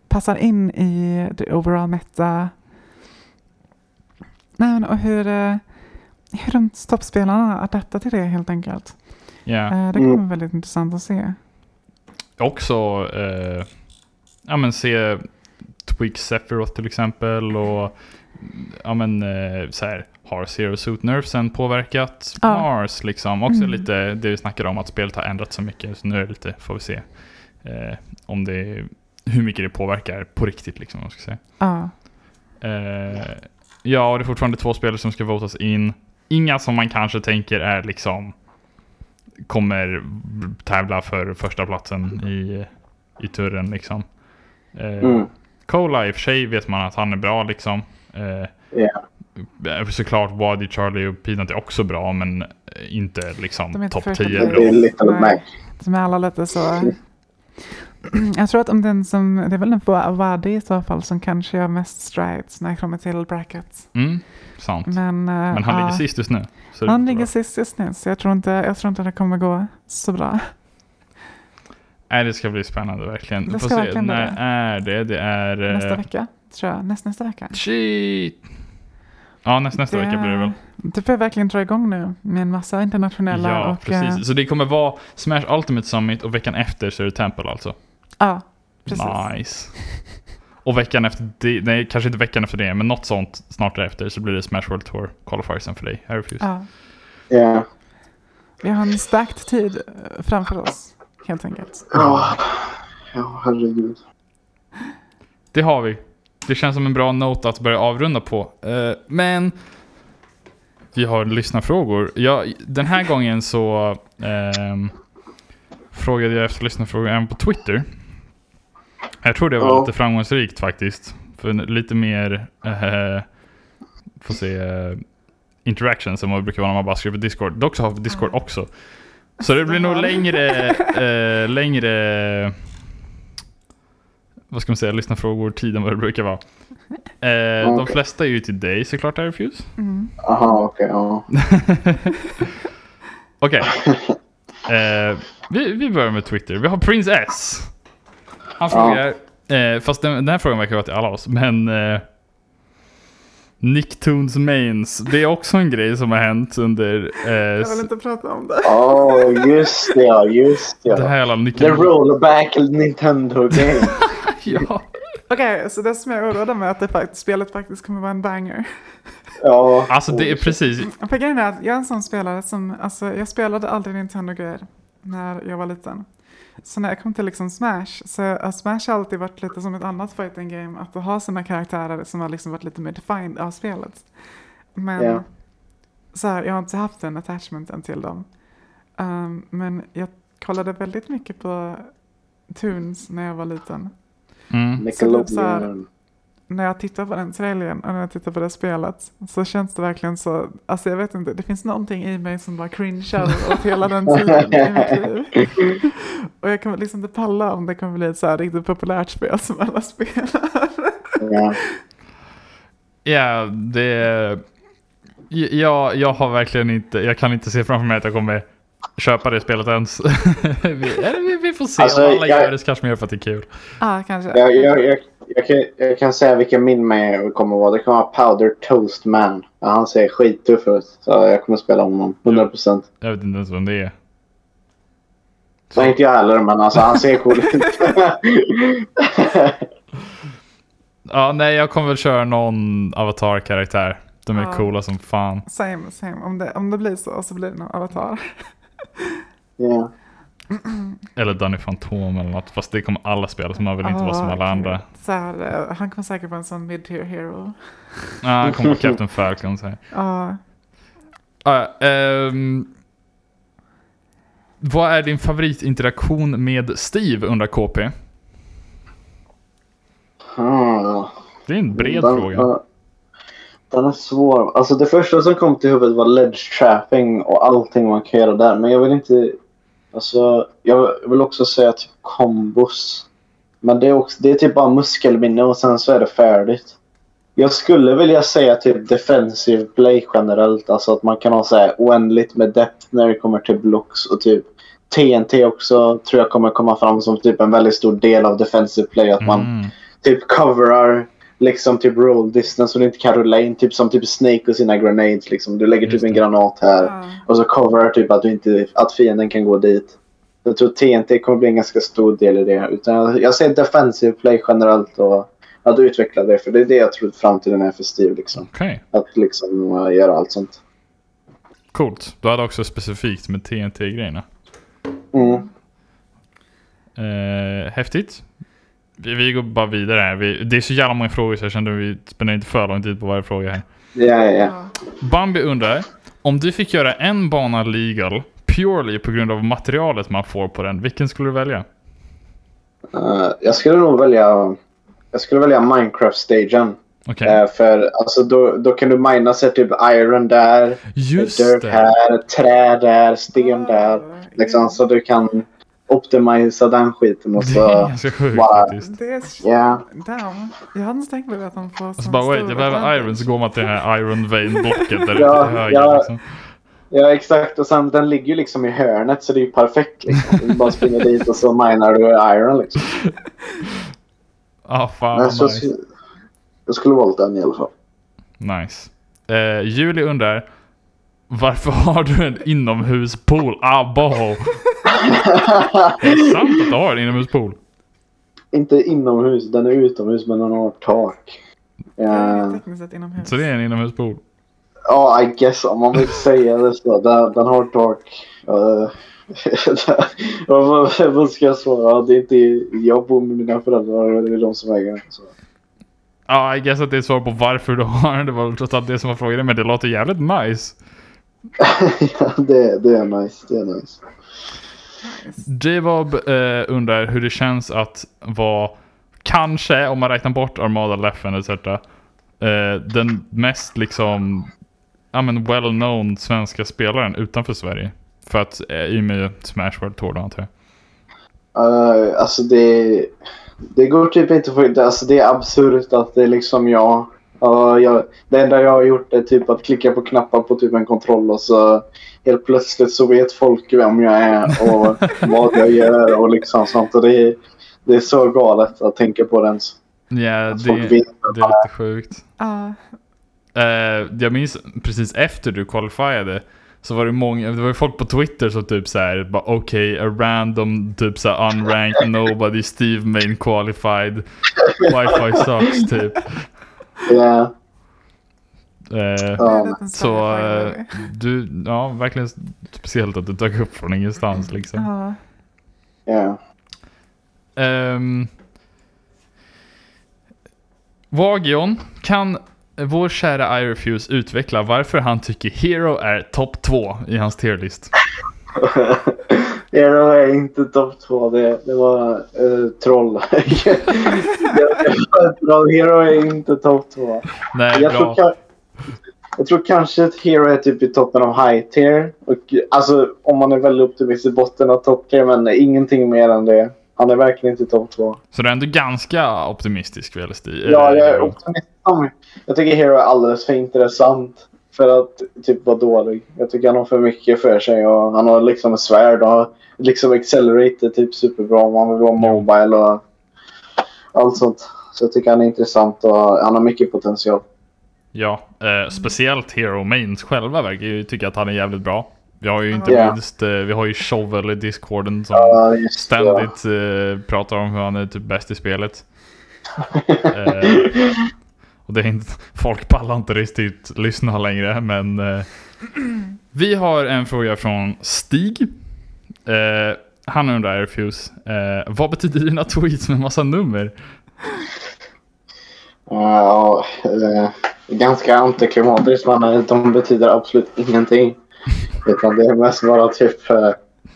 passar in i det overall meta. Nej, men, och hur, eh, hur de toppspelarna adaptar till det helt enkelt. Eh, det kommer vara väldigt intressant att se. Också eh, ja, men se Tweak Sephiroth till exempel. Och ja, men, eh, så här, har Zero Suit Nerfsen påverkat Ja. Mars? Liksom. Också Mm. lite det vi snackade om att spelet har ändrats så mycket. Så nu är det lite, får vi se eh, om det, hur mycket det påverkar på riktigt. Liksom, om man ska säga. Ja. Eh, ja, och det är fortfarande två spelare som ska votas in. Inga som man kanske tänker är liksom kommer tävla för första platsen i, i turen liksom. Eh, Mm. Cola i och för sig vet man att han är bra liksom. Eh, Ja. Såklart Wadi, Charlie och Peanut är också bra men inte De är liksom inte topp första 10 plats. bra. Det är Little Nej. Mac. Som är alla lite så... <clears throat> Jag tror att om den som, det är väl en Wadi i så fall som kanske gör mest strides när det kommer till brackets. Mm, sant. Men, eh, Men han ja, ligger sist just nu. Det Han ligger sist just nu så jag tror inte, jag tror inte det kommer gå så bra. Nej, det ska bli spännande verkligen. Det ska se. verkligen När det. är det? Det är... eh, Nästa vecka, tror jag. Näst, nästa vecka. Shit! Ja, näst, nästa vecka blir det väl. Det får jag verkligen dra igång nu med en massa internationella Ja, och... eh, precis. Så det kommer vara Smash Ultimate Summit och veckan efter så är det Temple alltså. Ja, precis. Nice. Och veckan efter det, nej kanske inte veckan efter det, men något sånt snart därefter så blir det Smash World Tour qualifiersen för dig. I refuse. Ja. Ja. Vi har en stacked tid eh, framför oss, helt enkelt. Ja, ja herregud. Det har vi. Det känns som en bra note att börja avrunda på. Eh, men vi har lyssnarfrågor. Ja, den här gången så ehm, frågade jag efter lyssnarfrågor även på Twitter. Jag tror det var Ja. lite framgångsrikt faktiskt. För lite mer, eh, får se, interactions än vad det brukar vara när man bara skriver på Discord. Dock så har vi Discord också. Så det blir nog längre, <laughs> eh, längre vad ska man säga, lyssna frågor tid än vad det brukar vara. Eh, De Okej. flesta är ju till dig såklart, Airfuse. Mm. Aha, okej. ja. <laughs> Okej. <laughs> Eh, vi, vi börjar med Twitter. Vi har Prince S. Han Ja. frågar, eh, fast den, den här frågan verkar vara till alla oss, men eh, Nicktoons mains, det är också en grej som har hänt under eh, Jag vill inte prata om det. Åh, just det. Ja, just det. det här jävla The Nickelodeon. rollback Nintendo game. <laughs> Ja. Okej, så det som jag oroade mig är att det faktiskt, spelet faktiskt kommer vara en banger. Ja. Alltså det är precis, För grejen är att jag är en sån spelare som, alltså jag spelade aldrig Nintendo-grejer när jag var liten. Så när jag kom till liksom Smash, så uh, Smash har alltid varit lite som ett annat fighting game, att ha sina karaktärer som har liksom varit lite mer defined av spelet. Men Ja. så här, jag har inte haft den attachmenten till dem. Um, men jag kollade väldigt mycket på Toons när jag var liten. mm, Nickelodeon. När jag tittar på den trailern och när jag tittar på det spelet så känns det verkligen så, alltså jag vet inte, det finns någonting i mig som bara cringear åt hela den tiden i mitt liv. <laughs> Och jag kommer liksom inte palla om det kommer bli ett så här riktigt populärt spel som alla spelar. Ja. ja det... Ja, jag har verkligen inte, jag kan inte se framför mig att jag kommer köpa det spelet ens. <laughs> vi, vi, vi får se, Alltså, om alla jag- gör det så kanske man gör för att det är kul. Ja, kanske. Jag, jag, jag, kan, jag kan säga vilken min med kommer vara. Det kommer vara Powder Toast Man. Ja, han ser skittuff ut. Så jag kommer spela honom. 100%. Jag vet inte ens vem det är. Nej, inte jag heller, men alltså han ser cool ut. <laughs> Ja, nej, jag kommer väl köra någon avatar-karaktär. De är Ja. coola som fan. Same, same. Om det, om det blir så så blir det någon avatar. <laughs> ja. Eller Danny Phantom eller något. Fast det kommer alla spela, så man vill inte vara som Ah, alla andra. Så här, eh, han kommer säkert vara en sån mid-tier hero. Ja, han kommer vara <laughs> Captain Falcon. Så här. Ja, Ah, ja, ehm, vad är din favoritinteraktion med Steve undrar KP? Hmm. Det är en bred den, fråga. Den är svår. Alltså det första som kom till huvudet var ledge trapping och allting man kan göra där. Men jag vill inte... Alltså, jag vill också säga typ kombos. Men det är, också, det är typ bara muskelminne och sen så är det färdigt. Jag skulle vilja säga typ defensive play generellt. Alltså att man kan ha så här oändligt med depth när det kommer till blocks och typ TNT också tror jag kommer komma fram som typ en väldigt stor del av defensive play. Att man Mm. typ coverar liksom typ roll distance och du inte kan rulla in. Typ som typ Snake och sina grenades liksom. Du lägger typ en granat här ja. och så coverar typ att, du inte, att fienden kan gå dit. Jag tror TNT kommer bli en ganska stor del i det. Utan jag, jag säger defensive play generellt och att utveckla det. För det är det jag tror framtiden är för Steve liksom. Okej, Att liksom uh, göra allt sånt. coolt. Du hade också specifikt med TNT-grejerna. Mm. Eh, häftigt. Vi, vi går bara vidare här. Vi, det är så jävla många frågor så jag kände att vi spenderar inte för lång tid på varje fråga här. Ja, ja. Bambi undrar, om du fick göra en bana legal purely på grund av materialet man får på den, vilken skulle du välja? Uh, jag skulle nog välja jag skulle välja Minecraft-stagen. Okej, Eh, för alltså, då, då kan du mina sig typ iron där, just dirt det. här, trä där, sten där. Ah, Liksom, ja. så du kan optimisa den skiten och Det är så... ganska sjukt bara- faktiskt. Det är... Damn. Jag hade inte tänkt på att de får Och så sån bara wait, jag behöver iron, så går man till det här iron vein blocket där <laughs> Ja, ute till höger ja. liksom. Ja exakt och sen den ligger ju liksom i hörnet så det är ju perfekt liksom. Du bara springer dit och så minar du iron liksom. <laughs> Ah, fan Men så, nice. Jag skulle valt den i alla fall. Nice. Eh, Julie undrar, varför har du en inomhuspool? Ah, boho. det är sant att du har en inomhuspool. Inte inomhus, den är utomhus men den har tak. Inomhus. Så det är en inomhuspool. Ja, I guess om man vill säga det så. Den, den har tak. <laughs> Uh, vad, ska jag svara? Det är inte, jag bor med mina föräldrar det är de som äger den. Ja, I guess att det är svar på varför du har den. Det var väl trots allt det som var frågan. Men det låter jävligt nice. Ja, <laughs> det, det är nice. Det är nice. J-Bob eh, undrar hur det känns att vara, kanske om man räknar bort Armada Leffen etc. Eh, den mest liksom, ja men well-known svenska spelaren utanför Sverige. För att, eh, i och med Smash World Tour då antar jag. Uh, alltså det, det går typ inte för det, alltså det är absurt att det är liksom jag. Ja, jag. Det enda jag har gjort är typ att klicka på knappar på typ en kontroll och så helt plötsligt så vet folk vem jag är och <laughs> vad jag gör och liksom sånt. Och det, är, det är så galet att tänka på det ens. Ja, det, det är lite sjukt. Ja, Eh, jag minns precis efter du qualifierade så var det många, det var folk på Twitter som typ såhär, bara okej, a random typ såhär unranked nobody Steve main qualified wifi sucks typ. Ja, Eh, så eh, <laughs> du, ja verkligen speciellt att du dök upp från ingenstans liksom. Ja. Um, Wagion, kan vår kära iRefuse utveckla varför han tycker Hero är topp 2 i hans tierlist? <laughs> Hero är inte topp två. Det, det var uh, troll. <laughs> det var. Hero är inte topp två. Nej, Jag tror, bra. ka- jag tror kanske att Hero är typ i toppen av high tier. Och, alltså om man är väldigt optimistisk i botten av top tier. Men ingenting mer än det. Han är verkligen inte topp två. Så du är ändå ganska optimistisk Stig? Ja, jag är optimistisk. Jag tycker Hero är alldeles för intressant. För att typ vara dålig. Jag tycker han har för mycket för sig. Och han har liksom ett svärd och liksom Accelerate är typ superbra om han vill vara mobile och allt sånt. Så jag tycker han är intressant och han har mycket potential. Ja, eh, speciellt Hero Mains själva verkar ju tycka att han är jävligt bra. Vi har ju inte Ja. minst, eh, vi har ju Shovel i discorden som Ja, just ständigt eh, pratar om hur han är typ bäst i spelet. <laughs> Och det är inte, folk pallar inte riktigt lyssna längre men eh, Vi har en fråga från Stig. Eh, han undrar Airfuse, eh, vad betyder dina tweets med massa nummer? Ja, uh, ganska antiklimatiskt men de betyder absolut ingenting. Utan det är mest bara typ uh,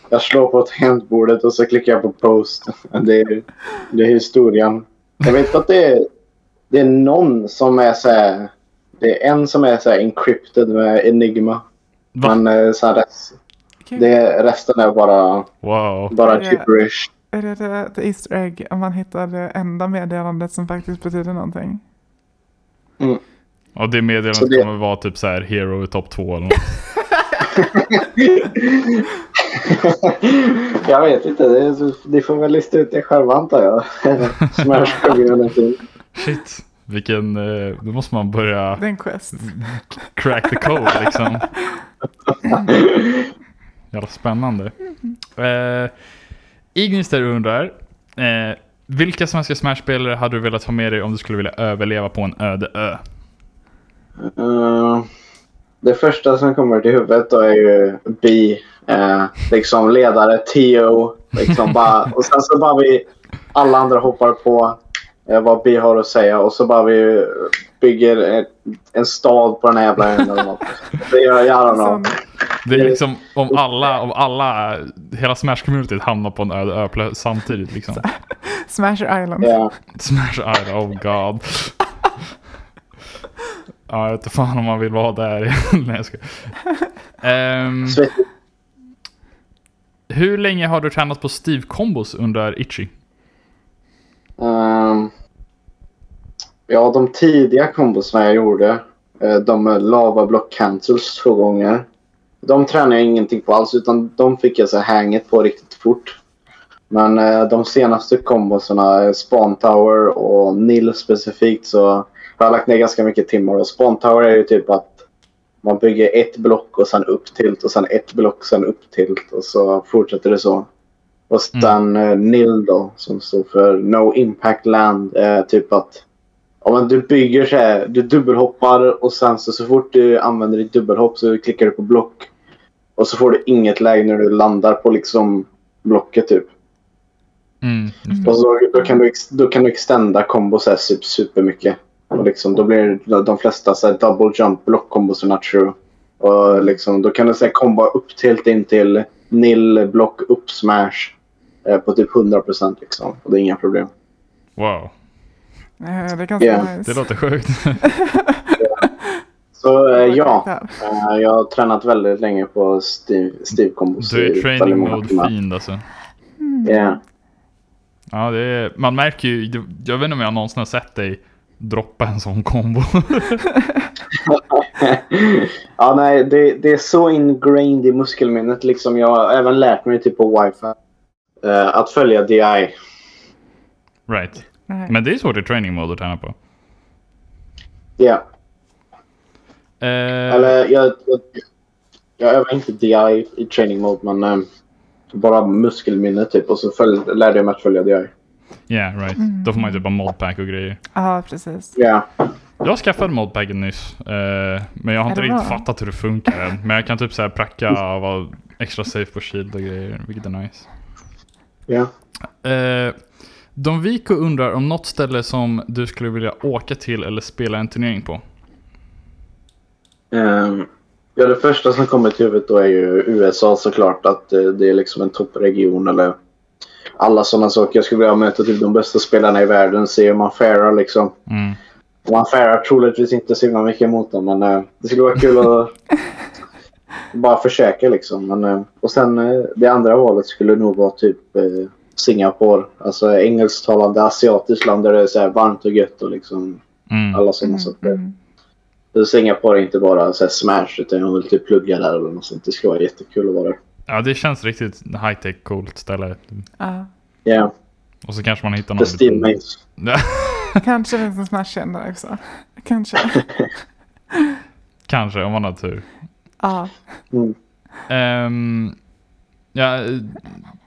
jag slår på tangentbordet och så klickar jag på post. Det är, det är historien. Jag vet att det är, det är någon som är så här, Det är en som är så här encrypted med Enigma. Va? Men eh, så här, Kul. det, resten är bara, Wow. bara gibberish. Är det det, det Easter egg om man hittar det enda meddelandet som faktiskt betyder någonting? Och det meddelandet Så det- kommer vara typ så här Hero i topp 2 eller något. <laughs> jag vet inte. Det, det får väl lista ut det själva antar jag. <laughs> Smash community. Shit. Vilken, eh, då måste man börja Det är en quest. crack the code liksom. Jävla spännande. Eh, Ignis där undrar. Eh, vilka svenska Smash-spelare hade du velat ha med dig om du skulle vilja överleva på en öde ö? Eh, det första som kommer till huvudet då är ju B. Uh, liksom ledare, Tio. Liksom bara, och sen så bara vi alla andra hoppar på eh, vad B har att säga och så bara vi bygger en, en stad på den här jävla ön eller något. Det gör jag. Som, Det är liksom om alla, om alla, hela Smash-communityt hamnar på en öde ö samtidigt liksom. <laughs> Smasher Island. Ja. Smash Island, oh god. Ja, jag vet inte fan om man vill vara där. <laughs> Nej, jag ska. Um, Svettigt. hur länge har du tränat på Steve-kombos under Itchy? Ehm, ja, de tidiga kombosarna jag gjorde, uh, de med lava block cancels två gånger. De tränade jag ingenting på alls utan de fick jag så här hänget på riktigt fort. Men uh, de senaste kombosarna, eh, Spawn Tower och Nil specifikt så har jag lagt ner ganska mycket timmar. Och Spawn Tower är ju typ att man bygger ett block och sen upp tilt och sen ett block och sen upp tilt och så fortsätter det så. Och sen eh, NIL då som står för No Impact Land är typ att Ja, men du bygger så här, du dubbelhoppar och sen så, så fort du använder ditt dubbelhopp så klickar du på block. Och så får du inget läge när du landar på liksom blocket typ. Mm. Och så, då, kan du, då kan du extenda kombos här super, supermycket. Och liksom, då blir de flesta så här, double jump block kombosarna true. Och liksom, då kan du säga komba upp till in till nil block upp smash. Eh, på typ 100% liksom. Och det är inga problem. Wow, Eh, Det är ganska Yeah. nice. det låter sjukt. Så eh, ja, eh, jag har tränat väldigt länge på Steve, Steve kombos. Du är training många mode timmar. fiend alltså. Ja. Ja, det är, man märker ju, jag vet inte om jag någonsin har sett dig droppa en sån kombo. <laughs> ja, nej, det, det är så ingrained i muskelminnet. Liksom, jag har även lärt mig typ på wifi. Eh, att följa DI. right. Men det är svårt i training mode att träna på. Ja. Eh, Eller jag, jag, jag övar inte DI i training mode men eh, bara muskelminne typ och så följ, lärde jag mig att följa DI. Yeah, right. Då får man ju typ ha modpack och grejer. Ja, precis. Ja. Jag skaffade modpacken nyss, eh, men jag har inte riktigt bra? fattat hur det funkar än. Men jag kan typ såhär pracka och vara extra safe på shield och grejer, vilket är nice. Ja. Eh, Don Vico undrar om något ställe som du skulle vilja åka till eller spela en turnering på? Ehm, ja, det första som kommer till huvudet då är ju USA såklart. Att eh, det är liksom en toppregion eller alla sådana saker. Jag skulle vilja möta typ de bästa spelarna i världen. Se hur man farar liksom. Mm. Man farar troligtvis inte så himla mycket mot dem men eh, det skulle vara kul att <laughs> bara försöka liksom. Men, eh, och sen eh, det andra valet skulle nog vara typ eh, Singapore. Alltså engelsktalande asiatiskt land där det är så här varmt och gött och liksom Mm. alla sådana Mm, saker. mm. Så Singapore är inte bara så här smash utan jag vill typ plugga där eller något sånt. Det skulle vara jättekul att vara där. Ja, det känns riktigt high-tech coolt ställe. Ja. Ja, Och så kanske man hittar någon Steve Mates. Ja, <laughs> Kanske finns en smash där också. Kanske. <laughs> kanske, om man har tur. Ja. Mm. Ehm, ja,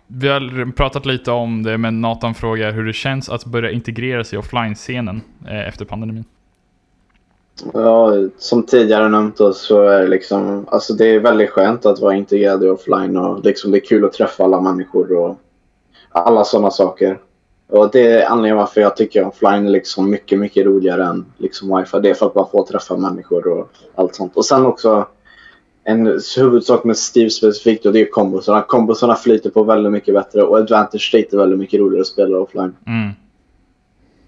vi har pratat lite om det, men Nathan frågar hur det känns att börja integrera sig i offline-scenen eh, efter pandemin. Ja, som tidigare nämnt då, så är det liksom, alltså det är väldigt skönt att vara integrerad i offline och liksom det är kul att träffa alla människor och alla sådana saker. Och det är anledningen varför jag tycker offline är liksom mycket, mycket roligare än liksom wifi. Det är för att man får träffa människor och allt sånt. Och sen också en huvudsak med Steve specifikt och det är kombosarna. Kombosarna flyter på väldigt mycket bättre och Advantage State är väldigt mycket roligare att spela offline. Mm.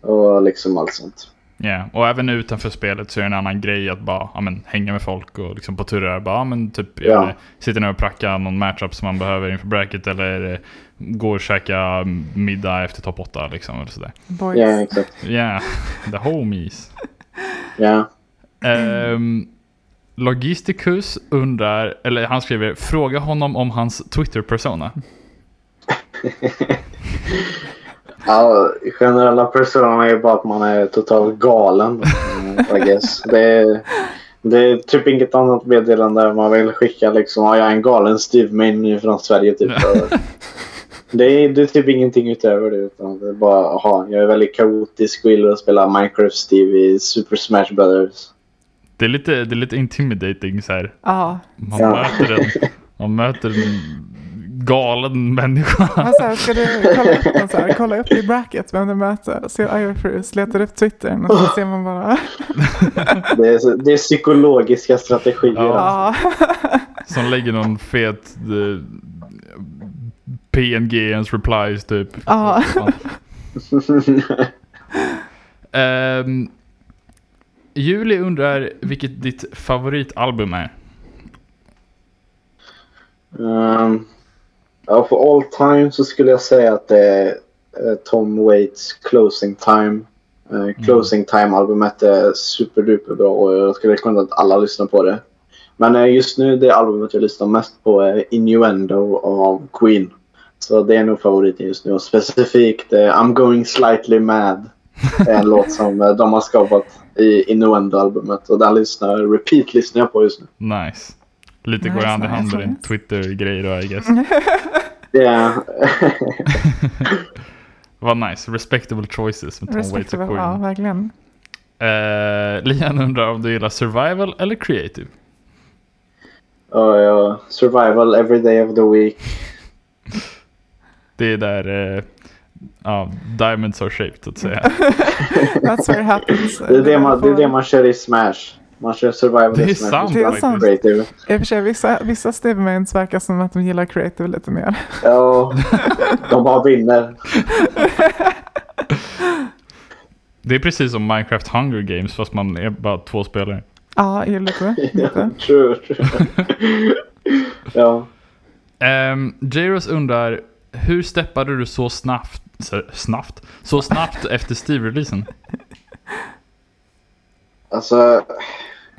Och liksom allt sånt. Ja, och även utanför spelet så är det en annan grej att bara ja, men, hänga med folk och liksom på turer bara, ja, men typ Ja. ja. sitta ner och pracka någon matchup som man behöver inför bracket eller eh, gå och käka middag efter topp 8 liksom eller sådär. Boys. Ja, exakt. Ja, <laughs> the homies. Ja. Um, Logisticus undrar, eller han skriver, fråga honom om hans Twitter-persona. <laughs> Ja, generella personerna är bara att man är totalt galen. I guess. Det, är, det är typ inget annat meddelande man vill skicka liksom. Ja, jag är en galen Steve Main från Sverige typ. <laughs> det, är, det är typ ingenting utöver det. Utan det är bara, aha, jag är väldigt kaotisk och gillar att spela Minecraft Steve i Super Smash Brothers. Det är lite, det är lite intimidating så här. Ja. Man, Ja. möter en, man möter en galen människa. <laughs> Men så här, ska du kolla upp, så här, kolla upp i bracket vem du möter? Se Iron Fruits, letar upp Twittern och så ser man bara. Det är, det är psykologiska strategier. Ja. Ja. <laughs> Som lägger någon fet eh, PNG i ens replies typ. Ja. <laughs> Ehm, Julie undrar vilket ditt favoritalbum är. Um, Ja, för all time så skulle jag säga att det är eh, Tom Waits Closing Time. Eh, Closing Time-albumet är superduper bra och jag skulle rekommendera att alla lyssnar på det. Men eh, just nu det albumet jag lyssnar mest på är Innuendo av Queen. Så det är nog favoriten just nu och specifikt eh, I'm going slightly mad. är en <laughs> låt som de har skapat i Innuendo-albumet och den lyssnar, repeat lyssnar jag på just nu. Nice. Lite går Nice, hand i hand med din. Twitter-grej då I guess. <laughs> Yeah. <laughs> Vad nice. Respectable choices med Tom Waits och Respektive, ja Queen. verkligen. Eh, Lian undrar om du gillar survival eller creative? Ja, ja. Survival every day of the week. Det är där eh, ja, diamonds are shaped så att säga. <laughs> That's where it happens. Det är det man, det är det man kör i Smash. Man kör survival Det är sant Det är sant. Creative. I och för sig, vissa, vissa Stevemains verkar som att de gillar creative lite mer. Ja, <laughs> de bara vinner. Det är precis som Minecraft Hunger Games fast man är bara två spelare. Ja, lite. <laughs> lite. True, true. ja. Um, Jaros undrar, hur steppade du så snabbt, så, snabbt, så snabbt efter Steve-releasen? Alltså,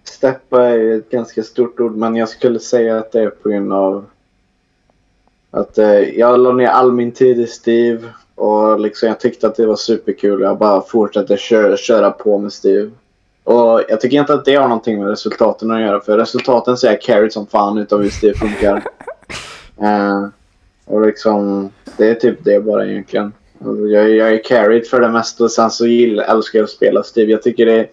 steppa är ett ganska stort ord, men jag skulle säga att det är på grund av att eh, jag la ner all min tid i Steve och liksom jag tyckte att det var superkul. Jag bara fortsatte köra, köra på med Steve. Och jag tycker inte att det har någonting med resultaten att göra, för resultaten jag carried som fan utav hur Steve funkar. <laughs> Eh, och liksom, det är typ det bara egentligen. Alltså, Jag, jag är carried för det mesta och sen så gillar, älskar jag att spela Steve. Jag tycker det är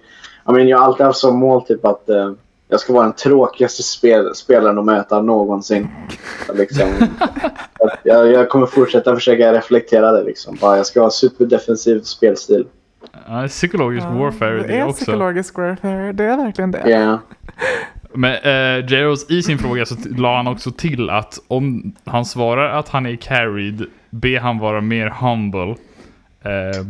jag, menar, jag har alltid haft som mål typ att eh, jag ska vara den tråkigaste spel, spelaren att möta någonsin. Liksom, <laughs> jag, jag kommer fortsätta försöka reflektera det. Liksom. Bara, jag ska ha superdefensiv spelstil. Ja, psykologisk warfare det det är också. psykologisk warfare, det är verkligen det. Yeah. <laughs> Men uh, Jaros i sin fråga så la han också till att om han svarar att han är carried, be han vara mer humble. Eh,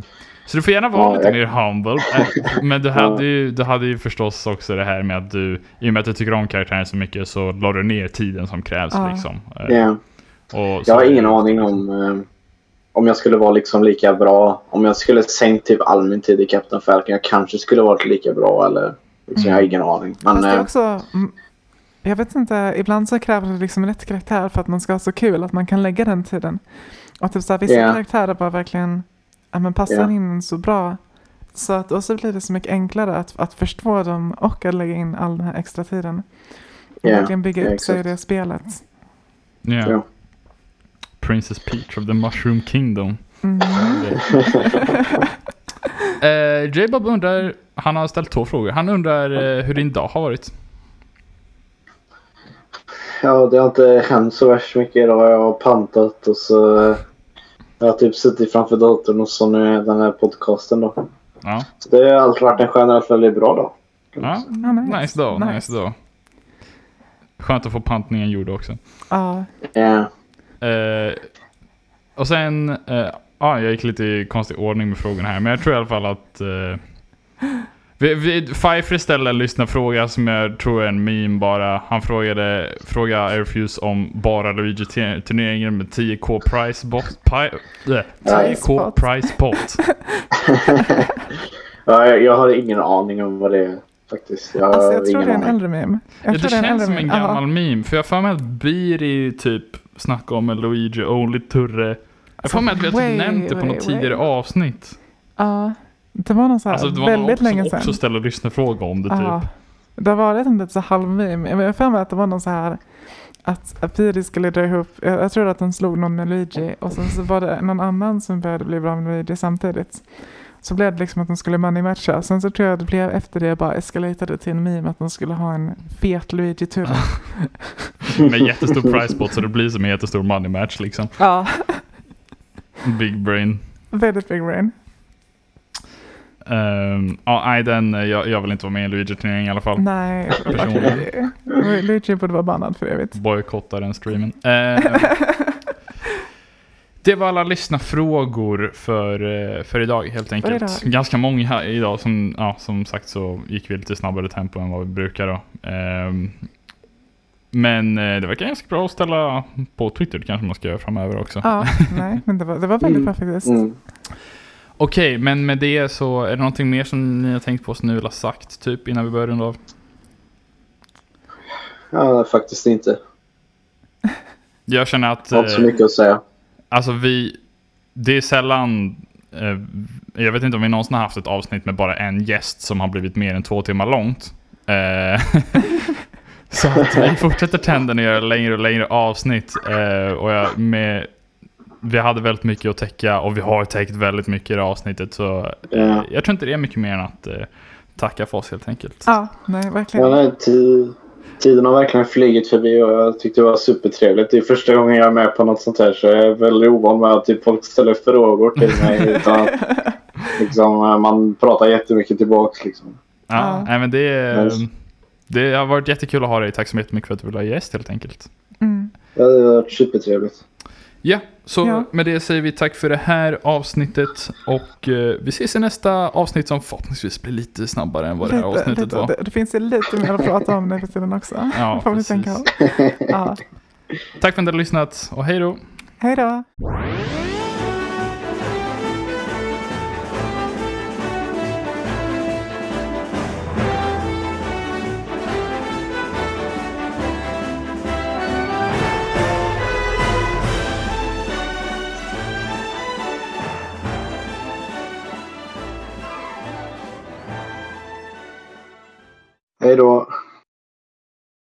så du får gärna vara Ja, lite jag- mer humble. Eh, men du hade, ju, du hade ju förstås också det här med att du, i och med att du tycker om karaktären så mycket så la du ner tiden som krävs Ja. liksom. Eh, Yeah. och Jag har ingen aning om eh, om jag skulle vara liksom lika bra. Om jag skulle sänkt typ all min tid i Captain Falcon. Jag kanske skulle varit lika bra eller liksom, jag har ingen aning. Men det är eh, också, jag vet inte, ibland så kräver det liksom rätt karaktär för att man ska ha så kul att man kan lägga den tiden. Och typ så här, vissa Ja. karaktärer bara verkligen ja, men passar Ja. in så bra. Så att och så blir det så mycket enklare att, att förstå dem och att lägga in all den här extra tiden. Och Ja, verkligen bygga ja, upp sig i det spelet. Ja. Ja. Princess Peach of the Mushroom Kingdom. Mm. <laughs> Eh, J-Bob undrar, han har ställt två frågor. Han undrar eh, hur din dag har varit. Ja, det har inte hänt så värst mycket idag. Jag har pantat och så... eh, Jag har typ suttit framför datorn och så nu är den här podcasten då. Ja, Så det har alltid varit en generellt väldigt bra dag. ja. Ja, nice. nice dag, nice. Nice. dag. Skönt att få pantningen gjord också. Ja, Ja. Eh, och sen, ja, jag gick lite i konstig ordning med frågorna här, men jag tror i alla fall att <gasps> vi, vi, Pfeiffer ställde en lyssnarfråga som jag tror är en meme bara. Han frågade, frågade Airfuse om bara Luigi-turneringen med 10k price bot. Pi, äh, 10k pot. price pot. <laughs> ja jag, jag har ingen aning om vad det är faktiskt. Jag alltså jag tror det är en äldre meme. Jag Ja, tror det är känns som en meme. Ja. gammal meme. För jag har för mig att Biri typ snackade om en Luigi Only Turre. Jag har för mig att vi har Way, typ nämnt det på way, något tidigare avsnitt. Ja, det var någon så här Alltså det var väldigt länge sedan. också ställde lyssnarfråga om det typ. Ja, det har varit en så halvmeme. Jag har för mig att det var någon så här att Piri skulle dra ihop, jag, jag tror att den slog någon med Luigi och sen så var det någon annan som började bli bra med Luigi samtidigt. Så blev det liksom att de skulle money matcha. Sen så tror jag det blev efter det bara eskalerade till en meme att de skulle ha en fet Luigi-tur. <laughs> Med jättestor price pot så det blir som en jättestor money match liksom. ja, Big brain. väldigt big brain. Ehm, Ja, nej den, jag, jag vill inte vara med i en Luigi-turnering i alla fall. Nej, Personligen. Luigi borde vara bannad för evigt. Bojkottar den streamen. Ehm, det var alla lyssnarfrågor för, eh, för idag helt enkelt. idag. Ganska många här idag. Som, ja, som sagt så gick vi lite snabbare tempo än vad vi brukar. Då. Ehm, Men eh, det verkar ganska bra att ställa på Twitter. Det kanske man ska göra framöver också. Ja, nej, men det var, det var väldigt Mm. bra faktiskt. Mm. Okej, men med det så är det någonting mer som ni har tänkt på som ni vill ha sagt typ innan vi börjar runda av? Ja, faktiskt inte. <laughs> Jag känner att Jag har inte så eh, mycket att säga. alltså vi, det är sällan, eh, jag vet inte om vi någonsin har haft ett avsnitt med bara en gäst som har blivit mer än två timmar långt. Eh, <laughs> så att vi fortsätter trenden att göra längre och längre avsnitt. Och jag, med, vi hade väldigt mycket att täcka och vi har täckt väldigt mycket i det här avsnittet. Så eh, Ja. jag tror inte det är mycket mer än att eh, tacka för oss helt enkelt. Ja, nej, Ja, verkligen. nej, ti- tiden har verkligen flugit förbi och jag tyckte det var supertrevligt. Det är första gången jag är med på något sånt här så jag är väldigt ovan med att typ, folk ställer frågor till mig. <laughs> utan att, liksom, man pratar jättemycket tillbaks. Liksom. Ja, Ja. Nej, men det, det har varit jättekul att ha dig. Tack så jättemycket för att du ville ha gäst helt enkelt. Mm. Ja, det har varit supertrevligt. Ja, så Ja. med det säger vi tack för det här avsnittet och eh, vi ses i nästa avsnitt som förhoppningsvis blir lite snabbare än vad det här Lite, avsnittet lite, var. det, det finns ju lite mer att prata om nu för tiden också. Ja, <laughs> får precis. tänka. <laughs> Ja. Tack för att ni har lyssnat och hej då! Hej då! Hej då!